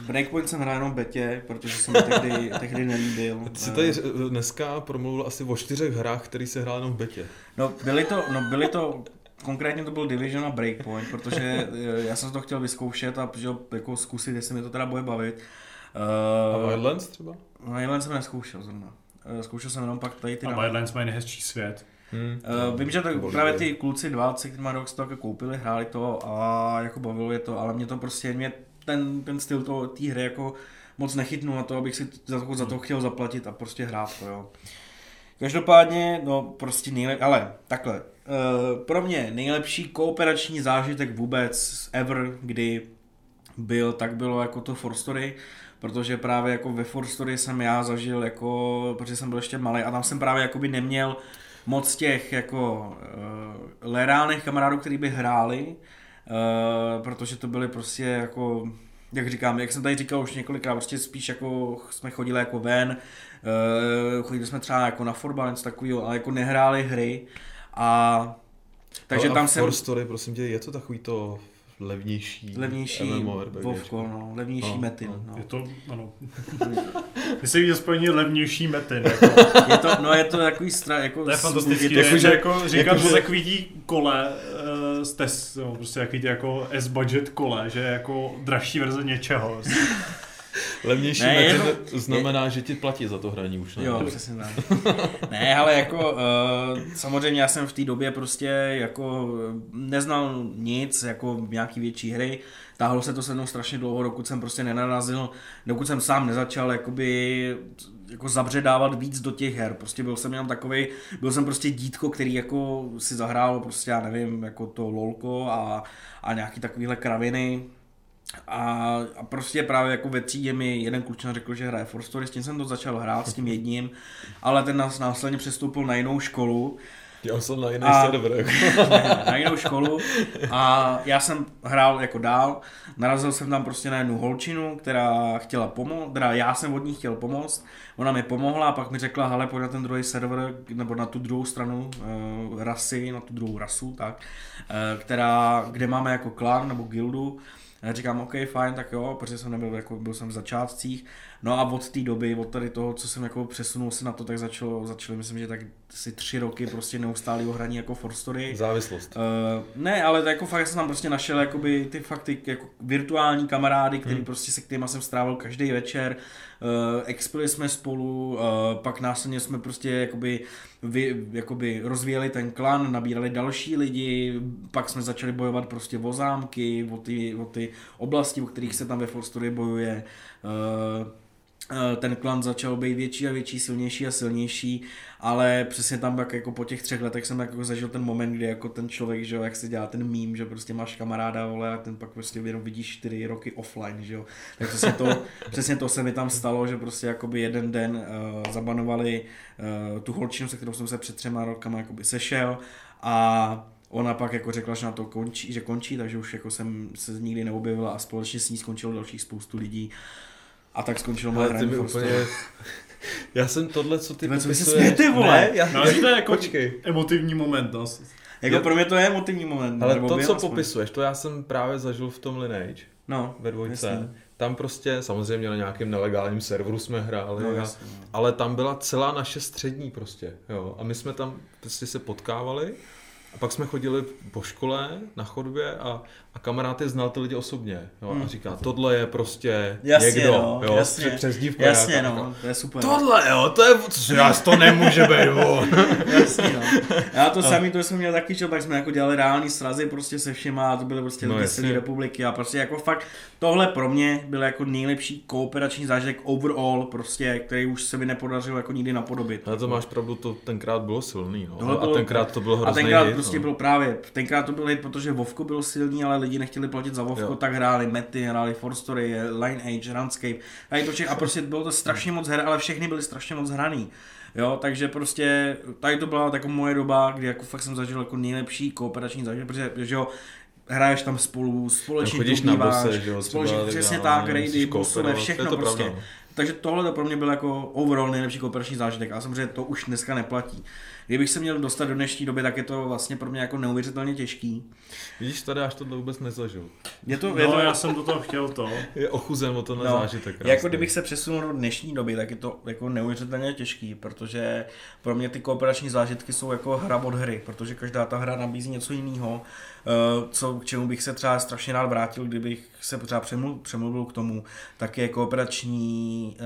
Breakpoint jsem hrál jenom betě, protože jsem tehdy, tehdy nelíbil. Ty jsi tady dneska promluvil asi o čtyřech hrách, který se hrál jenom v betě. No byly to, no byly to konkrétně to byl Division a Breakpoint, protože eh, já jsem to chtěl vyzkoušet a že, jako zkusit, jestli mi to teda bude bavit. Uh, a Wildlands třeba? Wildlands jsem neskoušel zrovna. Zkoušel jsem jenom pak tady ty... A Wildlands mají nejhezčí svět. Hmm, uh, vím, že to, právě ty kluci dva, co kterýma rok to jako koupili, hráli to a jako bavilo je to, ale mě to prostě, mě ten, ten styl té hry jako moc nechytnul na to, abych si za to, za to chtěl zaplatit a prostě hrát to, jo. Každopádně, no prostě nejlepší, ale takhle, uh, pro mě nejlepší kooperační zážitek vůbec ever, kdy byl, tak bylo jako to For Story, protože právě jako ve For Story jsem já zažil jako, protože jsem byl ještě malý a tam jsem právě jakoby neměl moc těch jako uh, lerálných kamarádů, kteří by hráli, uh, protože to byly prostě jako jak říkám, jak jsem tady říkal už několikrát, prostě spíš jako jsme chodili jako ven, uh, chodili jsme třeba jako na fotbal, něco takového, ale jako nehráli hry a takže no tam jsem... Story, prosím tě, je to takový to levnější, levnější Vovko, no, levnější no, metin. No. no. Je to, ano. Myslím, že spojení levnější metin. Jako. je to, no je to takový strach, jako... To je fantastický, jako, že, jako říkám, jako, že takový kole, uh, z test, no, prostě takový ty jako S-budget kole, že je jako dražší verze něčeho. Levnější Ne, ne, jenom- znamená, že ti platí za to hraní už. Ne? Jo, přesně tak. ne, ale jako uh, samozřejmě já jsem v té době prostě jako eh, neznal nic, jako nějaký větší hry. Táhlo se to se mnou strašně dlouho, dokud jsem prostě nenarazil, dokud jsem sám nezačal jakoby jako zabředávat víc do těch her. Prostě byl jsem jenom takový, byl jsem prostě dítko, který jako si zahrál prostě, já nevím, jako to lolko a, a nějaký takovýhle kraviny. A, a prostě právě jako ve třídě mi jeden klučina řekl, že hraje For Story, s tím jsem to začal hrát, s tím jedním, ale ten nás následně přestoupil na jinou školu, Já jsem na jiný A- server. Jako. na jinou školu a já jsem hrál jako dál, narazil jsem tam prostě na jednu holčinu, která chtěla pomoct, teda já jsem od ní chtěl pomoct, ona mi pomohla a pak mi řekla, hele, pojď na ten druhý server, nebo na tu druhou stranu uh, rasy, na tu druhou rasu, tak, uh, která, kde máme jako klan nebo gildu, já říkám, OK, fajn, tak jo, protože jsem nebyl, jako, byl jsem v začátcích. No a od té doby, od tady toho, co jsem jako přesunul se na to, tak začalo, začalo myslím, že tak si tři roky prostě neustálého hraní jako for story. Závislost. Uh, ne, ale to jako fakt jsem tam prostě našel jakoby ty fakt ty jako virtuální kamarády, který Hmm. prostě se kterýma jsem strávil každý večer. Uh, expili jsme spolu, uh, pak následně jsme prostě jakoby, vy, jakoby rozvíjeli ten klan, nabírali další lidi, pak jsme začali bojovat prostě o zámky, o ty, o ty oblasti, o kterých se tam ve For Story bojuje. Uh, Eh, ten klan začal být větší a větší, silnější a silnější, ale přesně tam jak jako po těch třech letech jsem jako zažil ten moment, kdy jako ten člověk, že jo, jak se dělá ten mím, že prostě máš kamaráda, vole, a ten pak prostě jenom vidíš čtyři roky offline, že jo. Tak přesně to, přesně to se mi tam stalo, že prostě jakoby jeden den uh, zabanovali uh, tu holčinu, se kterou jsem se před třema rokama jakoby sešel a Ona pak jako řekla, že na to končí, že končí, takže už jako jsem se nikdy neobjevila a společně s ní skončilo dalších spoustu lidí. A tak skončilo moje hraní úplně... Já jsem tohle, co ty Ty vole, co popisuješ... smějete, vole? Ne, já, No, ale to je jako Počkej. emotivní moment, no. Jako Já- pro mě to je emotivní moment. Ale to, co aspoň. popisuješ, to já jsem právě zažil v tom Lineage No, ve dvojce. jasný. Tam prostě, samozřejmě na nějakém nelegálním serveru jsme hráli, No, jasný, no. ale tam byla celá naše střední prostě, jo. A my jsme tam prostě se potkávali a pak jsme chodili po škole na chodbě a, a kamarád je znal ty lidi osobně, jo. A říká, tohle je prostě Hmm. Jasně, někdo, no, jo, jasně. přes dívku Jasně, nějaká. no, to je super. Tohle jo, to je, co já to nemůže být on. Jasně, no. Já to samý, to jsme měli taky, čo, tak jsme jako dělali reální srazy prostě se všema, a to byly prostě No, celé republiky a prostě jako fakt tohle pro mě byl jako nejlepší kooperační zážitek overall, prostě, který už se mi nepodařilo jako nikdy napodobit. Ale to máš pravdu, to tenkrát bylo silný, no. Tohle a bylo- tenkrát to bylo A hrozný tenkrát hit, prostě no. byl právě, tenkrát to byl hit, protože Vovko byl silný, ale lidi nechtěli platit za Vovko, Jo. tak hráli Mety, hráli For Story, Lineage, Runscape, a, to a prostě bylo to strašně moc her, ale všechny byly strašně moc hraný. Jo, takže prostě tady to byla jako moje doba, kdy jako fakt jsem zažil jako nejlepší kooperační zážitek, protože že jo, hraješ tam spolu, společně chodíš na bose, že jo, společně, přesně tak, raidy, bossové, kooperovat, všechno to prostě. pravda, no. Takže tohle to pro mě byl jako overall nejlepší kooperační zážitek a samozřejmě to už dneska neplatí. Kdybych se měl dostat do dnešní doby, tak je to vlastně pro mě jako neuvěřitelně těžký. Vidíš, tady až tohle vůbec nezažil. Je to, je No, to já jsem do toho chtěl to. Je ochuzen o tenhle No, zážitek. krásný. jako kdybych se přesunul do dnešní doby, tak je to jako neuvěřitelně těžký, protože pro mě ty kooperační zážitky jsou jako hra od hry, protože každá ta hra nabízí něco jiného, eh, co, k čemu bych se třeba strašně rád vrátil, kdybych se třeba přemluvil, přemluvil k tomu, tak je kooperační, eh,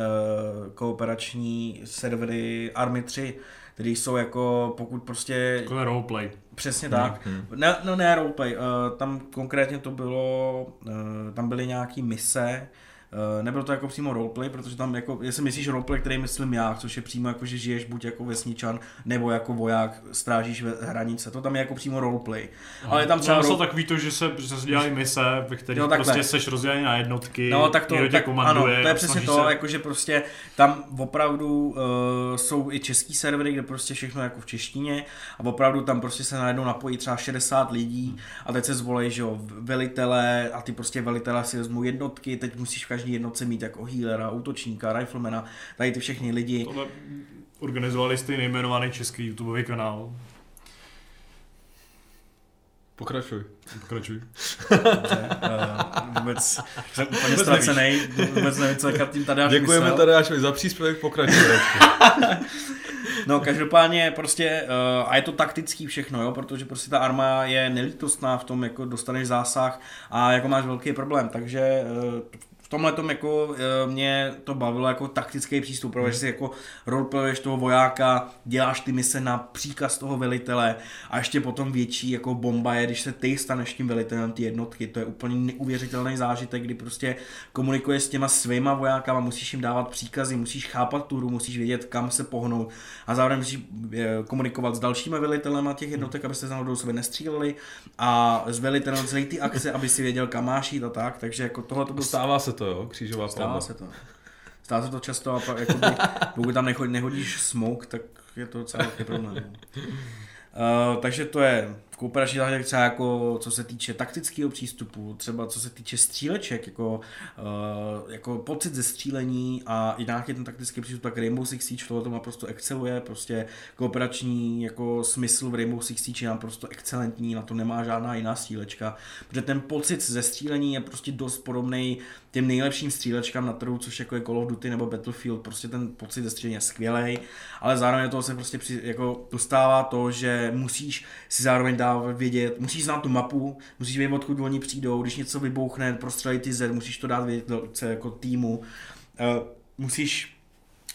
kooperační servery Army 3, které jsou jako, pokud prostě Takové roleplay. Přesně tak. Ne, no ne roleplay, uh, tam konkrétně to bylo, uh, tam byly nějaký mise, uh, nebylo to jako přímo roleplay, protože tam jako, jestli myslíš roleplay, který myslím já, což je přímo jako, že žiješ buď jako vesničan, nebo jako voják, strážíš hranice, to tam je jako přímo roleplay. Ale je tam třeba Třeba role- takový to, že se, že se dělají mise, ve kterých takhle. prostě seš rozdělený na jednotky, No, tak to, tak, komanduje. ano, to je přesně to, se- jakože prostě tam opravdu uh, jsou i český servery, kde prostě všechno jako v češtině a opravdu tam prostě se najednou napojí třeba 60 lidí a teď se zvolej, že jo, velitele a ty prostě velitele si vezmou jednotky, teď musíš v každý jednotce mít jako healera, útočníka, riflemana, tady ty všechny lidi. Tohle organizovali jste nejmenovaný český YouTubeový kanál. Pokračuj. Pokračuj. Dobře, uh, vůbec jsem úplně Vůbec ztracený, vůbec nevím, co jak tím tady Děkujeme myslel. Tadeášovi za příspěvek, pokračuj. No každopádně prostě, uh, a je to taktický všechno, jo, protože prostě ta arma je nelítostná v tom, jako dostaneš zásah a jako máš velký problém, takže uh, tomhle tom jako eh, mě to bavilo jako taktický přístup, protože si jako roleplayuješ toho vojáka, děláš ty mise na příkaz toho velitele a ještě potom větší jako bomba je, když se ty staneš tím velitelem ty jednotky, to je úplně neuvěřitelný zážitek, kdy prostě komunikuješ s těma svýma vojákama, musíš jim dávat příkazy, musíš chápat tu hru, musíš vědět, kam se pohnout a zároveň musíš eh, komunikovat s dalšími velitelema těch jednotek, abyste se do sebe nestříleli a s velitelem celý ty akce, aby si věděl, kam máš jít a tak, takže jako tohle to bylo Stává se to, jo? Křížová Stává palba. se to. Stává se to často a pak, jakoby, pokud tam nechodí, nehodíš smoke, tak je to docela velký problém. Uh, takže to je kooperační zážitek třeba jako co se týče taktického přístupu, třeba co se týče stříleček, jako, uh, jako pocit ze střílení a i nějaký ten taktický přístup, tak Rainbow Six Siege tohle to naprosto exceluje, prostě kooperační jako smysl v Rainbow Six Siege je naprosto excelentní, na to nemá žádná jiná střílečka, protože ten pocit ze střílení je prostě dost podobný těm nejlepším střílečkám na trhu, což jako je Call of Duty nebo Battlefield, prostě ten pocit ze střílení je skvělý, ale zároveň toho se prostě při, jako dostává to, že musíš si zároveň dávat vědět, musíš znát tu mapu, musíš vědět, odkud oni přijdou, když něco vybouchne, prostřelit ty Z, musíš to dát vědět do, jako týmu, uh, musíš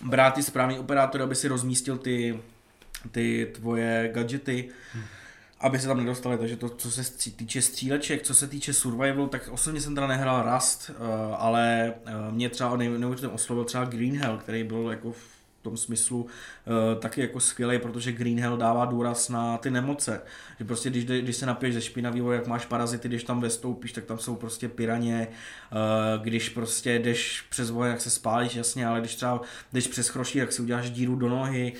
brát ty správný operátory, aby si rozmístil ty, ty tvoje gadgety, hmm aby se tam nedostali, takže to, co se týče stříleček, co se týče survival, tak osobně jsem teda nehrál Rust, uh, ale uh, mě třeba neuvěřitelně oslovil třeba Green Hell, který byl jako v tom smyslu uh, taky jako skvělý, protože Green Hell dává důraz na ty nemoce. Že prostě když, když se napiješ ze špinavého, jak máš parazity, když tam vestoupíš, tak tam jsou prostě piraně, uh, když prostě jdeš přes voje, jak se spálíš, jasně, ale když třeba jdeš přes chroší, jak si uděláš díru do nohy,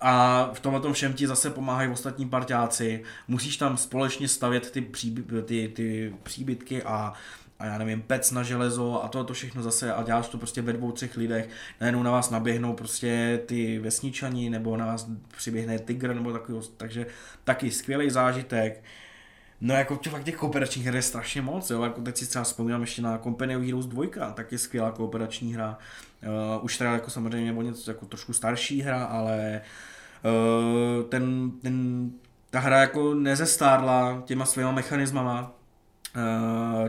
a v tomhle tom všem ti zase pomáhají ostatní parťáci. Musíš tam společně stavět ty, příby, ty, ty příbytky a a já nevím, pec na železo a to, to všechno zase a děláš to prostě ve dvou, třech lidech, najednou na vás naběhnou prostě ty vesničani nebo na vás přiběhne tygr nebo takový, takže taky skvělý zážitek. No jako tě, fakt těch kooperačních her je strašně moc, jo, jako teď si třeba vzpomínám ještě na Company of Heroes 2, tak je skvělá kooperační hra. Uh, už teda jako samozřejmě nebo něco jako trošku starší hra, ale uh, ten, ten, ta hra jako nezestárla těma svýma mechanismama,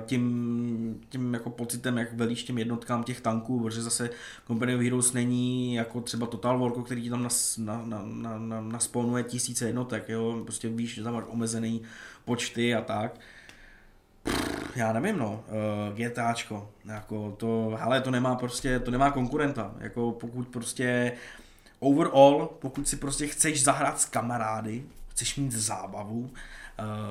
tím, tím jako pocitem, jak velíš těm jednotkám těch tanků, protože zase Company of Heroes není jako třeba Total War, který ti tam nas, na, na, na, na, naspawnuje tisíce jednotek, jo? prostě víš, že tam máš omezený počty a tak. Pff, já nevím, no, uh, GTAčko, jako to, ale to nemá prostě, to nemá konkurenta, jako pokud prostě overall, pokud si prostě chceš zahrát s kamarády, chceš mít zábavu,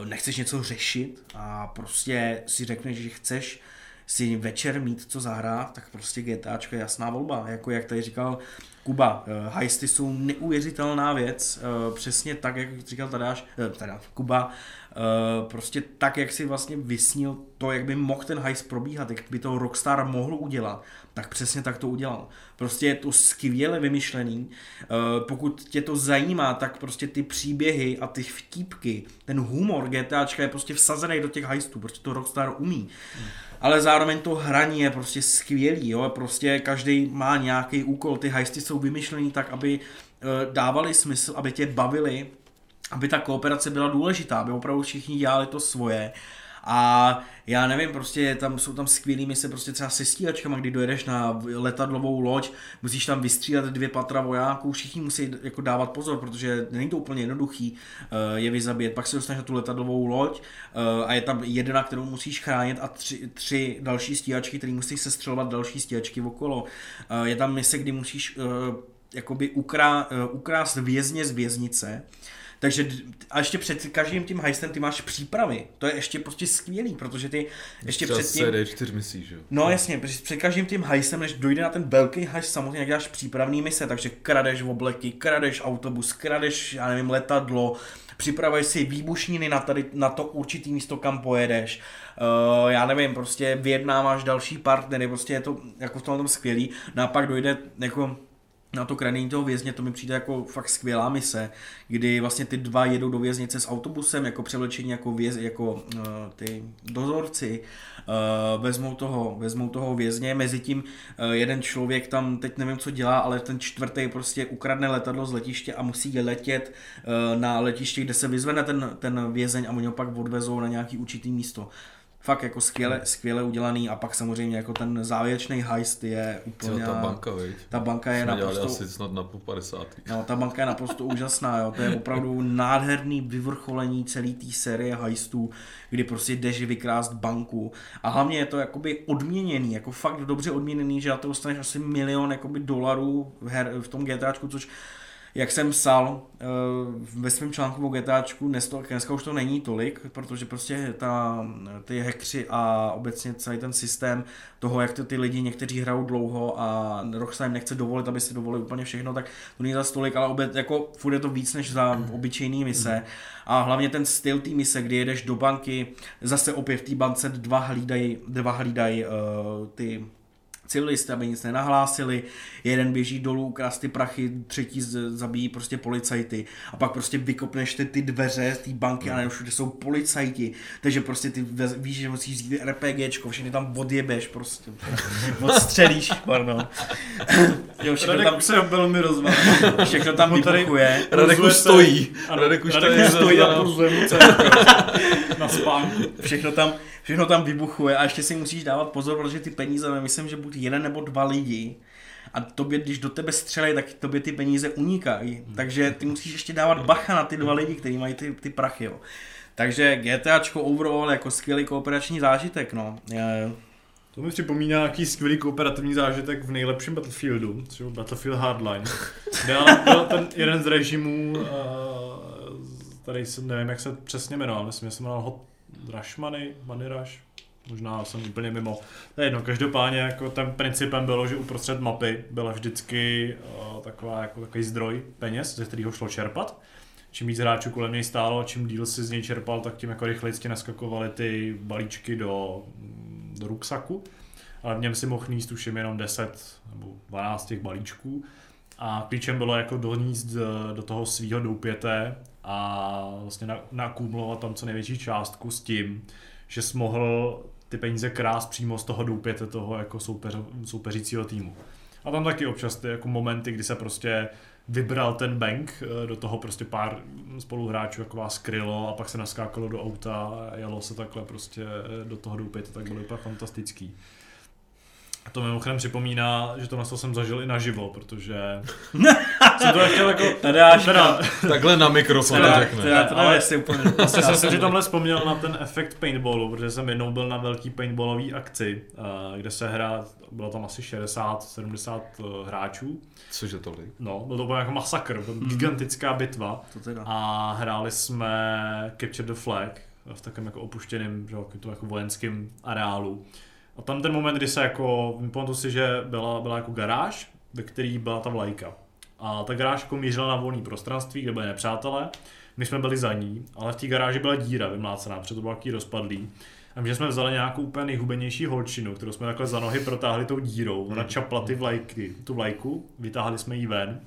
nechceš něco řešit a prostě si řekneš, že chceš si večer mít co zahrát, tak prostě GTAčko je jasná volba. Jako jak tady říkal Kuba, heisty jsou neuvěřitelná věc, uh, přesně tak, jak říkal Tadáš, teda Kuba, prostě tak, jak si vlastně vysnil to, jak by mohl ten heist probíhat, jak by to Rockstar mohl udělat, tak přesně tak to udělal. Prostě je to skvěle vymyšlený. Uh, pokud tě to zajímá, tak prostě ty příběhy a ty vtípky, ten humor GTAčka je prostě vsazený do těch heistů, prostě to Rockstar umí. Ale zároveň to hraní je prostě skvělý, jo, prostě každý má nějaký úkol, ty heisty jsou vymyšlený tak, aby uh, dávali smysl, aby tě bavili, aby ta kooperace byla důležitá, aby opravdu všichni dělali to svoje a já nevím, prostě tam jsou tam skvělý mise prostě třeba se stíhačkama, kdy dojedeš na letadlovou loď, musíš tam vystřídat dvě patra vojáků, všichni musí jako dávat pozor, protože není to úplně jednoduchý uh, je vyzabít. Pak se dostaneš na tu letadlovou loď uh, a je tam jedna, kterou musíš chránit a tři, tři další stíhačky, které musí sestřelovat další stíhačky okolo. Uh, je tam mise, kdy musíš jakoby ukrá, ukrást vězně z věznice, takže a ještě před každým tím heistem ty máš přípravy. To je ještě prostě skvělý, protože ty ještě Třeba před tím... CD4 myslíš, že jo? No jasně, před každým tím heistem, než dojde na ten velký heist, samozřejmě děláš přípravný mise, takže kradeš obleky, kradeš autobus, kradeš, já nevím, letadlo, připravuješ si výbušniny na, tady, na to určitý místo, kam pojedeš. Uh, já nevím, prostě vyjednáváš další partnery, prostě je to jako v tom skvělý. No a pak dojde jako na to kranění toho vězně, to mi přijde jako fakt skvělá mise, kdy vlastně ty dva jedou do věznice s autobusem, jako převlečení jako, věz, jako uh, ty dozorci, uh, vezmou, toho, vezmou toho vězně, mezi tím uh, jeden člověk tam, teď nevím, co dělá, ale ten čtvrtý prostě ukradne letadlo z letiště a musí letět uh, na letiště, kde se vyzvene ten, ten vězeň a oni ho pak odvezou na nějaký určitý místo Fakt jako skvěle, skvěle udělaný a pak samozřejmě jako ten závěrečný heist je úplně... Ta banka, viď? Ta banka je Jsme naprosto... asi snad na půl 50. No, ta banka je naprosto úžasná, jo. To je opravdu nádherný vyvrcholení celé té série heistů, kdy prostě jdeš vykrást banku. A hlavně je to jakoby odměněný, jako fakt dobře odměněný, že na to dostaneš asi milion jakoby dolarů v, her, v tom GTAčku, což jak jsem psal uh, ve svém článku o GTAčku, dneska už to není tolik, protože prostě ta, ty hackři a obecně celý ten systém toho, jak to ty lidi někteří hrajou dlouho a Rockstar jim nechce dovolit, aby si dovolili úplně všechno, tak to není za tolik, ale obě, jako furt je to víc než za obyčejný mise. A hlavně ten styl té mise, kdy jedeš do banky, zase opět v té bance dva hlídají, dva hlídají uh, ty civilisty, aby nic nenahlásili, jeden běží dolů, ukrást ty prachy, třetí z- zabíjí prostě policajty a pak prostě vykopneš ty, ty dveře z té banky a najednou všude jsou policajti, takže prostě ty víš, že musíš říct RPGčko, všechny tam odjebeš prostě, odstřelíš, pardon. jo, všechno Radek tam, se velmi rozval. všechno tam vybuchuje. Radek už stojí. Ano, Radek už Radek stojí a pulzuje mu. Na spánku. všechno tam, všechno tam vybuchuje a ještě si musíš dávat pozor, protože ty peníze, myslím, že buď jeden nebo dva lidi a tobě, když do tebe střelej, tak tobě ty peníze unikají. Takže ty musíš ještě dávat bacha na ty dva lidi, kteří mají ty, ty prachy. Jo. Takže GTAčko overall jako skvělý kooperační zážitek, no. Je, To mi připomíná nějaký skvělý kooperativní zážitek v nejlepším Battlefieldu, byl Battlefield Hardline, kde ale byl ten jeden z režimů, uh, tady jsem, nevím, jak se přesně jmenoval, myslím, že se jmenoval Hot Money Rush, možná jsem úplně mimo. To je jedno, každopádně jako ten principem bylo, že uprostřed mapy byla vždycky uh, taková, jako takový zdroj peněz, ze kterého šlo čerpat. Čím víc hráčů kolem něj stálo, čím díl si z něj čerpal, tak tím jako rychleji ti naskakovaly ty balíčky do, do ruksaku. Ale v něm si mohl níst už jenom 10 nebo 12 těch balíčků. A klíčem bylo jako doníst do- do toho svého doupěte a vlastně na- nakumulovat tam co největší částku s tím, že jsi mohl ty peníze krást přímo z toho doupěte toho jako soupeř, soupeřícího týmu. A tam taky občas ty jako momenty, kdy se prostě vybral ten bank, eh, do toho prostě pár spoluhráčů jako vás skrylo a pak se naskákalo do auta a jelo se takhle prostě eh, do toho doupěte, tak bylo úplně fantastický. A to mimochodem připomíná, že to na to jsem zažil i naživo, protože jsem to chtěl jako... Tadáš, Teda, Takhle na mikrofon teda, řekne. teda, Ale- ale si úplně... Vlastně jsem si tamhle vzpomněl na ten efekt paintballu, protože jsem jednou byl na velký paintballový akci, eh, kde se hra, bylo tam asi 60-70 hráčů. Cože tolik? No, byl to jako masakr, byl gigantická bitva To teda. a hráli jsme Capture the Flag v takovém jako opuštěném, to jako vojenském areálu. A tam ten moment, kdy se jako, pamatuju si, že byla, byla jako garáž, ve který byla ta vlajka. A ta garáž jako mířila na volné prostranství, kde byli nepřátelé. My jsme byli za ní, ale v té garáži byla díra vymlácená, protože to bylo rozpadlý. A my že jsme vzali nějakou úplně nejhubenější holčinu, kterou jsme takhle za nohy protáhli tou dírou. Ona čapla ty vlajky, tu vlajku, vytáhli jsme ji ven.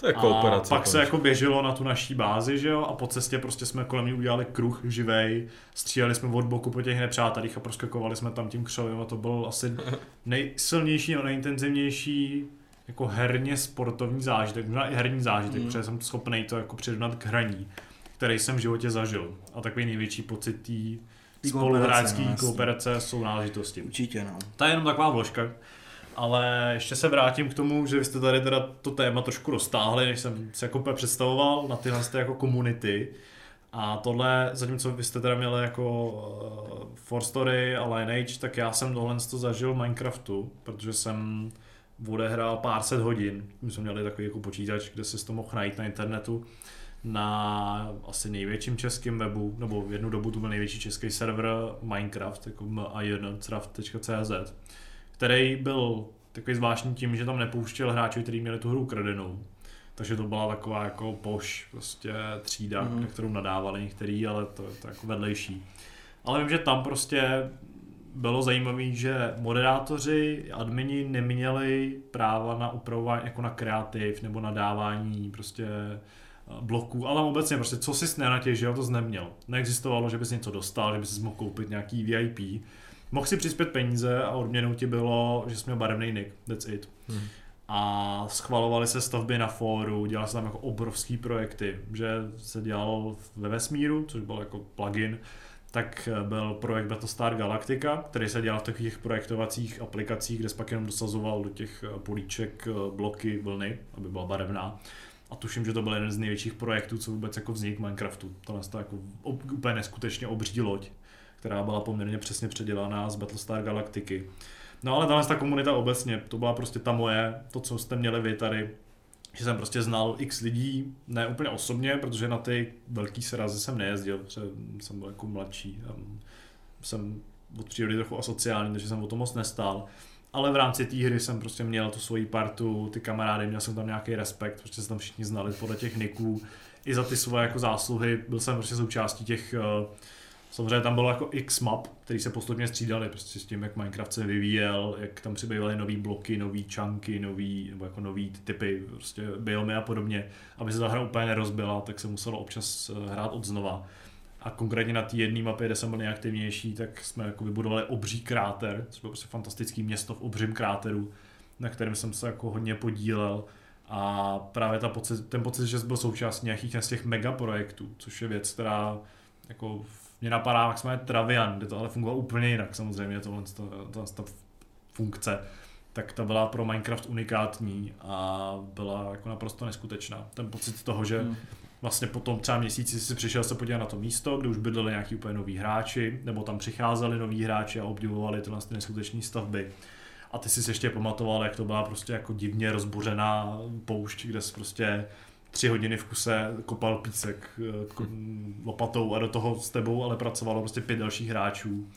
To je kooperace. A pak se jako běželo na tu naší bázi, že jo, a po cestě prostě jsme kolem ní udělali kruh živej, stříleli jsme od boku po těch nepřátelích a proskakovali jsme tam tím křovem a to byl asi nejsilnější a nejintenzivnější jako herně sportovní zážitek, možná i herní zážitek, Mm. protože jsem schopný to jako přirovnat k hraní, který jsem v životě zažil. A takový největší pocit té Tý spoluhráčské kooperace, no, kooperace jsou náležitosti. Určitě, no. To je jenom taková vložka. Ale ještě se vrátím k tomu, že vy jste tady teda to téma trošku roztáhli, než jsem se jako představoval na tyhle ty jako komunity. A tohle, zatímco vy jste teda měli jako uh, For Story a Lineage, tak já jsem tohle to zažil v Minecraftu, protože jsem odehrál pár set hodin. My jsme měli takový jako počítač, kde se to mohl najít na internetu na asi největším českým webu, nebo v jednu dobu to byl největší český server Minecraft, jako minecraft.cz, který byl takový zvláštní tím, že tam nepouštěl hráči, kteří měli tu hru kradenou. Takže to byla taková jako poš, prostě třída, Mhm. mm. na kterou nadávali některý, ale to je to jako vedlejší. Ale vím, že tam prostě bylo zajímavé, že moderátoři, admini neměli práva na upravování jako na kreativ nebo na dávání prostě eh, bloků, ale obecně prostě co jsi nenatěžil, to jsi neměl. Neexistovalo, že bys něco dostal, že bys mohl koupit nějaký VIP. Mohl si přispět peníze a odměnou ti bylo, že jsi měl barevný nick, that's it. Hmm. A schvalovaly se stavby na fóru, dělali se tam jako obrovský projekty, že se dělal ve vesmíru, což byl jako plugin, tak eh, byl projekt Battlestar Galactica, který se dělal v takových projektovacích aplikacích, kde se pak jenom dosazoval do těch eh, políček eh, bloky vlny, aby byla barevná. A tuším, že to byl jeden z největších projektů, co vůbec jako vznik Minecraftu. To je jako úplně neskutečně obří loď, která byla poměrně přesně předělaná z Battlestar Galactiky. No ale tahle ta komunita obecně, to byla prostě ta moje, to, co jste měli vy tady, že jsem prostě znal x lidí, ne úplně osobně, protože na ty velký srazy jsem nejezdil, protože jsem byl jako mladší. Jsem od přírody trochu asociální, takže jsem o to moc nestál. Ale v rámci té hry jsem prostě měl tu svoji partu, ty kamarády, měl jsem tam nějaký respekt, protože se tam všichni znali podle těch niků. I za ty svoje jako zásluhy byl jsem prostě součástí těch uh, Samozřejmě tam bylo jako x map, který se postupně střídali, prostě s tím, jak Minecraft se vyvíjel, jak tam přibývaly nové bloky, nové čanky, nový, nebo jako nový typy, prostě biomy a podobně. Aby se ta hra úplně nerozbila, tak se muselo občas eh, hrát od znova. A konkrétně na té jedné mapě, kde jsem byl nejaktivnější, tak jsme jako vybudovali obří kráter, což bylo prostě fantastické město v obřím kráteru, na kterém jsem se jako hodně podílel. A právě ta pocit, ten pocit, že byl součástí nějakých z těch megaprojektů, což je věc, která jako mě napadá, jak jsme Travian, kde to ale fungovalo úplně jinak samozřejmě, tohle, to, to, to, funkce, tak ta byla pro Minecraft unikátní a byla jako naprosto neskutečná. Ten pocit toho, že hmm. vlastně po tom třeba měsíci si přišel se podívat na to místo, kde už bydleli nějaký úplně noví hráči, nebo tam přicházeli noví hráči a obdivovali tyhle ty neskutečné stavby. A ty si ještě pamatoval, jak to byla prostě jako divně rozbořená poušť, kde se prostě tři hodiny v kuse kopal písek eh, lopatou a do toho s tebou ale pracovalo prostě pět dalších hráčů.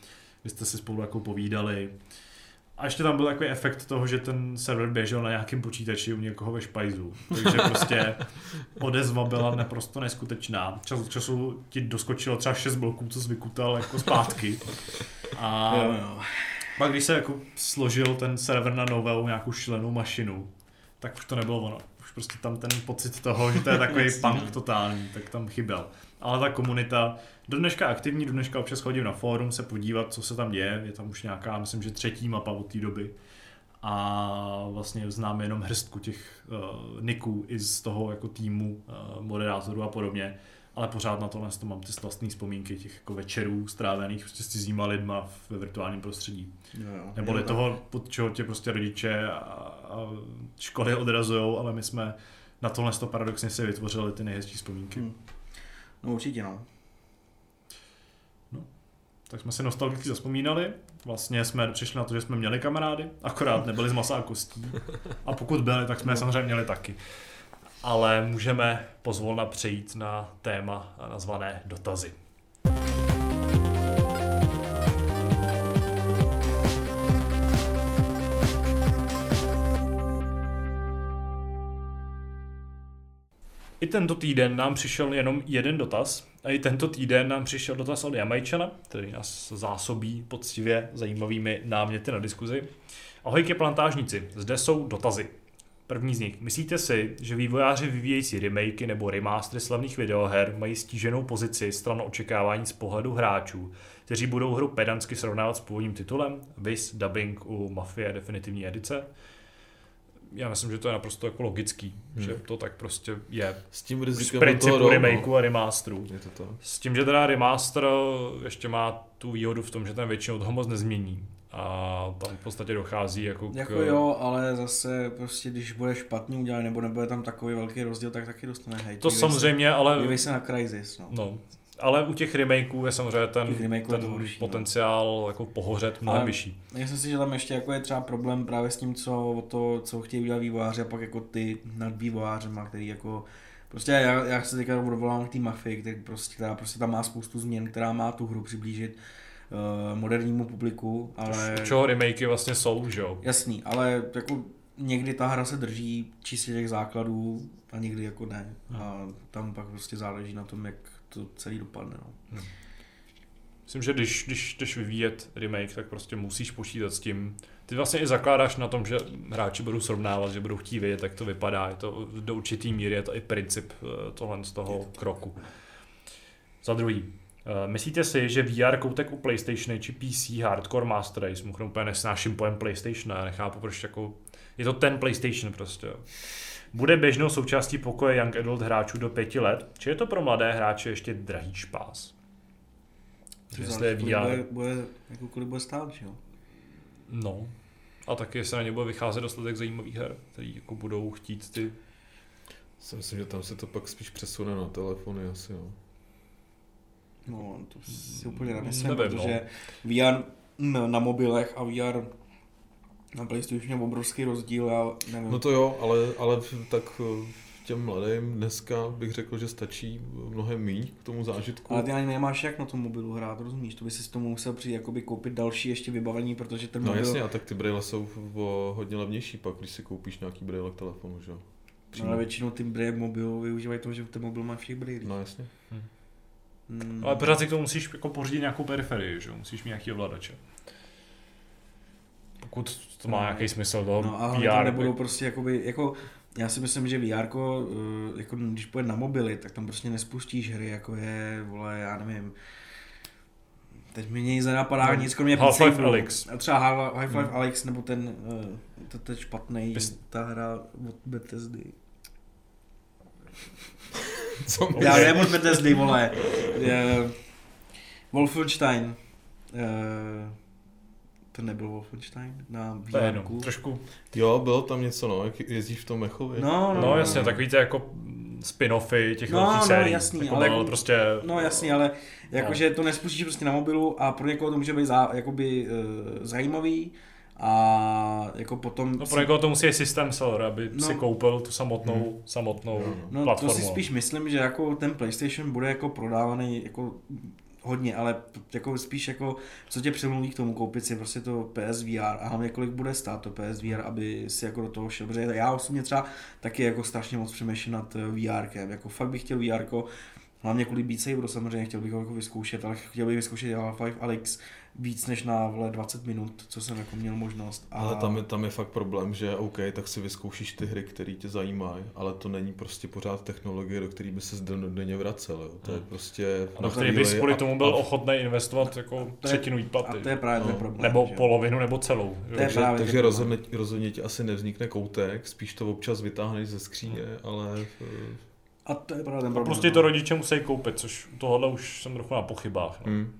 Vy jste si spolu jako povídali. A ještě tam byl takový efekt toho, že ten server běžel na nějakém počítači u někoho ve špajzu. Takže prostě odezva byla naprosto neskutečná. Čas od času ti doskočilo třeba šest bloků, co jsi vykutal jako zpátky. A pak když se jako složil ten server na novou nějakou šlenou mašinu, tak už to nebylo ono prostě tam ten pocit toho, že to je takový punk totální, tak tam chyběl. Ale ta komunita do dneška aktivní, do dneška občas chodím na fórum se podívat, co se tam děje, je tam už nějaká, myslím, že třetí mapa od té doby. A vlastně znám jenom hrstku těch uh, niků i z toho jako týmu uh, moderátorů a podobně ale pořád na tohle to mám ty vlastní vzpomínky těch jako večerů strávených prostě s cizíma lidma ve virtuálním prostředí. Jo, jo, Neboli toho, pod čeho tě prostě rodiče a, a školy odrazují, ale my jsme na tohle to paradoxně si vytvořili ty nejhezčí vzpomínky. Hmm. No určitě no. No, tak jsme si nostalgicky zaspomínali. Vlastně jsme přišli na to, že jsme měli kamarády, akorát nebyli z masa a kostí. A pokud byli, tak jsme no. samozřejmě měli taky ale můžeme pozvolna přejít na téma nazvané dotazy. I tento týden nám přišel jenom jeden dotaz. A i tento týden nám přišel dotaz od Jamajčana, který nás zásobí poctivě zajímavými náměty na diskuzi. Ahojky plantážníci, zde jsou dotazy. První z nich. Myslíte si, že vývojáři vyvíjející remakey nebo remastery slavných videoher mají stíženou pozici stran očekávání z pohledu hráčů, kteří budou hru pedantsky srovnávat s původním titulem, vis dubbing u Mafie definitivní edice? já myslím, že to je naprosto jako logický, hmm. že to tak prostě je. S tím rizikem Z principu toho remakeu a remasteru. Je to to. S tím, že teda remaster ještě má tu výhodu v tom, že ten většinou toho moc nezmění a tam v podstatě dochází jako k... Jako jo, ale zase prostě když bude špatně udělat nebo nebude tam takový velký rozdíl, tak taky dostane hejt. To samozřejmě, se, ale... Dívej se na Crysis, no. no. Ale u těch remakeů je samozřejmě ten, ten horší, no. potenciál no. jako pohořet mnohem vyšší. Myslím si, že tam ještě jako je třeba problém právě s tím, co, o to, co chtějí udělat vývojáři a pak jako ty nad vývojářema, který jako Prostě já, já se teďka odvolám k té mafii, který prostě, která prostě tam má spoustu změn, která má tu hru přiblížit uh, modernímu publiku, ale... Čeho remakey vlastně jsou, že jo? Jasný, ale jako někdy ta hra se drží čistě těch základů a někdy jako ne. Hmm. A tam pak prostě záleží na tom, jak to celý dopadne. No. Hmm. Myslím, že když, když jdeš vyvíjet remake, tak prostě musíš počítat s tím. Ty vlastně i zakládáš na tom, že hráči budou srovnávat, že budou chtít vědět, jak to vypadá. Je to do určitý míry, je to i princip eh, tohle z toho kroku. Za druhý, Uh, myslíte si, že VR koutek u PlayStationu či PC Hardcore Master Race, mimochodem úplně nesnáším pojem PlayStation, já nechápu, proč jako, je to ten PlayStation prostě. Bude běžnou součástí pokoje Young Adult hráčů do pěti let, či je to pro mladé hráče ještě drahý špás? Jestli je VR. Bude, bude, jako kolik bude stát, že jo? No. A taky se na ně bude vycházet dostatek zajímavých her, který jako budou chtít ty... Si myslím, že tam se to pak spíš přesune na telefony asi, no. No, to si úplně nemyslím, Nevím, no. protože VR na, mobilech a VR na PlayStation je obrovský rozdíl, já nevím. No to jo, ale, ale tak eh, těm mladým dneska bych řekl, že stačí mnohem míň k tomu zážitku. Ale ty ani nemáš jak na tom mobilu hrát, rozumíš? To by si s tomu musel přijít jakoby koupit další ještě vybavení, protože ten No mobil... jasně, a tak ty brýle jsou o hodně levnější pak, když si koupíš nějaký brýle k telefonu, že jo? No, ale většinou ty brýle mobilu využívají toho, že ten mobil má všech brýlí. No jasně. Hmm. Ale pořád si k tomu musíš jako pořídit nějakou periferii, že? Musíš mít nějaký ovladače. Pokud to má No. nějaký smysl toho No a hlavně tam nebudou prostě jakoby, jako, já si myslím, že VR, jako když půjde na mobily, tak tam prostě nespustíš hry, jako je, vole, já nevím, teď mi nic nenapadá, No, nic kromě Half-Life. Alyx. A třeba Half- Half-Life Hmm. Alyx, nebo ten, uh, to, to je špatný, Bys- ta hra od Bethesdy. Co Já nevím od Bethesdy, vole. Je, Wolfenstein. Uh, to nebyl Wolfenstein na VR. trošku. Jo, bylo tam něco, no, jak jezdíš v tom Mechově. No, no, No jasně, takový ty jako spin-offy těch No, velkých no, sérií. jasný, jako ale jako- prostě... No jasně, ale jakože No. to nespustíš prostě na mobilu a pro někoho to může být zá, jakoby, uh, zajímavý a jako potom... No pro někoho to musí být systém seller, aby No. si koupil tu samotnou, samotnou No, no. No platformu. to si spíš myslím, že jako ten PlayStation bude jako prodávaný jako hodně, ale jako spíš jako, co tě přemluví k tomu koupit si prostě to PSVR a hlavně kolik bude stát to PSVR, aby si jako do toho šel, protože já osobně třeba taky jako strašně moc přemýšlím nad eh, VRkem, jako fakt bych chtěl VR, hlavně kvůli Beat Saberu samozřejmě, chtěl bych ho jako vyzkoušet, ale chtěl bych vyzkoušet Half-Life Alyx víc než na vole 20 minut, co jsem jako měl možnost. A... Ale tam je, tam je fakt problém, že OK, tak si vyzkoušíš ty hry, které tě zajímají, ale to není prostě pořád technologie, do které by se denně vracel. Jo. To je Hmm. prostě... A do který bys chvíli kvůli tomu byl a- ochotný investovat jako je- třetinu výplaty. a to je právě ten No. problém. Nebo že polovinu, nebo celou. To je Takže, právě takže rozhodně, rozhodně ti asi nevznikne koutek, spíš to občas vytáhneš ze skříně, ale eh, A to je právě ten No, problém. prostě no. to rodiče musí koupit, což u tohohle už jsem trochu na pochybách. No. hm.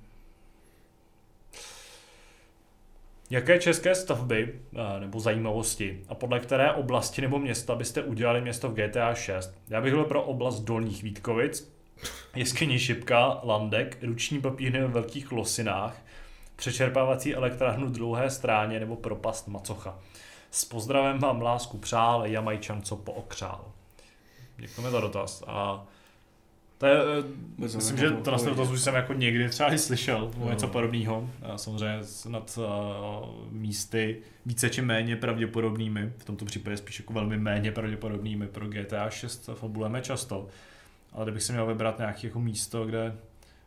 Jaké české stavby eh, nebo zajímavosti a podle které oblasti nebo města byste udělali město v GTA 6? Já bych byl pro oblast Dolních Vítkovic, jeskyni Šipka, Landek, ruční papírny ve velkých losinách, přečerpávací elektrárnu dlouhé stráně nebo propast Macocha. S pozdravem vám lásku přál, Jamajčan, co pookřál. Děkujeme za dotaz. A to je, eh, Bez myslím, ohledu že to na odpověď. dotaz už jsem jako někdy třeba i slyšel, No. něco podobného. Samozřejmě nad uh, místy více či méně pravděpodobnými, v tomto případě spíš jako velmi méně pravděpodobnými pro GTA 6 fabulujeme často. Ale kdybych si měl vybrat nějaké jako místo, kde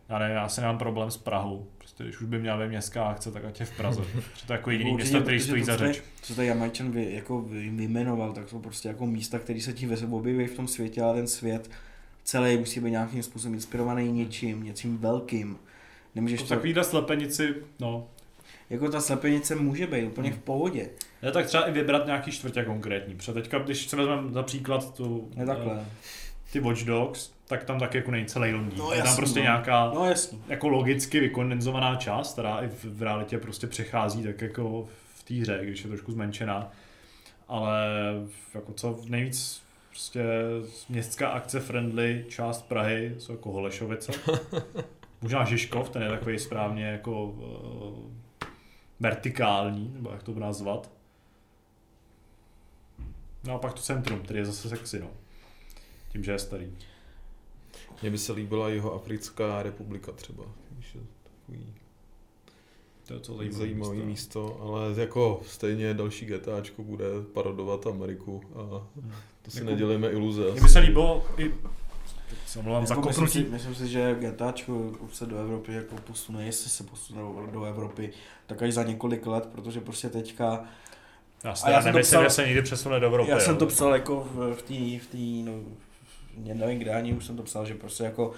já nevím, já si nemám problém s Prahou. Prostě když už by měla být městská akce, tak ať je v Praze. Protože to je jako jediný Určitě, město, který stojí to, za řeč. Co tady Jamajčan vy, jako vy- vyjmenoval, tak jsou prostě jako místa, které se ti ve- objeví v tom světě, ale ten svět celý musí být nějakým způsobem inspirovaný něčím, něčím velkým. Nemůžeš To to, takovýhle slepenici, no. jako ta slepenice může být úplně v pohodě. Je tak třeba i vybrat nějaký čtvrtě konkrétní. Protože teďka, když si vezmeme za příklad tu, Ne takhle. ty Watch Dogs, tak tam taky jako není celý Londýn. No je tam prostě no. nějaká No jasný. jako logicky vykondenzovaná část, která i v, v realitě prostě přechází tak jako v té hře, když je trošku zmenšená. Ale jako co nejvíc prostě městská akce friendly část Prahy jsou jako Holešovice. Možná Žižkov, ten je takový správně jako uh, vertikální, nebo jak to nazvat. No a pak to centrum, který je zase sexy, no. Tím, že je starý. mně by se líbila jeho Africká republika třeba. Víš, je takový To je co zajímavý, zajímavý, zajímavý místo. místo, ale jako stejně další GTAčko bude parodovat Ameriku a to si Jako- nedělejme iluze. Mně by se líbilo i se omlouvám za Jako myslím, kopnutí. si, myslím si, že GTAčko už se do Evropy jako posune, jestli se posune do Evropy, tak až za několik let, protože prostě teďka Já si A já já jsem to nemyslím, psal- že se někdy přesune do Evropy. Já jsem jo. to psal jako v, v té, v tý, no, nevím kde ani, už jsem to psal, že prostě jako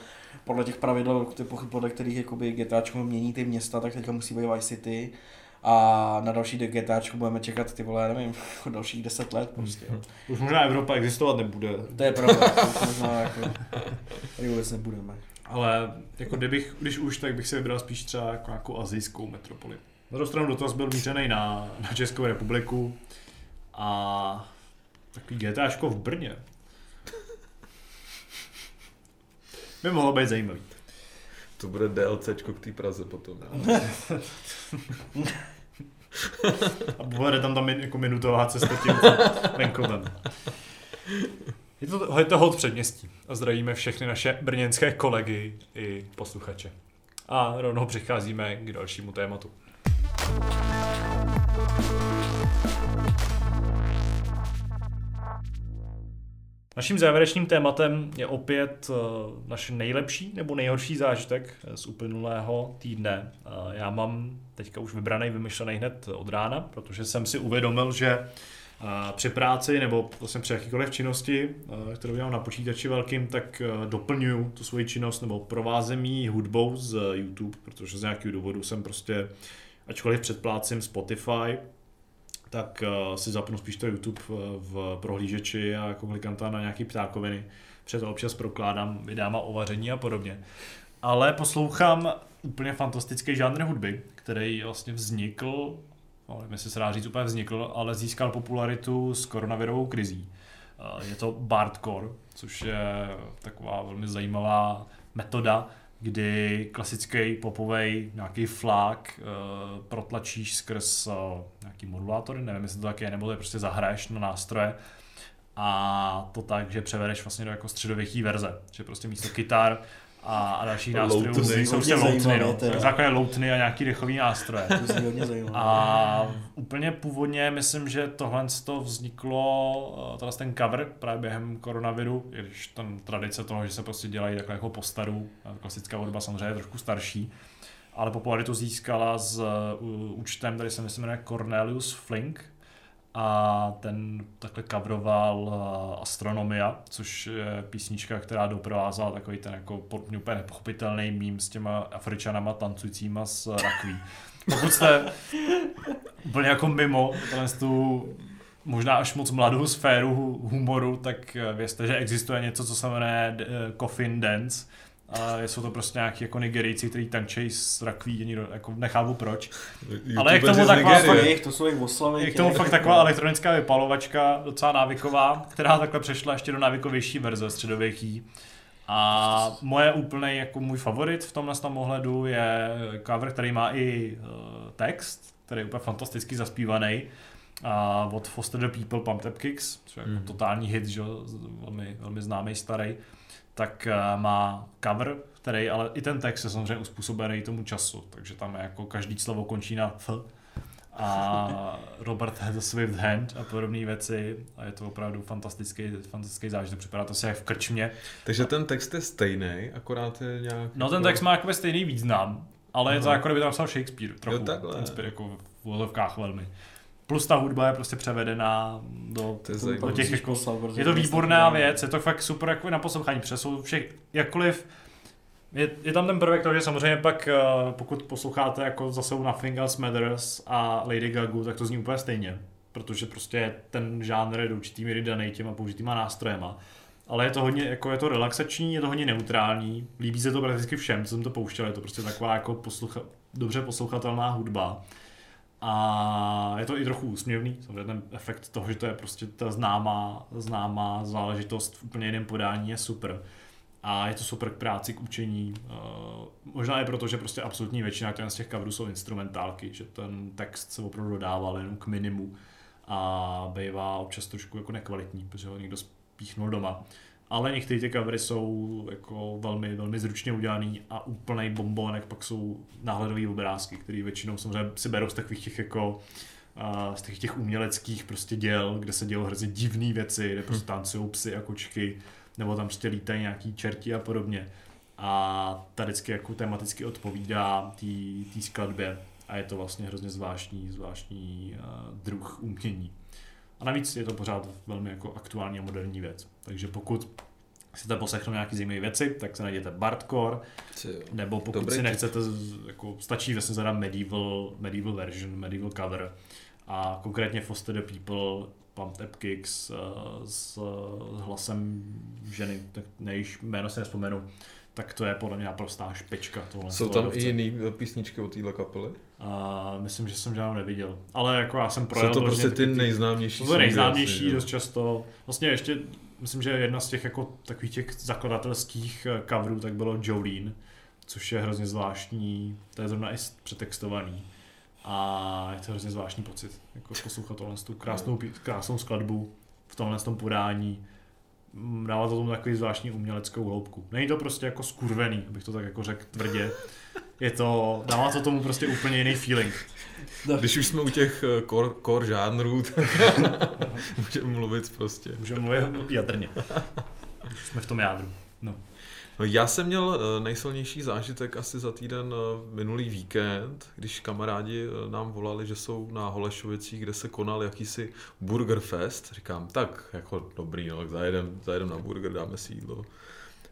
podle těch pravidel, podle kterých jakoby GTAčko mění ty města, tak teďka musí být Vice City a na další GTAčko budeme čekat ty vole, nevím, jako dalších 10 let prostě. jo. Už možná Evropa existovat nebude. To je pravda, už možná jako, tady vůbec nebudeme. Ale jako kdybych, když už, tak bych si vybral spíš třeba jako nějakou azijskou metropoli. Na druhou stranu dotaz byl mířený na, na Českou republiku a takový GTAčko v Brně. By mohlo být zajímavý. To bude DLCčko k té Praze potom. A bude tam tam jako minutová cesta tím venkovem. Je to, je to hod předměstí a zdravíme všechny naše brněnské kolegy i posluchače. A rovnou přicházíme k dalšímu tématu. Naším závěrečným tématem je opět uh, naše nejlepší nebo nejhorší zážitek z uplynulého týdne. Uh, já mám teďka už vybraný, vymyšlený hned od rána, protože jsem si uvědomil, že při práci nebo vlastně při jakýkoliv činnosti, kterou dělám na počítači velkým, tak doplňuju tu svoji činnost nebo provázím hudbou z YouTube, protože z nějakého důvodu jsem prostě, ačkoliv předplácím Spotify, tak uh, si zapnu spíš to YouTube v, v prohlížeči a jako klikám tam na nějaký ptákoviny. Před to občas prokládám videama o vaření a podobně. Ale poslouchám úplně fantastický žánr hudby, který vlastně vznikl, no, nevím, jestli se dá říct úplně vznikl, ale získal popularitu s koronavirovou krizí. Uh, je to Bardcore, což je taková velmi zajímavá metoda, kdy klasický popový nějaký flák uh, protlačíš skrz uh, nějaký modulátory, nevím, jestli to tak je, nebo to je prostě zahraješ na nástroje. A to tak, že převedeš vlastně do jako středověký verze, že prostě místo kytar a, a dalších nástrojů Loutny. jsou prostě loutny, no. teda. Základně loutny a nějaký dechový nástroje. To. A úplně původně myslím, že tohle to vzniklo, eh, teda ten cover právě během koronaviru, i když tam tradice toho, že se prostě dělají takhle jako postaru, klasická hudba samozřejmě je trošku starší, ale popularitu získala s uh, účtem, tady se myslím jmenuje Cornelius Flink, a ten takhle coveroval uh, Astronomia, což je písnička, která doprovázela takový ten jako úplně nepochopitelný mím s těma Afričanama tancujícíma s rakví. Pokud jste úplně jako mimo tu možná až moc mladou sféru hu- humoru, tak eh, vězte, že existuje něco, co se jmenuje Coffin Dance, a jsou to prostě nějaký jako Nigerijci, kteří tančejí s rakví, nikdo jako nechápu proč. Ale jak tomu taková jejich, to jsou jejich oslavy. Je k tomu fakt taková elektronická vypalovačka, docela návyková, která takhle přešla ještě do návykovější verze středověký. A moje úplný jako můj favorit v tomhle tom ohledu je cover, který má i uh, text, který je úplně fantasticky zaspívaný. A od Foster the People Pump Up Kicks, což je jako Mhm. totální hit, že? jo, velmi, velmi známý starý, tak uh, má cover, který, ale i ten text je samozřejmě uspůsobený tomu času, takže tam je jako každý slovo končí na f, a Robert a swift hand a podobné věci a je to opravdu fantastický, fantastický zážitek, připadá to si jak v krčmě. Takže ten text je stejný, akorát je nějak... No ten text má jakoby stejný význam, ale je to Aha. jako kdyby tam psal Shakespeare trochu, Jo, takhle. ten jako v úvodovkách velmi. Plus ta hudba je prostě převedená do, To je do těch jako, je to výborná věc, je to fakt super jako na poslouchání, protože jsou všech, jakkoliv je, je tam ten prvek toho, že samozřejmě pak, eh, pokud posloucháte jako zase u Nothing Else Matters a Lady Gaga, tak to zní úplně stejně. Protože prostě ten žánr je do určitý míry daný těma použitýma nástrojema. Ale je to hodně, jako je to relaxační, je to hodně neutrální, líbí se to prakticky všem, co jsem to pouštěl, je to prostě taková jako poslucha, dobře poslouchatelná hudba. A je to i trochu úsměvný, samozřejmě ten efekt toho, že to je prostě ta známá, známá záležitost v úplně jiném podání je super. A je to super k práci, k učení. Uh, možná i proto, že prostě absolutní většina z těch coverů jsou instrumentálky, že ten text se opravdu dodával jenom k minimu a bývá občas trošku jako nekvalitní, protože ho někdo spíchnul doma. Ale některé ty covery jsou jako velmi, velmi zručně udělaný a úplný bombonek, pak jsou náhledové obrázky, které většinou samozřejmě si berou z takových těch jako a z těch, těch uměleckých prostě děl, kde se dělou hrozně divné věci, kde prostě tancují psy a kočky, nebo tam prostě lítají nějaký čerti a podobně. A ta vždycky jako tematicky odpovídá té skladbě a je to vlastně hrozně zvláštní, zvláštní uh, druh umění. A navíc je to pořád velmi jako aktuální a moderní věc. Takže pokud chcete poslechnout nějaké zajímavé věci, tak se najděte Bardcore, nebo pokud Dobrý si nechcete, jako stačí vlastně zadat medieval, medieval version, medieval cover a konkrétně Foster the People, Pump Up Kicks uh, s, s hlasem ženy, tak nejíž jméno si nespomenu, tak to je podle mě naprostá špička. Tohle Jsou tam i jiný písničky od téhle kapely? A myslím, že jsem žádnou neviděl. Ale jako já jsem projel... Jsou to prostě ty nejznámější. To nejznámější dost často. Vlastně ještě, myslím, že jedna z těch jako takových těch zakladatelských eh, coverů tak bylo Jolene, což je hrozně zvláštní, to je zrovna i přetextovaný. A je to hrozně zvláštní pocit, jako poslouchat tohle tu krásnou, krásnou skladbu v tomhle tom podání Mm, dává to tomu takový zvláštní uměleckou hloubku. Není to prostě jako skurvený, abych to tak jako řekl tvrdě. Je to, dává to tomu prostě úplně jiný feeling. Když už jsme u těch core, eh, core žánrů, tak můžeme mluvit prostě. Můžeme mluvit jadrně. jsme v tom jádru. No. No já jsem měl eh, nejsilnější zážitek asi za týden eh, minulý víkend, když kamarádi nám volali, že jsou na Holešovicích, kde se konal jakýsi Burger Fest. Říkám, tak jako dobrý, no, tak zajedem, zajedem na burger, dáme si jídlo.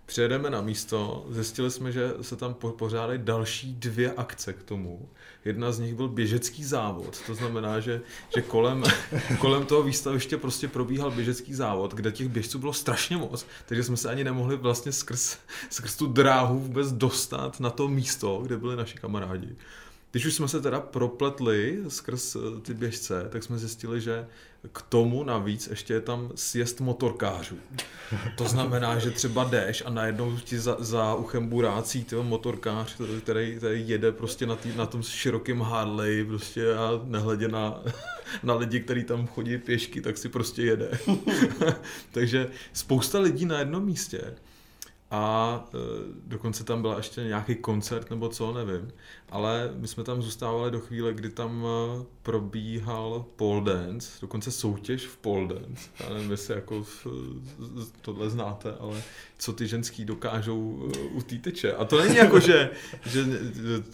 Přijedeme na místo, zjistili jsme, že se tam pořádají další dvě akce k tomu. Jedna z nich byl běžecký závod, to znamená, že, že kolem, kolem toho výstaviště prostě probíhal běžecký závod, kde těch běžců bylo strašně moc, takže jsme se ani nemohli vlastně skrz, skrz tu dráhu vůbec dostat na to místo, kde byli naši kamarádi. Když už jsme se teda propletli skrz eh, ty běžce, tak jsme zjistili, že k tomu navíc ještě je tam sjezd motorkářů. To znamená, že třeba jdeš a najednou ti za, za uchem burácí ten motorkář, který, který jede prostě na, tý, na tom širokém Harley prostě a nehledě na, na lidi, kteří tam chodí pěšky, tak si prostě jede. Takže spousta lidí na jednom místě a e, dokonce tam byla ještě nějaký koncert nebo co, nevím. Ale my jsme tam zůstávali do chvíle, kdy tam e, probíhal pole dance, dokonce soutěž v pole dance. Já nevím, jestli jako tohle znáte, ale co ty ženský dokážou e, u té teče. A to není jako, že... že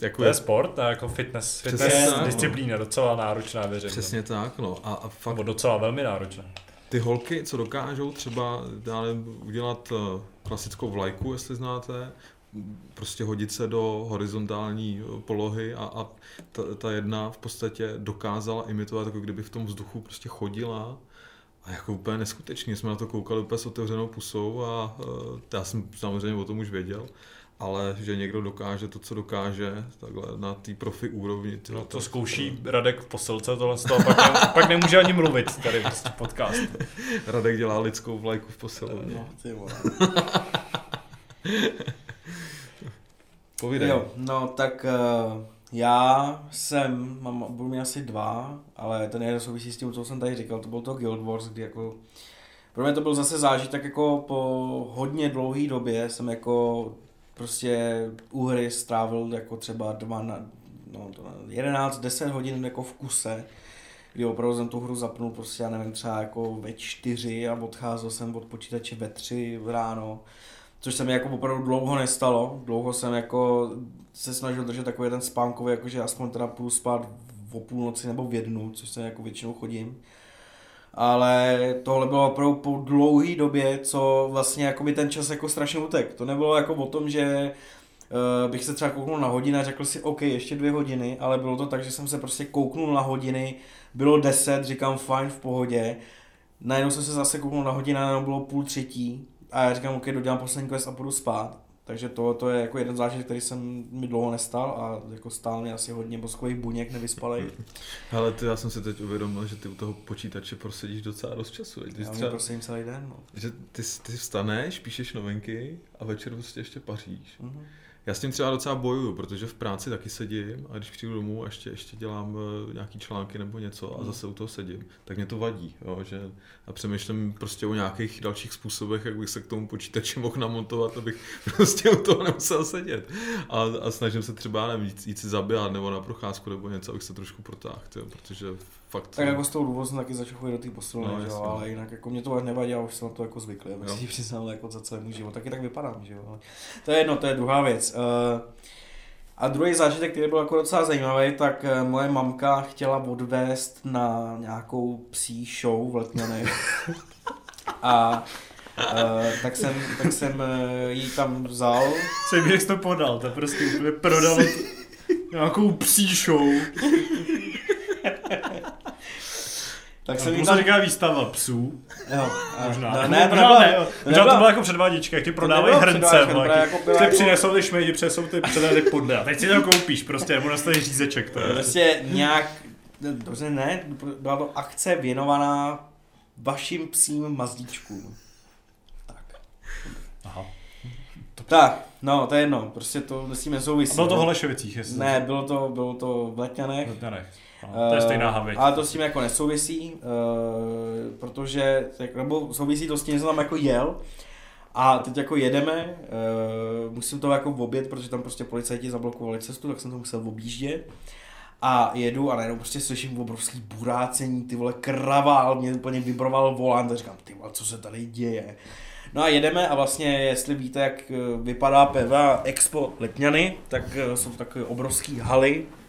jako to je sport a jako fitness, fitness tak, disciplína, no. docela náročná, věřím. Přesně tak, no. A, a fakt... Nebo docela velmi náročná. Ty holky, co dokážou třeba dále udělat klasickou vlajku, jestli znáte, prostě hodit se do horizontální eh, polohy a, a ta, ta jedna v podstatě dokázala imitovat, jako kdyby v tom vzduchu prostě chodila. A jako úplně neskutečně jsme na to koukali úplně s otevřenou pusou a uh, já jsem samozřejmě o tom už věděl, ale že někdo dokáže to, co dokáže, takhle na té profi úrovni. Ty, no, to, to zkouší Radek v posilce tohle z toho, pak, ne, pak nemůže ani mluvit tady prostě podcast. Radek dělá lidskou vlajku v posilovně. No, ty vole. Povídej. Jo, no tak uh, já jsem, mám, budu mít asi dva, ale ten jeden souvisí s tím, co jsem tady říkal, to byl to Guild Wars, kdy jako pro mě to byl zase zážitek jako po hodně dlouhé době jsem jako prostě u hry strávil jako třeba dva na, no, 11, 10 hodin jako v kuse, kdy opravdu jsem tu hru zapnul prostě, já nevím, třeba jako ve čtyři a odcházel jsem od počítače ve tři ráno což se mi jako opravdu dlouho nestalo. Dlouho jsem jako se snažil držet takový ten spánkový, jakože aspoň teda půl spát v půlnoci nebo v jednu, což se jako většinou chodím. Ale tohle bylo opravdu po dlouhé době, co vlastně jako mi ten čas jako strašně utek. To nebylo jako o tom, že uh, bych se třeba kouknul na hodiny a řekl si, OK, ještě dvě hodiny, ale bylo to tak, že jsem se prostě kouknul na hodiny, bylo deset, říkám fajn, v pohodě. Najednou jsem se zase kouknul na hodiny, a bylo půl třetí a já říkám, OK, dodělám poslední quest a půjdu spát. Takže to, to je jako jeden zážitek, který jsem mi dlouho nestal a jako stál mi asi hodně boskových buněk nevyspalej. Ale ty, já jsem si teď uvědomil, že ty u toho počítače prosedíš docela dost času. Ty já třeba, prosím celý den. No. Že ty, ty vstaneš, píšeš novinky a večer prostě ještě paříš. Mm-hmm. Já s tím třeba docela bojuju, protože v práci taky sedím a když přijdu domů a ještě, ještě dělám uh, nějaký články nebo něco a hmm. zase u toho sedím, tak mě to vadí. Jo, že, a přemýšlím prostě o nějakých dalších způsobech, jak bych se k tomu počítači mohl namontovat, abych prostě u toho nemusel sedět. A, a snažím se třeba nevím, jít, jít si zabíjat nebo na procházku nebo něco, abych se trošku protáhl, protože fakt... Tak jako s tou důvodem jsem taky začal chodit do té posilny, no, že jo, ale jinak jako mě to až nevadí, já už jsem na to jako zvyklý, abych si přiznal jako za celý můj život, taky tak vypadám, že jo. Ale to je jedno, to je druhá věc. Uh, a druhý zážitek, který byl jako docela zajímavý, tak eh, moje mamka chtěla odvést na nějakou psí show v Letňanech. A Uh, tak jsem, tak jsem uh, jí tam vzal. Co jim jak to podal, to prostě úplně prodal nějakou psí show. Tak A tam... se říká výstava psů. Jo, a- Možná. Ne, Nebo ne, to možná nebyla, ne. to Možná to byla jako předváděčka, jak ti prodávají hrnce. to jak jako- ty jako- přinesou ty šmejdi, přinesou ty předády podle. A teď si to koupíš prostě, nebo nastavíš řízeček. To je. Prostě nějak, dobře ne, byla to akce věnovaná vašim psím mazlíčkům. Tak. Aha. Tak, no, to je jedno, prostě to s tím A nesouvisí. bylo to v no. Holešovicích, jestli Ne, bylo to, bylo to v Letňanech. Ne, ne. No, to je stejná Eh, havěť. Ale to s tím jako nesouvisí, uh, protože, tak, nebo souvisí to s tím, že jsem tam jako jel. A teď jako jedeme, uh, musím to jako obět, protože tam prostě policajti zablokovali cestu, tak jsem to musel objíždět. A jedu a najednou prostě slyším obrovský burácení, ty vole kravál, mě úplně vibroval volant a říkám, ty vole, co se tady děje. No a jedeme a vlastně, jestli víte, jak eh, vypadá PVA Expo Letňany, tak eh, jsou takové obrovské haly, eh,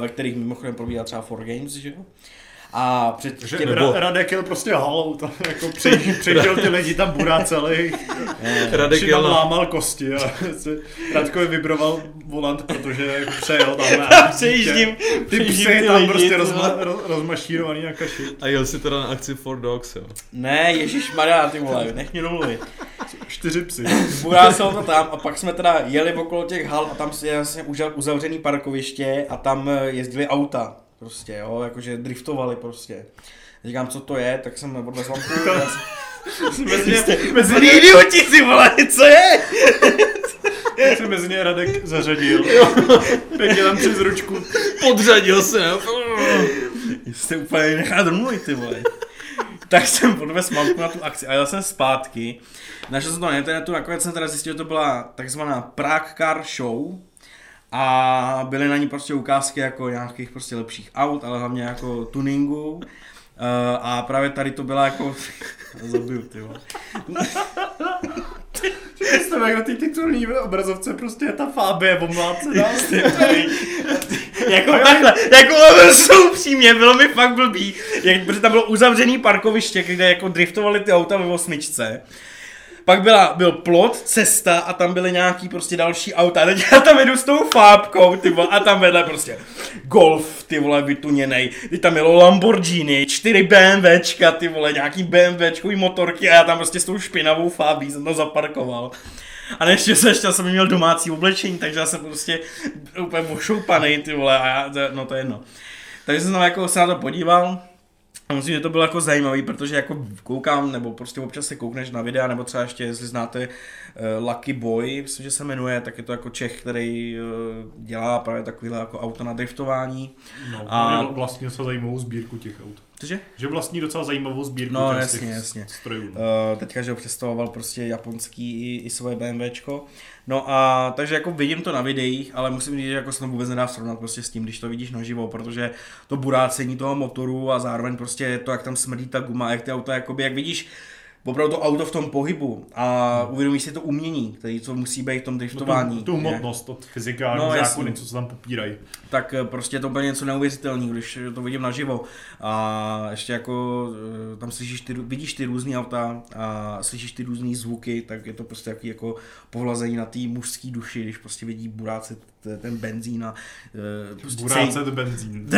ve kterých mimochodem probíhá třeba 4 Games, že jo? A před Takže těmi... nebo- Ra- Radek jel prostě halou, tam jako přejížděl ty lidi tam burá celý, Radek si jel tam lámal kosti a Radkovi vybroval volant, protože přejel tam na Já přejíždím, Ty psy tam lidi, prostě rozma, roz, rozmašírovaný na kaši. a jel si teda na akci For Dogs, jo. Ne, Ježíš Maria, ty vole, nech mě domluvit. Čtyři psy. Burácel to tam a pak jsme teda jeli okolo těch hal a tam je vlastně uzavřený parkoviště a tam eh, jezdili auta. Prostě, jo, jakože driftovali prostě. Říkám, co to je, tak jsem odvezl lampu. Mezi ně, Mezi mezi ně, idioti, ty vole, co je? se mezi ně Radek zařadil. Pěkně tam přes ručku. Podřadil se, jo. Jste úplně nechat domluvit, ty vole. tak jsem odvezl mamku na tu akci a jel jsem zpátky. Našel jsem to na internetu, nakonec jsem teda zjistil, že to byla takzvaná Prague Car Show. A byly na ní prostě ukázky jako nějakých prostě lepších aut, ale hlavně jako tuningu. Uh, a právě tady to byla jako... Zabiju, ty. Jste jak na té titulní obrazovce prostě je ta fábie omlácená. jako takhle, jako jsou upřímně, bylo mi fakt blbý, jak, protože tam bylo uzavřený parkoviště, kde jako driftovali ty auta ve osmičce. Pak byla, byl plot, cesta a tam byly nějaký prostě další auta. A teď já tam jedu s tou fábkou, ty vole, a tam vedle prostě Golf, ty vole, vytuněnej. Teď tam bylo Lamborghini, čtyři BMWčka, ty vole, nějaký BMWčkový motorky a já tam prostě s tou špinavou fábí jsem to zaparkoval. A ještě se ještě jsem měl domácí oblečení, takže já jsem prostě úplně ošoupaný, ty vole, a já, no to je jedno. Takže jsem tam jako se na to podíval, a myslím, že to bylo jako zajímavý, protože jako koukám, nebo prostě občas se koukneš na videa, nebo třeba ještě, jestli znáte Lucky Boy, myslím, že se jmenuje, tak je to jako Čech, který uh, dělá právě takovýhle jako auto na driftování. No, A- vlastní docela zajímavou sbírku těch aut. Cože? Že vlastní docela zajímavou sbírku No, těch- jasně, těch jasně. strojů. Uh, teďka, že ho představoval prostě japonský i, i svoje BMWčko. No a takže jako vidím to na videích, ale musím říct, že jako se to vůbec nedá srovnat prostě s tím, když to vidíš naživo, protože to burácení toho motoru a zároveň prostě to, jak tam smrdí ta guma, jak ty auta, jakoby, jak vidíš, opravdu to auto v tom pohybu a uvědomíš si to umění, který co musí být v tom driftování. No tu, tu hmotnost od fyzikální No, zákony, co se tam popírají. tak eh, prostě to úplně něco neuvěřitelného, když to vidím naživo. A ještě jako eh, tam slyšíš ty, vidíš ty různé auta a slyšíš ty různé zvuky, tak je to prostě jaký jako pohlazení na té mužské duši, když prostě vidí burácet t- ten benzín a eh, prostě Burácet benzín.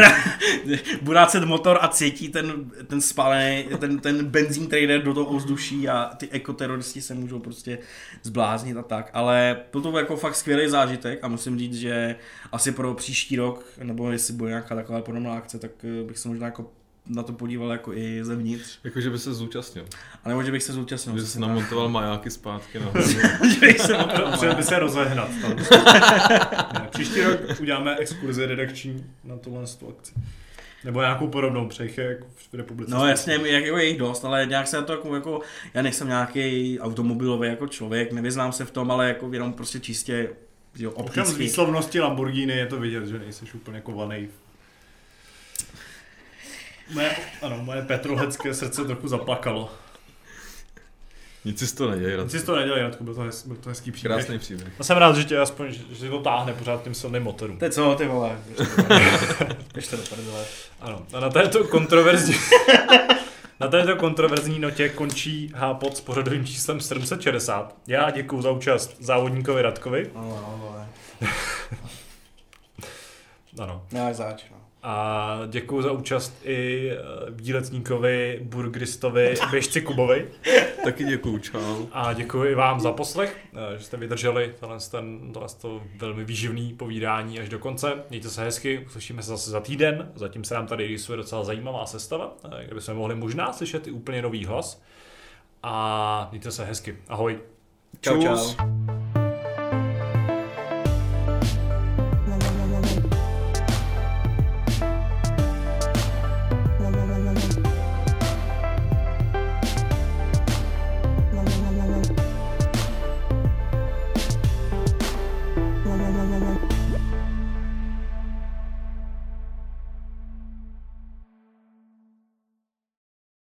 burácet motor a cítí ten, ten spálený, ten, ten benzín, který jde do toho ovzduší a ty ekoteroristi se můžou prostě zbláznit a tak. Ale byl to jako fakt skvělý zážitek a musím říct, že asi pro příští rok, nebo jestli bude nějaká taková podobná akce, tak eh, bych se možná jako na to podíval jako i zevnitř. Jakože by se zúčastnil. A nebo že bych se zúčastnil. Že jsi namontoval majáky zpátky na že bych se Potřeba by se rozehnat. Tam. ne, příští rok uděláme exkurzi redakční na tohle akci. Nebo nějakou podobnou přejche jako v republice. No jasně, jak jako je jich dost, ale nějak se na to jako, jako, já nejsem nějaký automobilový jako člověk, nevyznám se v tom, ale jako jenom prostě čistě jo, z výslovnosti Lamborghini je to vidět, že nejsi úplně kovaný. Moje, ano, moje petrolhecké srdce trochu zaplakalo. Nic si to neděje, Nic si to nedělej, Radku, byl to, hez, byl to hezký příběh. Krásný příběh. Já jsem rád, že tě aspoň, že, že to táhne pořád tím silným motorem. To je co, ty vole. Ještě to prdele. Ano, a na této kontroverzní... Na této kontroverzní notě končí Hápot s pořadovým číslem 760. Já děkuji za účast závodníkovi Radkovi. No, no, vole. Ano. No, jak zač, no. A děkuji za účast i eh, výletníkovi, burgeristovi, běžci Kubovi. Taky děkuju, čau. A děkuji i vám za poslech, eh, že jste vydrželi tohle, ten, tohle to velmi výživný povídání až do konce. Mějte se hezky, uslyšíme se zase za týden. Zatím se nám tady rýsuje docela zajímavá sestava, eh, kde bychom mohli možná slyšet i úplně nový hlas. A mějte se hezky. Ahoj. Čau, Čus. čau.